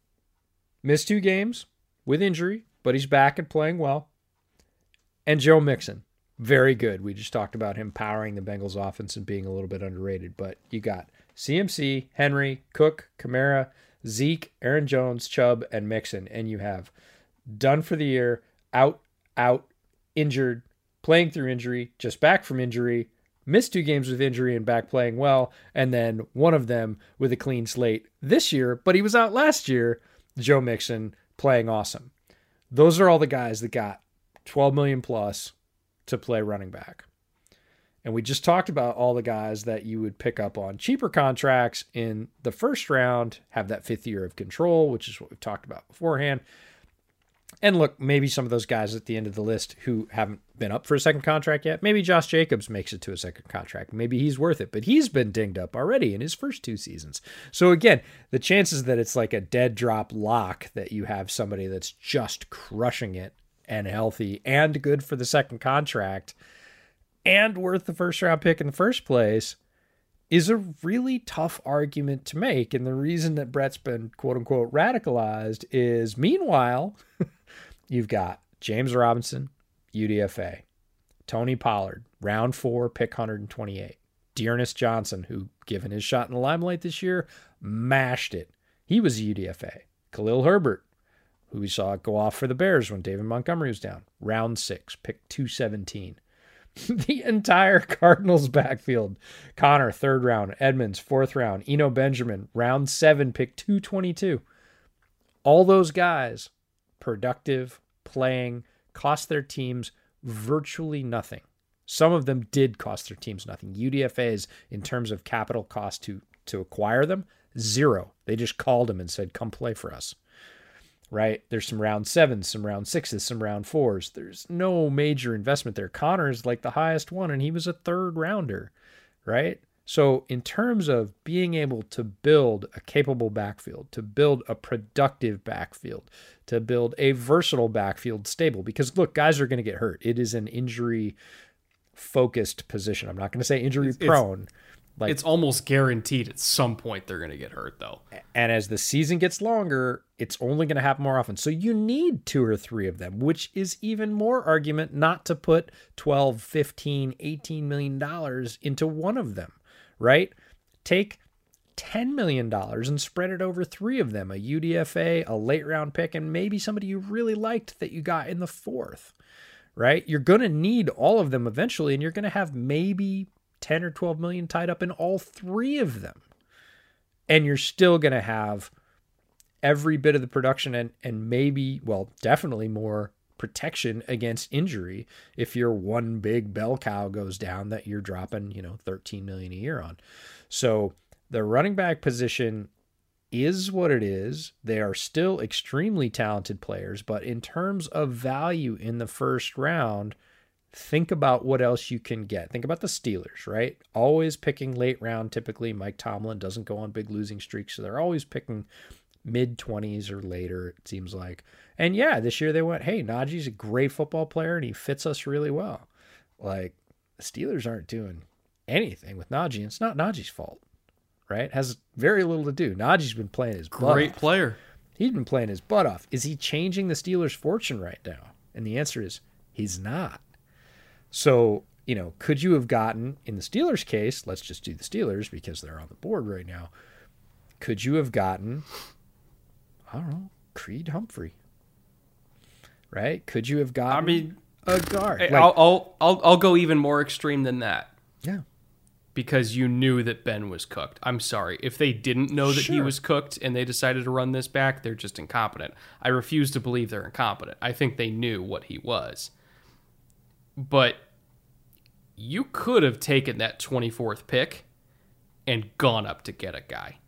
missed two games with injury, but he's back and playing well. And Joe Mixon, very good. We just talked about him powering the Bengals offense and being a little bit underrated, but you got CMC, Henry, Cook, Kamara, Zeke, Aaron Jones, Chubb, and Mixon, and you have done for the year, out, out, injured, playing through injury, just back from injury, missed two games with injury and back playing well, and then one of them with a clean slate this year, but he was out last year, Joe Mixon playing awesome. Those are all the guys that got 12 million plus to play running back. And we just talked about all the guys that you would pick up on cheaper contracts in the first round, have that fifth year of control, which is what we've talked about beforehand. And look, maybe some of those guys at the end of the list who haven't been up for a second contract yet, maybe Josh Jacobs makes it to a second contract. Maybe he's worth it, but he's been dinged up already in his first two seasons. So again, the chances that it's like a dead drop lock that you have somebody that's just crushing it and healthy and good for the second contract and worth the first round pick in the first place is a really tough argument to make. And the reason that Brett's been quote unquote radicalized is meanwhile, You've got James Robinson, UDFA, Tony Pollard, round four, pick 128. D'Ernest Johnson, who, given his shot in the limelight this year, mashed it. He was UDFA. Khalil Herbert, who we saw go off for the Bears when David Montgomery was down, round six, pick 217. the entire Cardinals backfield. Conner, third round. Edmonds, fourth round. Eno Benjamin, round seven, pick 222. All those guys productive, playing, cost their teams virtually nothing. Some of them did cost their teams nothing. UDFA's, in terms of capital cost to, to acquire them, zero. They just called them and said, come play for us. Right? There's some round sevens, some round sixes, some round fours. There's no major investment there. Conner's like the highest one, and he was a third rounder. Right? So, in terms of being able to build a capable backfield, to build a productive backfield, to build a versatile backfield stable, because look, guys are going to get hurt. It is an injury focused position. I'm not going to say injury prone, Like It's almost guaranteed at some point they're going to get hurt, though. And as the season gets longer, it's only going to happen more often. So you need two or three of them, which is even more argument not to put 12, 15, 18 million dollars into one of them, right? Take 10 million dollars and spread it over three of them, a UDFA, a late round pick and maybe somebody you really liked that you got in the fourth. Right? You're going to need all of them eventually and you're going to have maybe 10 or 12 million tied up in all three of them. And you're still going to have every bit of the production and, and maybe, well, definitely more protection against injury if your one big bell cow goes down that you're dropping, you know, 13 million a year on. So the running back position is what it is. They are still extremely talented players, but in terms of value in the first round, think about what else you can get. Think about the Steelers, right? Always picking late round. Typically, Mike Tomlin doesn't go on big losing streaks, so they're always picking mid 20s or later, it seems like. And yeah, this year they went, hey, Najee's a great football player and he fits us really well. Like, the Steelers aren't doing anything with Najee. And it's not Najee's fault, right? has very little to do. Najee's been playing his butt Great off. player. He's been playing his butt off. Is he changing the Steelers' fortune right now? And the answer is he's not. So, you know, could you have gotten, in the Steelers' case, let's just do the Steelers because they're on the board right now. Could you have gotten, I don't know, Creed Humphrey? Right? Could you have gotten I mean, a guard? Eh, like, I'll, I'll I'll I'll go even more extreme than that yeah. because you knew that Ben was cooked. I'm sorry if they didn't know that he was cooked and they decided to run this back. They're just incompetent. I refuse to believe they're incompetent. I think they knew what he was, but you could have taken that 24th pick and gone up to get a guy.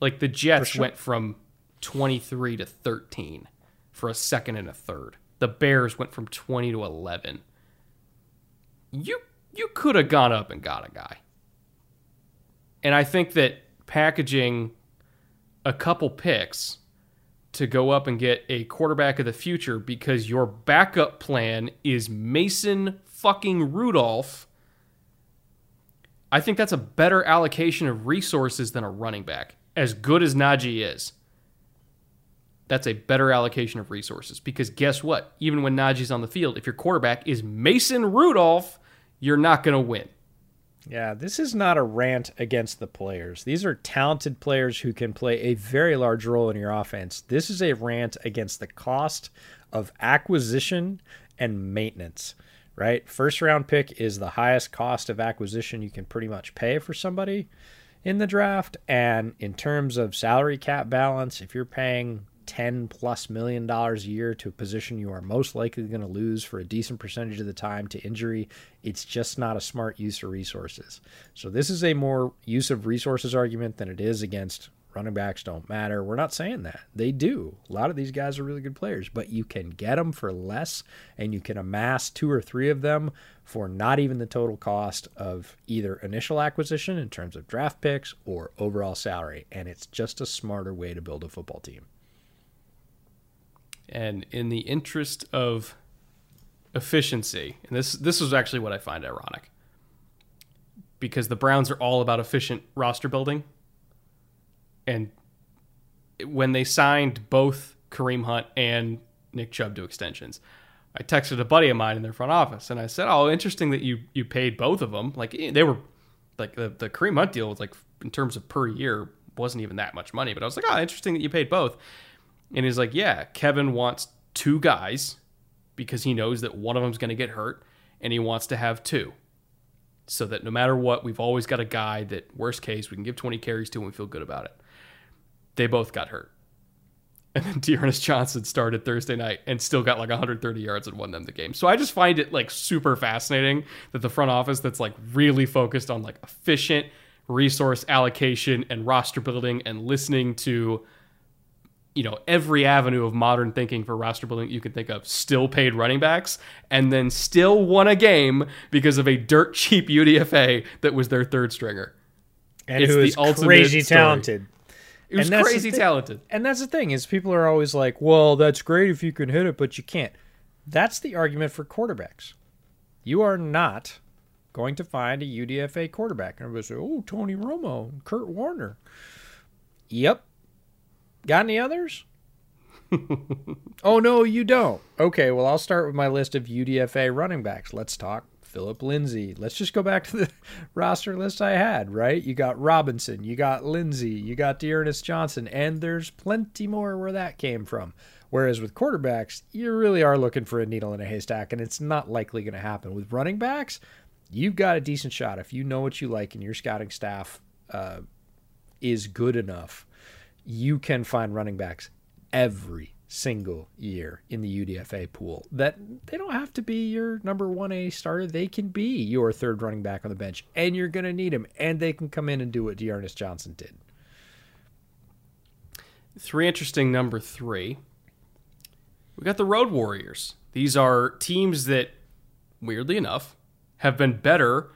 Like the Jets sure. went from 23 to 13 for a second and a third. The Bears went from 20 to 11. You you could have gone up and got a guy. And I think that packaging a couple picks to go up and get a quarterback of the future because your backup plan is Mason fucking Rudolph. I think that's a better allocation of resources than a running back. As good as Najee is, that's a better allocation of resources because guess what? Even when Najee's on the field, if your quarterback is Mason Rudolph, you're not going to win. Yeah, this is not a rant against the players. These are talented players who can play a very large role in your offense. This is a rant against the cost of acquisition and maintenance, right? First round pick is the highest cost of acquisition you can pretty much pay for somebody in the draft. And in terms of salary cap balance, if you're paying 10 plus million dollars a year to a position you are most likely going to lose for a decent percentage of the time to injury, it's just not a smart use of resources. So this is a more use of resources argument than it is against running backs don't matter. We're not saying that. They do. A lot of these guys are really good players, but you can get them for less and you can amass two or three of them for not even the total cost of either initial acquisition in terms of draft picks or overall salary. And it's just a smarter way to build a football team. And in the interest of efficiency, and this this is actually what I find ironic. Because the Browns are all about efficient roster building. And when they signed both Kareem Hunt and Nick Chubb to extensions, I texted a buddy of mine in their front office and I said, "Oh, interesting that you you paid both of them. Like eh, they were like the the Kareem Hunt deal was like in terms of per year wasn't even that much money, but I was like, "Oh, interesting that you paid both." And he's like, "Yeah, Kevin wants two guys because he knows that one of them's going to get hurt and he wants to have two. So that no matter what, we've always got a guy that worst case we can give 20 carries to and we feel good about it." They both got hurt. And then D'Ernest Johnson started Thursday night and still got like 130 yards and won them the game. So I just find it like super fascinating that the front office that's like really focused on like efficient resource allocation and roster building and listening to you know every avenue of modern thinking for roster building you can think of still paid running backs and then still won a game because of a dirt cheap UDFA that was their third stringer. And It's who the is ultimate crazy story. talented. It was And crazy talented. And that's the thing is people are always like, "Well, that's great if you can hit it, but you can't." That's the argument for quarterbacks. You are not going to find a UDFA quarterback. And everybody say, oh, Tony Romo, Kurt Warner. Yep. Got any others? oh, no, you don't. Okay, well, I'll start with my list of UDFA running backs. Let's talk Phillip Lindsay. Let's just go back to the roster list I had, right? You got Robinson, you got Lindsay, you got D'Ernest Johnson, and there's plenty more where that came from. Whereas with quarterbacks, you really are looking for a needle in a haystack, and it's not likely going to happen. With running backs, you've got a decent shot if you know what you like and your scouting staff uh, is good enough. You can find running backs every single year in the UDFA pool. That they don't have to be your number 1A starter. They can be your third running back on the bench and you're going to need them and they can come in and do what D'Ernest Johnson did. Three interesting number 3. We got the Road Warriors. These are teams that weirdly enough have been better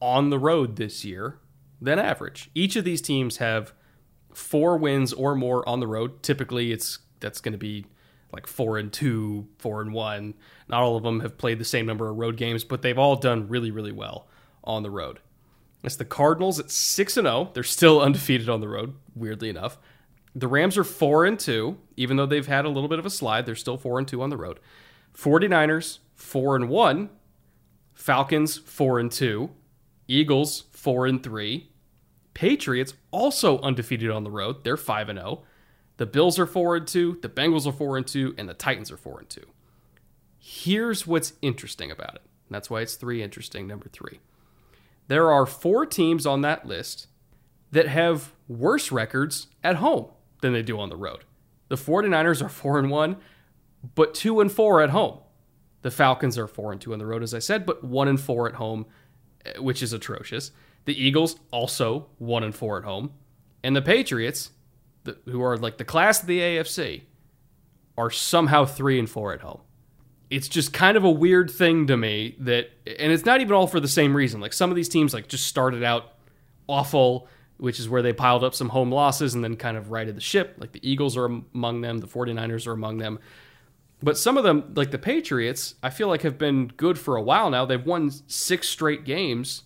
on the road this year than average. Each of these teams have four wins or more on the road. Typically, it's that's going to be like four and two, four and one. Not all of them have played the same number of road games, but they've all done really, really well on the road. It's the Cardinals at six and zero. They're still undefeated on the road. Weirdly enough, the Rams are four and two, even though they've had a little bit of a slide. They're still four and two on the road. 49ers four and one. Falcons four and two. Eagles four and three. Patriots also undefeated on the road. They're five and zero. The Bills are 4 and 2, the Bengals are 4 and 2, and the Titans are 4 and 2. Here's what's interesting about it. That's why it's 3 interesting number 3. There are 4 teams on that list that have worse records at home than they do on the road. The 49ers are 4 and 1, but 2 and 4 at home. The Falcons are 4 and 2 on the road as I said, but 1 and 4 at home, eh, which is atrocious. The Eagles also 1 and 4 at home. And the Patriots the, who are like the class of the AFC, are somehow three and four at home. It's just kind of a weird thing to me that, and it's not even all for the same reason. Like some of these teams, like just started out awful, which is where they piled up some home losses and then kind of righted the ship. Like the Eagles are among them, the 49ers are among them. But some of them, like the Patriots, I feel like have been good for a while now. They've won six straight games,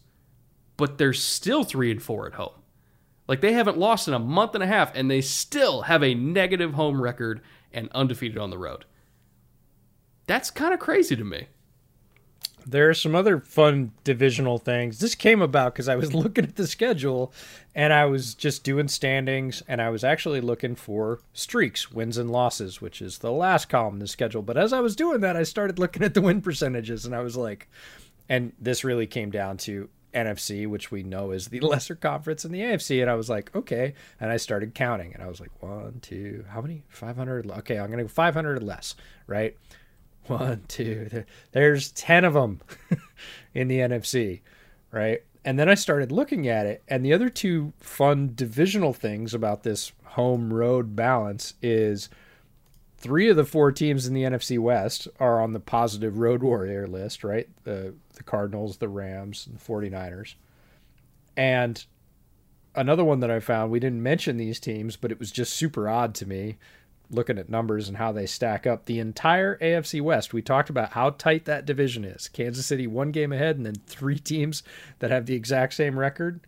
but they're still three and four at home. Like they haven't lost in a month and a half, and they still have a negative home record and undefeated on the road. That's kind of crazy to me. There are some other fun divisional things. This came about because I was looking at the schedule and I was just doing standings and I was actually looking for streaks, wins and losses, which is the last column in the schedule. But as I was doing that, I started looking at the win percentages and I was like, and this really came down to NFC, which we know is the lesser conference in the AFC. And I was like, okay. And I started counting and I was like, one, two, how many? 500. Okay, I'm going to go 500 less, right? One, two, there's 10 of them in the NFC, right? And then I started looking at it. And the other two fun divisional things about this home road balance is three of the four teams in the NFC West are on the positive road warrior list, right? The the Cardinals, the Rams, and the 49ers. And another one that I found, we didn't mention these teams, but it was just super odd to me looking at numbers and how they stack up. The entire AFC West, we talked about how tight that division is. Kansas City one game ahead and then three teams that have the exact same record.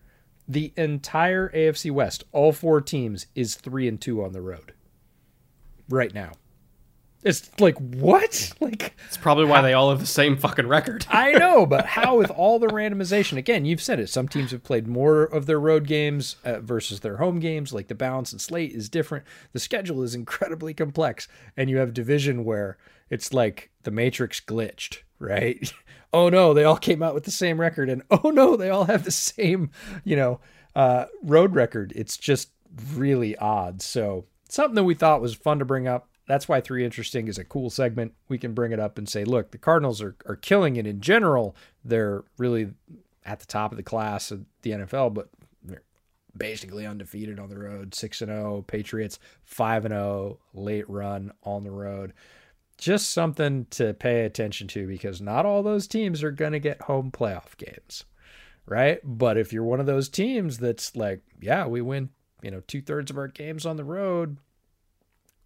The entire AFC West, all four teams is 3 and 2 on the road right now. It's like what? Like it's probably why how, they all have the same fucking record. I know, but how with all the randomization? Again, you've said it. Some teams have played more of their road games uh, versus their home games. Like the balance and slate is different. The schedule is incredibly complex, and you have division where it's like the matrix glitched, right? oh no, they all came out with the same record, and oh no, they all have the same, you know, uh, road record. It's just really odd. So something that we thought was fun to bring up that's why three interesting is a cool segment. We can bring it up and say, look, the Cardinals are, are killing it in general. They're really at the top of the class of the NFL, but they're basically undefeated on the road. Six and zero. Oh, Patriots five and zero. Oh, late run on the road. Just something to pay attention to because not all those teams are going to get home playoff games, right? But if you're one of those teams that's like, yeah, we win, you know, two thirds of our games on the road,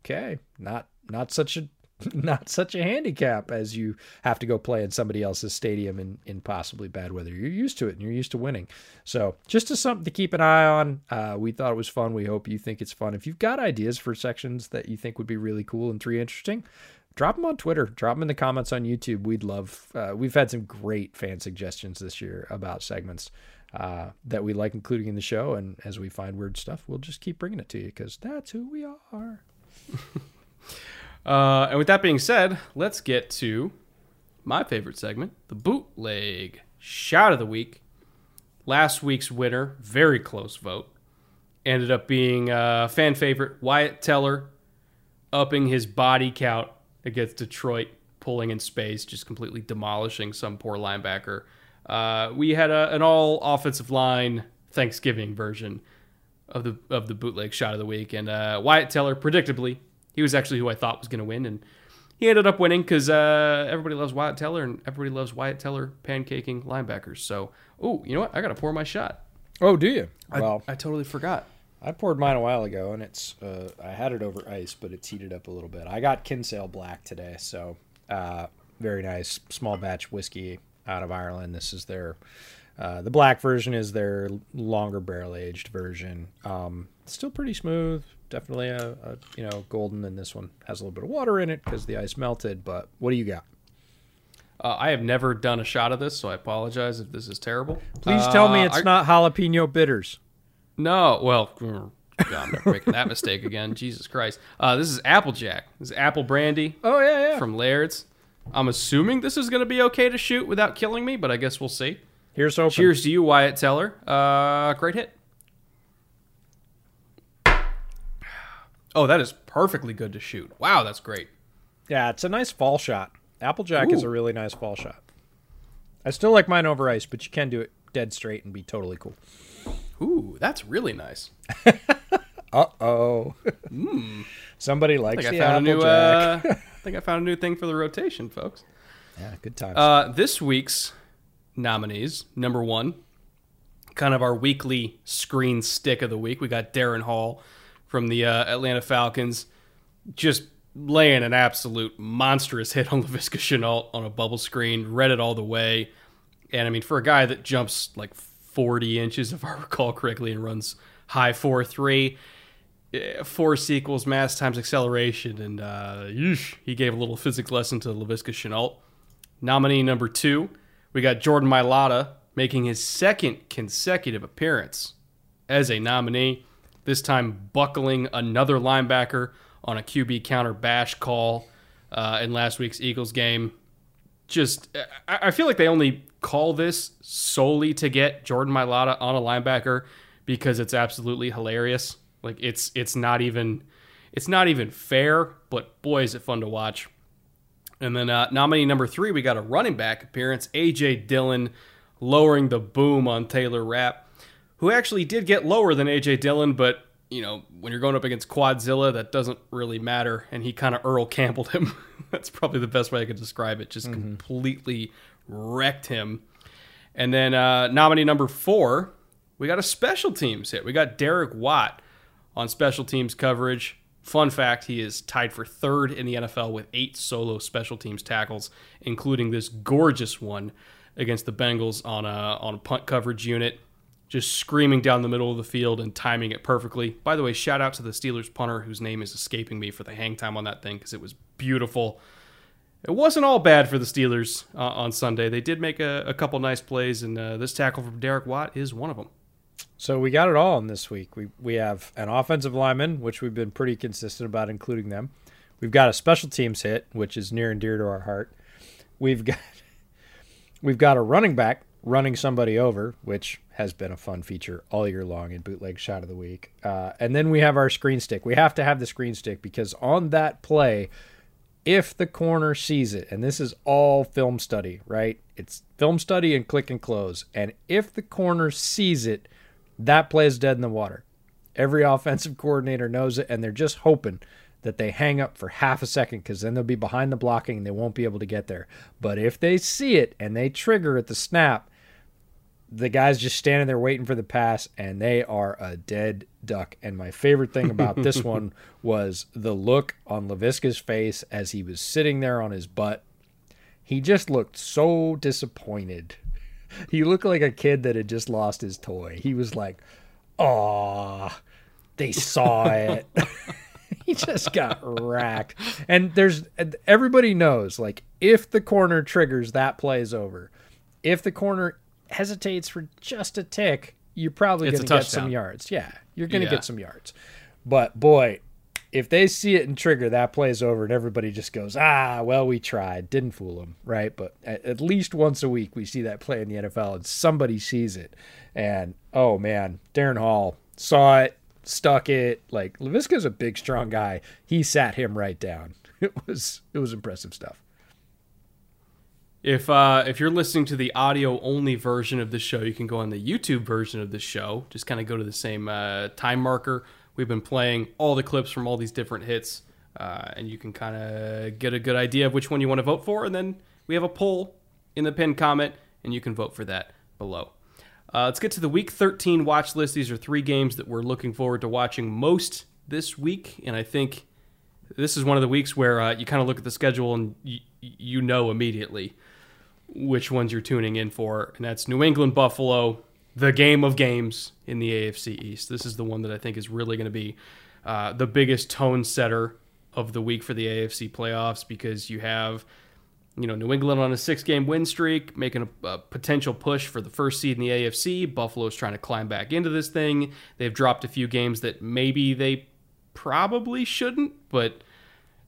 okay, not not such a not such a handicap as you have to go play in somebody else's stadium in, in possibly bad weather. You're used to it and you're used to winning. So just as something to keep an eye on. Uh, we thought it was fun. We hope you think it's fun. If you've got ideas for sections that you think would be really cool and three interesting, drop them on Twitter. Drop them in the comments on YouTube. We'd love. Uh, we've had some great fan suggestions this year about segments uh, that we like including in the show. And as we find weird stuff, we'll just keep bringing it to you because that's who we are. uh, and with that being said, let's get to my favorite segment, the bootleg shout of the week. Last week's winner, very close vote, ended up being uh, fan favorite Wyatt Teller, upping his body count against Detroit, pulling in space, just completely demolishing some poor linebacker. Uh, we had a, an all offensive line Thanksgiving version of the of the bootleg shot of the week, and uh, Wyatt Teller, predictably, he was actually who I thought was going to win, and he ended up winning because uh, everybody loves Wyatt Teller, and everybody loves Wyatt Teller pancaking linebackers. So, oh, you know what? I got to pour my shot. Oh, do you? I, well, I totally forgot. I poured mine a while ago, and it's uh, I had it over ice, but it's heated up a little bit. I got Kinsale Black today, so uh, very nice small batch whiskey out of Ireland. This is their uh, the black version is their longer barrel aged version. Um, still pretty smooth. Definitely a, a, you know golden, and this one has a little bit of water in it because the ice melted. But what do you got? Uh, I have never done a shot of this, so I apologize if this is terrible. Please tell me uh, it's I, not jalapeno bitters. No, well, God, I'm never making that mistake again. Jesus Christ. Uh, this is Applejack. This is apple brandy. Oh yeah, yeah. From Laird's. I'm assuming this is going to be okay to shoot without killing me, but I guess we'll see. Here's hoping. Cheers to you, Wyatt Teller. Uh, great hit. Oh, that is perfectly good to shoot. Wow, that's great. Yeah, it's a nice fall shot. Applejack Ooh. is a really nice fall shot. I still like mine over ice, but you can do it dead straight and be totally cool. Ooh, that's really nice. uh oh. Mm. Somebody likes I the I found Applejack. A new, uh, I think I found a new thing for the rotation, folks. Yeah, good times. Uh, this week's nominees, number one, kind of our weekly screen stick of the week. We got Darren Hall from the uh, Atlanta Falcons, just laying an absolute monstrous hit on Laviska Shenault on a bubble screen, read it all the way. And I mean, for a guy that jumps like 40 inches, if I recall correctly, and runs high 4 3, eh, force equals mass times acceleration. And uh, yeesh, he gave a little physics lesson to Laviska Shenault. Nominee number two, we got Jordan Mailata making his second consecutive appearance as a nominee this time buckling another linebacker on a QB counter bash call uh, in last week's Eagles game. Just, I, I feel like they only call this solely to get Jordan Mailata on a linebacker because it's absolutely hilarious. Like it's it's not even it's not even fair, but boy is it fun to watch. And then uh, nominee number three, we got a running back appearance, AJ Dillon, lowering the boom on Taylor Rapp who actually did get lower than AJ Dillon, but you know, when you're going up against Quadzilla, that doesn't really matter. And he kind of Earl Campbelled him. That's probably the best way I could describe it. Just mm-hmm. completely wrecked him. And then uh, nominee number four, we got a special teams hit. We got Derek Watt on special teams coverage. Fun fact, he is tied for third in the NFL with eight solo special teams tackles, including this gorgeous one against the Bengals on a, on a punt coverage unit just screaming down the middle of the field and timing it perfectly. By the way, shout out to the Steelers punter whose name is escaping me for the hang time on that thing because it was beautiful. It wasn't all bad for the Steelers uh, on Sunday. They did make a, a couple nice plays, and uh, this tackle from Derek Watt is one of them. So we got it all in this week. We we have an offensive lineman, which we've been pretty consistent about including them. We've got a special teams hit, which is near and dear to our heart. We've got we've got a running back running somebody over, which has been a fun feature all year long in bootleg shot of the week. Uh, and then we have our screen stick. We have to have the screen stick because on that play, if the corner sees it, and this is all film study, right? It's film study and click and close. And if the corner sees it, that play is dead in the water. Every offensive coordinator knows it, and they're just hoping that they hang up for half a second because then they'll be behind the blocking and they won't be able to get there. But if they see it and they trigger at the snap, the guy's just standing there waiting for the pass, and they are a dead duck. And my favorite thing about this one was the look on Laviska's face as he was sitting there on his butt. He just looked so disappointed. He looked like a kid that had just lost his toy. He was like, "Oh, they saw it." he just got racked. And there's everybody knows like if the corner triggers, that plays over. If the corner hesitates for just a tick, you're probably going to get some yards. Yeah, you're going to yeah. get some yards. But boy, if they see it and trigger, that plays over, and everybody just goes, ah, well, we tried, didn't fool them, right? But at, at least once a week, we see that play in the NFL, and somebody sees it, and oh man, Darren Hall saw it, stuck it. Like Laviska's a big, strong guy. He sat him right down. It was it was impressive stuff. If uh, if you're listening to the audio only version of the show, you can go on the YouTube version of the show. Just kind of go to the same uh, time marker. We've been playing all the clips from all these different hits, uh, and you can kind of get a good idea of which one you want to vote for. And then we have a poll in the pinned comment, and you can vote for that below. Uh, let's get to the week 13 watch list. These are three games that we're looking forward to watching most this week, and I think this is one of the weeks where uh, you kind of look at the schedule and y- you know immediately which ones you're tuning in for, and that's New England Buffalo, the game of games in the AFC East. This is the one that I think is really going to be uh, the biggest tone setter of the week for the AFC playoffs because you have you know, New England on a six game win streak, making a, a, potential push for the first seed in the AFC. Buffalo's trying to climb back into this thing. They've dropped a few games that maybe they probably shouldn't, but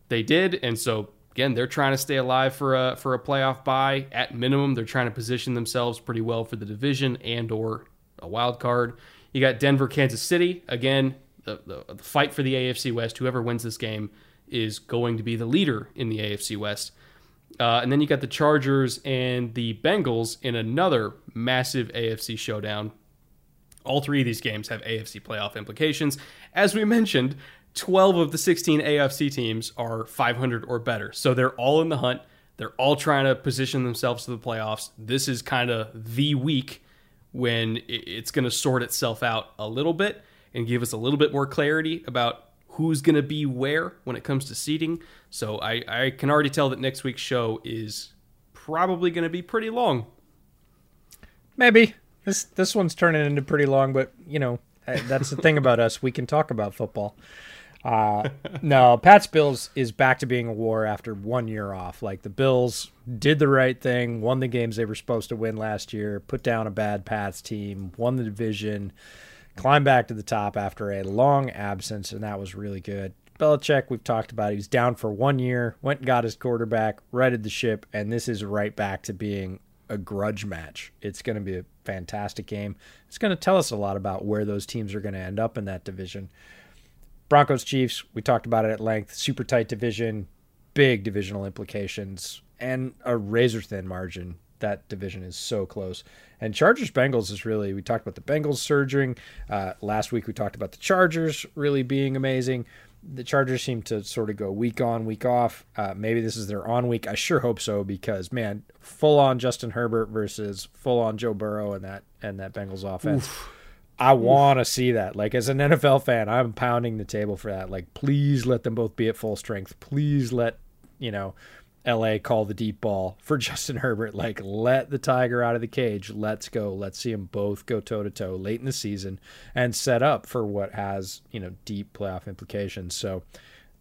they did. And so, again, they're trying to stay alive for a, for a playoff bye. At minimum, they're trying to position themselves pretty well for the division and or a wild card. You got Denver, Kansas City. Again, the, the, the fight for the AFC West. Whoever wins this game is going to be the leader in the AFC West. Uh, and then you got the Chargers and the Bengals in another massive AFC showdown. All three of these games have AFC playoff implications. As we mentioned, 12 of the 16 AFC teams are 500 or better. So they're all in the hunt. They're all trying to position themselves to the playoffs. This is kind of the week when it's going to sort itself out a little bit and give us a little bit more clarity about who's going to be where when it comes to seating. So I, I can already tell that next week's show is probably going to be pretty long. Maybe this this one's turning into pretty long, but you know that's the thing about us. We can talk about football. Uh, no, Pat's Bills is back to being a war after one year off. Like the Bills did the right thing, won the games they were supposed to win last year, put down a bad Pats team, won the division climbed back to the top after a long absence, and that was really good. Belichick, we've talked about, he was down for one year, went and got his quarterback, righted the ship, and this is right back to being a grudge match. It's going to be a fantastic game. It's going to tell us a lot about where those teams are going to end up in that division. Broncos Chiefs, we talked about it at length. Super tight division, big divisional implications, and a razor thin margin. That division is so close. And Chargers Bengals is really, we talked about the Bengals surging. Uh, last week we talked about the Chargers really being amazing. The Chargers seem to sort of go week on, week off. Uh, maybe this is their on week. I sure hope so because man, full on Justin Herbert versus full on Joe Burrow and that and that Bengals offense. Oof. I want to see that. Like as an NFL fan, I'm pounding the table for that. Like please let them both be at full strength. Please let you know LA call the deep ball for Justin Herbert. Like, let the Tiger out of the cage. Let's go. Let's see them both go toe to toe late in the season and set up for what has, you know, deep playoff implications. So,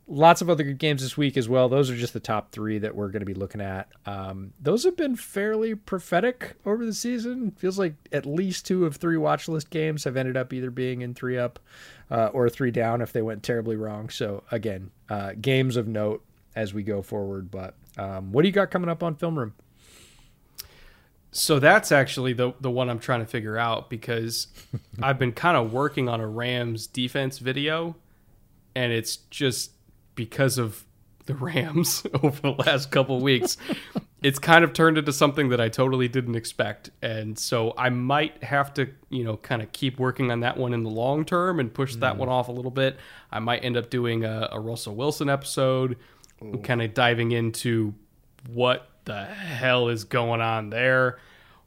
lots of other good games this week as well. Those are just the top three that we're going to be looking at. Um, those have been fairly prophetic over the season. Feels like at least two of three watch list games have ended up either being in three up uh, or three down if they went terribly wrong. So, again, uh, games of note as we go forward. But um, what do you got coming up on Film Room? So that's actually the the one I'm trying to figure out because I've been kind of working on a Rams defense video, and it's just because of the Rams over the last couple weeks. it's kind of turned into something that I totally didn't expect, and so I might have to, you know, kind of keep working on that one in the long term and push mm. that one off a little bit. I might end up doing a, a Russell Wilson episode kind of diving into what the hell is going on there.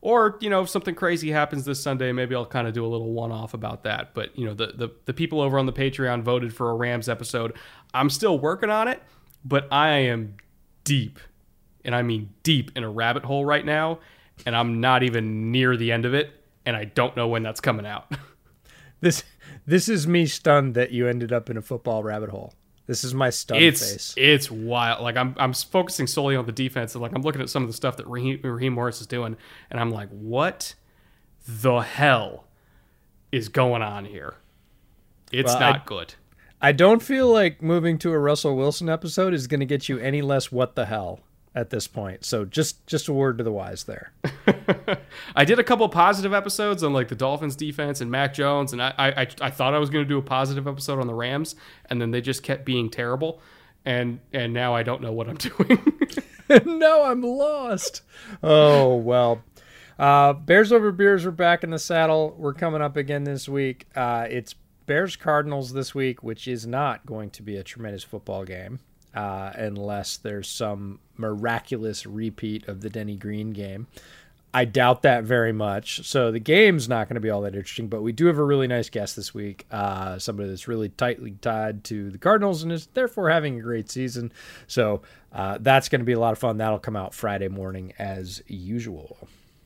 Or, you know, if something crazy happens this Sunday, maybe I'll kind of do a little one off about that. But, you know, the, the, the people over on the Patreon voted for a Rams episode. I'm still working on it, but I am deep, and I mean deep in a rabbit hole right now, and I'm not even near the end of it, and I don't know when that's coming out. This this is me stunned that you ended up in a football rabbit hole. This is my stunned it's face. it's wild. Like I'm I'm focusing solely on the defense, and like I'm looking at some of the stuff that Raheem, Raheem Morris is doing, and I'm like, what the hell is going on here? It's Well, not I- good. I don't feel like moving to a Russell Wilson episode is going to get you any less what the hell at this point. So just just a word to the wise there. I did a couple positive episodes on like the Dolphins defense and Mac Jones, and I I, I thought I was going to do a positive episode on the Rams, and then they just kept being terrible, and and now I don't know what I'm doing. no, I'm lost. Oh well. Uh, Bears over Beers are back in the saddle. We're coming up again this week. Uh, it's Bears Cardinals this week, which is not going to be a tremendous football game uh, unless there's some miraculous repeat of the Denny Green game. I doubt that very much. So the game's not going to be all that interesting, but we do have a really nice guest this week. Uh, somebody that's really tightly tied to the Cardinals and is therefore having a great season. So uh, that's going to be a lot of fun. That'll come out Friday morning as usual.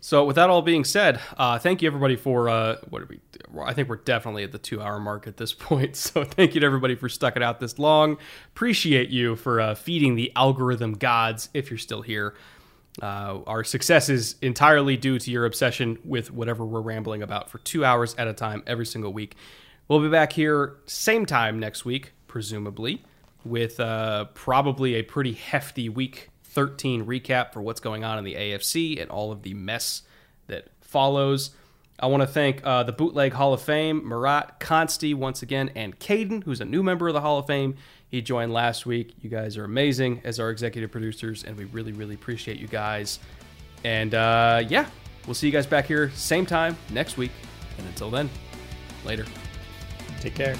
So, with that all being said, uh, thank you everybody for uh, what are we? I think we're definitely at the two-hour mark at this point. So, thank you to everybody for stuck it out this long. Appreciate you for uh, feeding the algorithm gods. If you're still here, uh, our success is entirely due to your obsession with whatever we're rambling about for two hours at a time every single week. We'll be back here same time next week, presumably, with uh, probably a pretty hefty week 13 recap for what's going on in the AFC and all of the mess that follows. I want to thank uh, the Bootleg Hall of Fame, Marat, Consti once again, and Caden, who's a new member of the Hall of Fame. He joined last week. You guys are amazing as our executive producers, and we really, really appreciate you guys. And uh, yeah, we'll see you guys back here same time next week. And until then, later. Take care.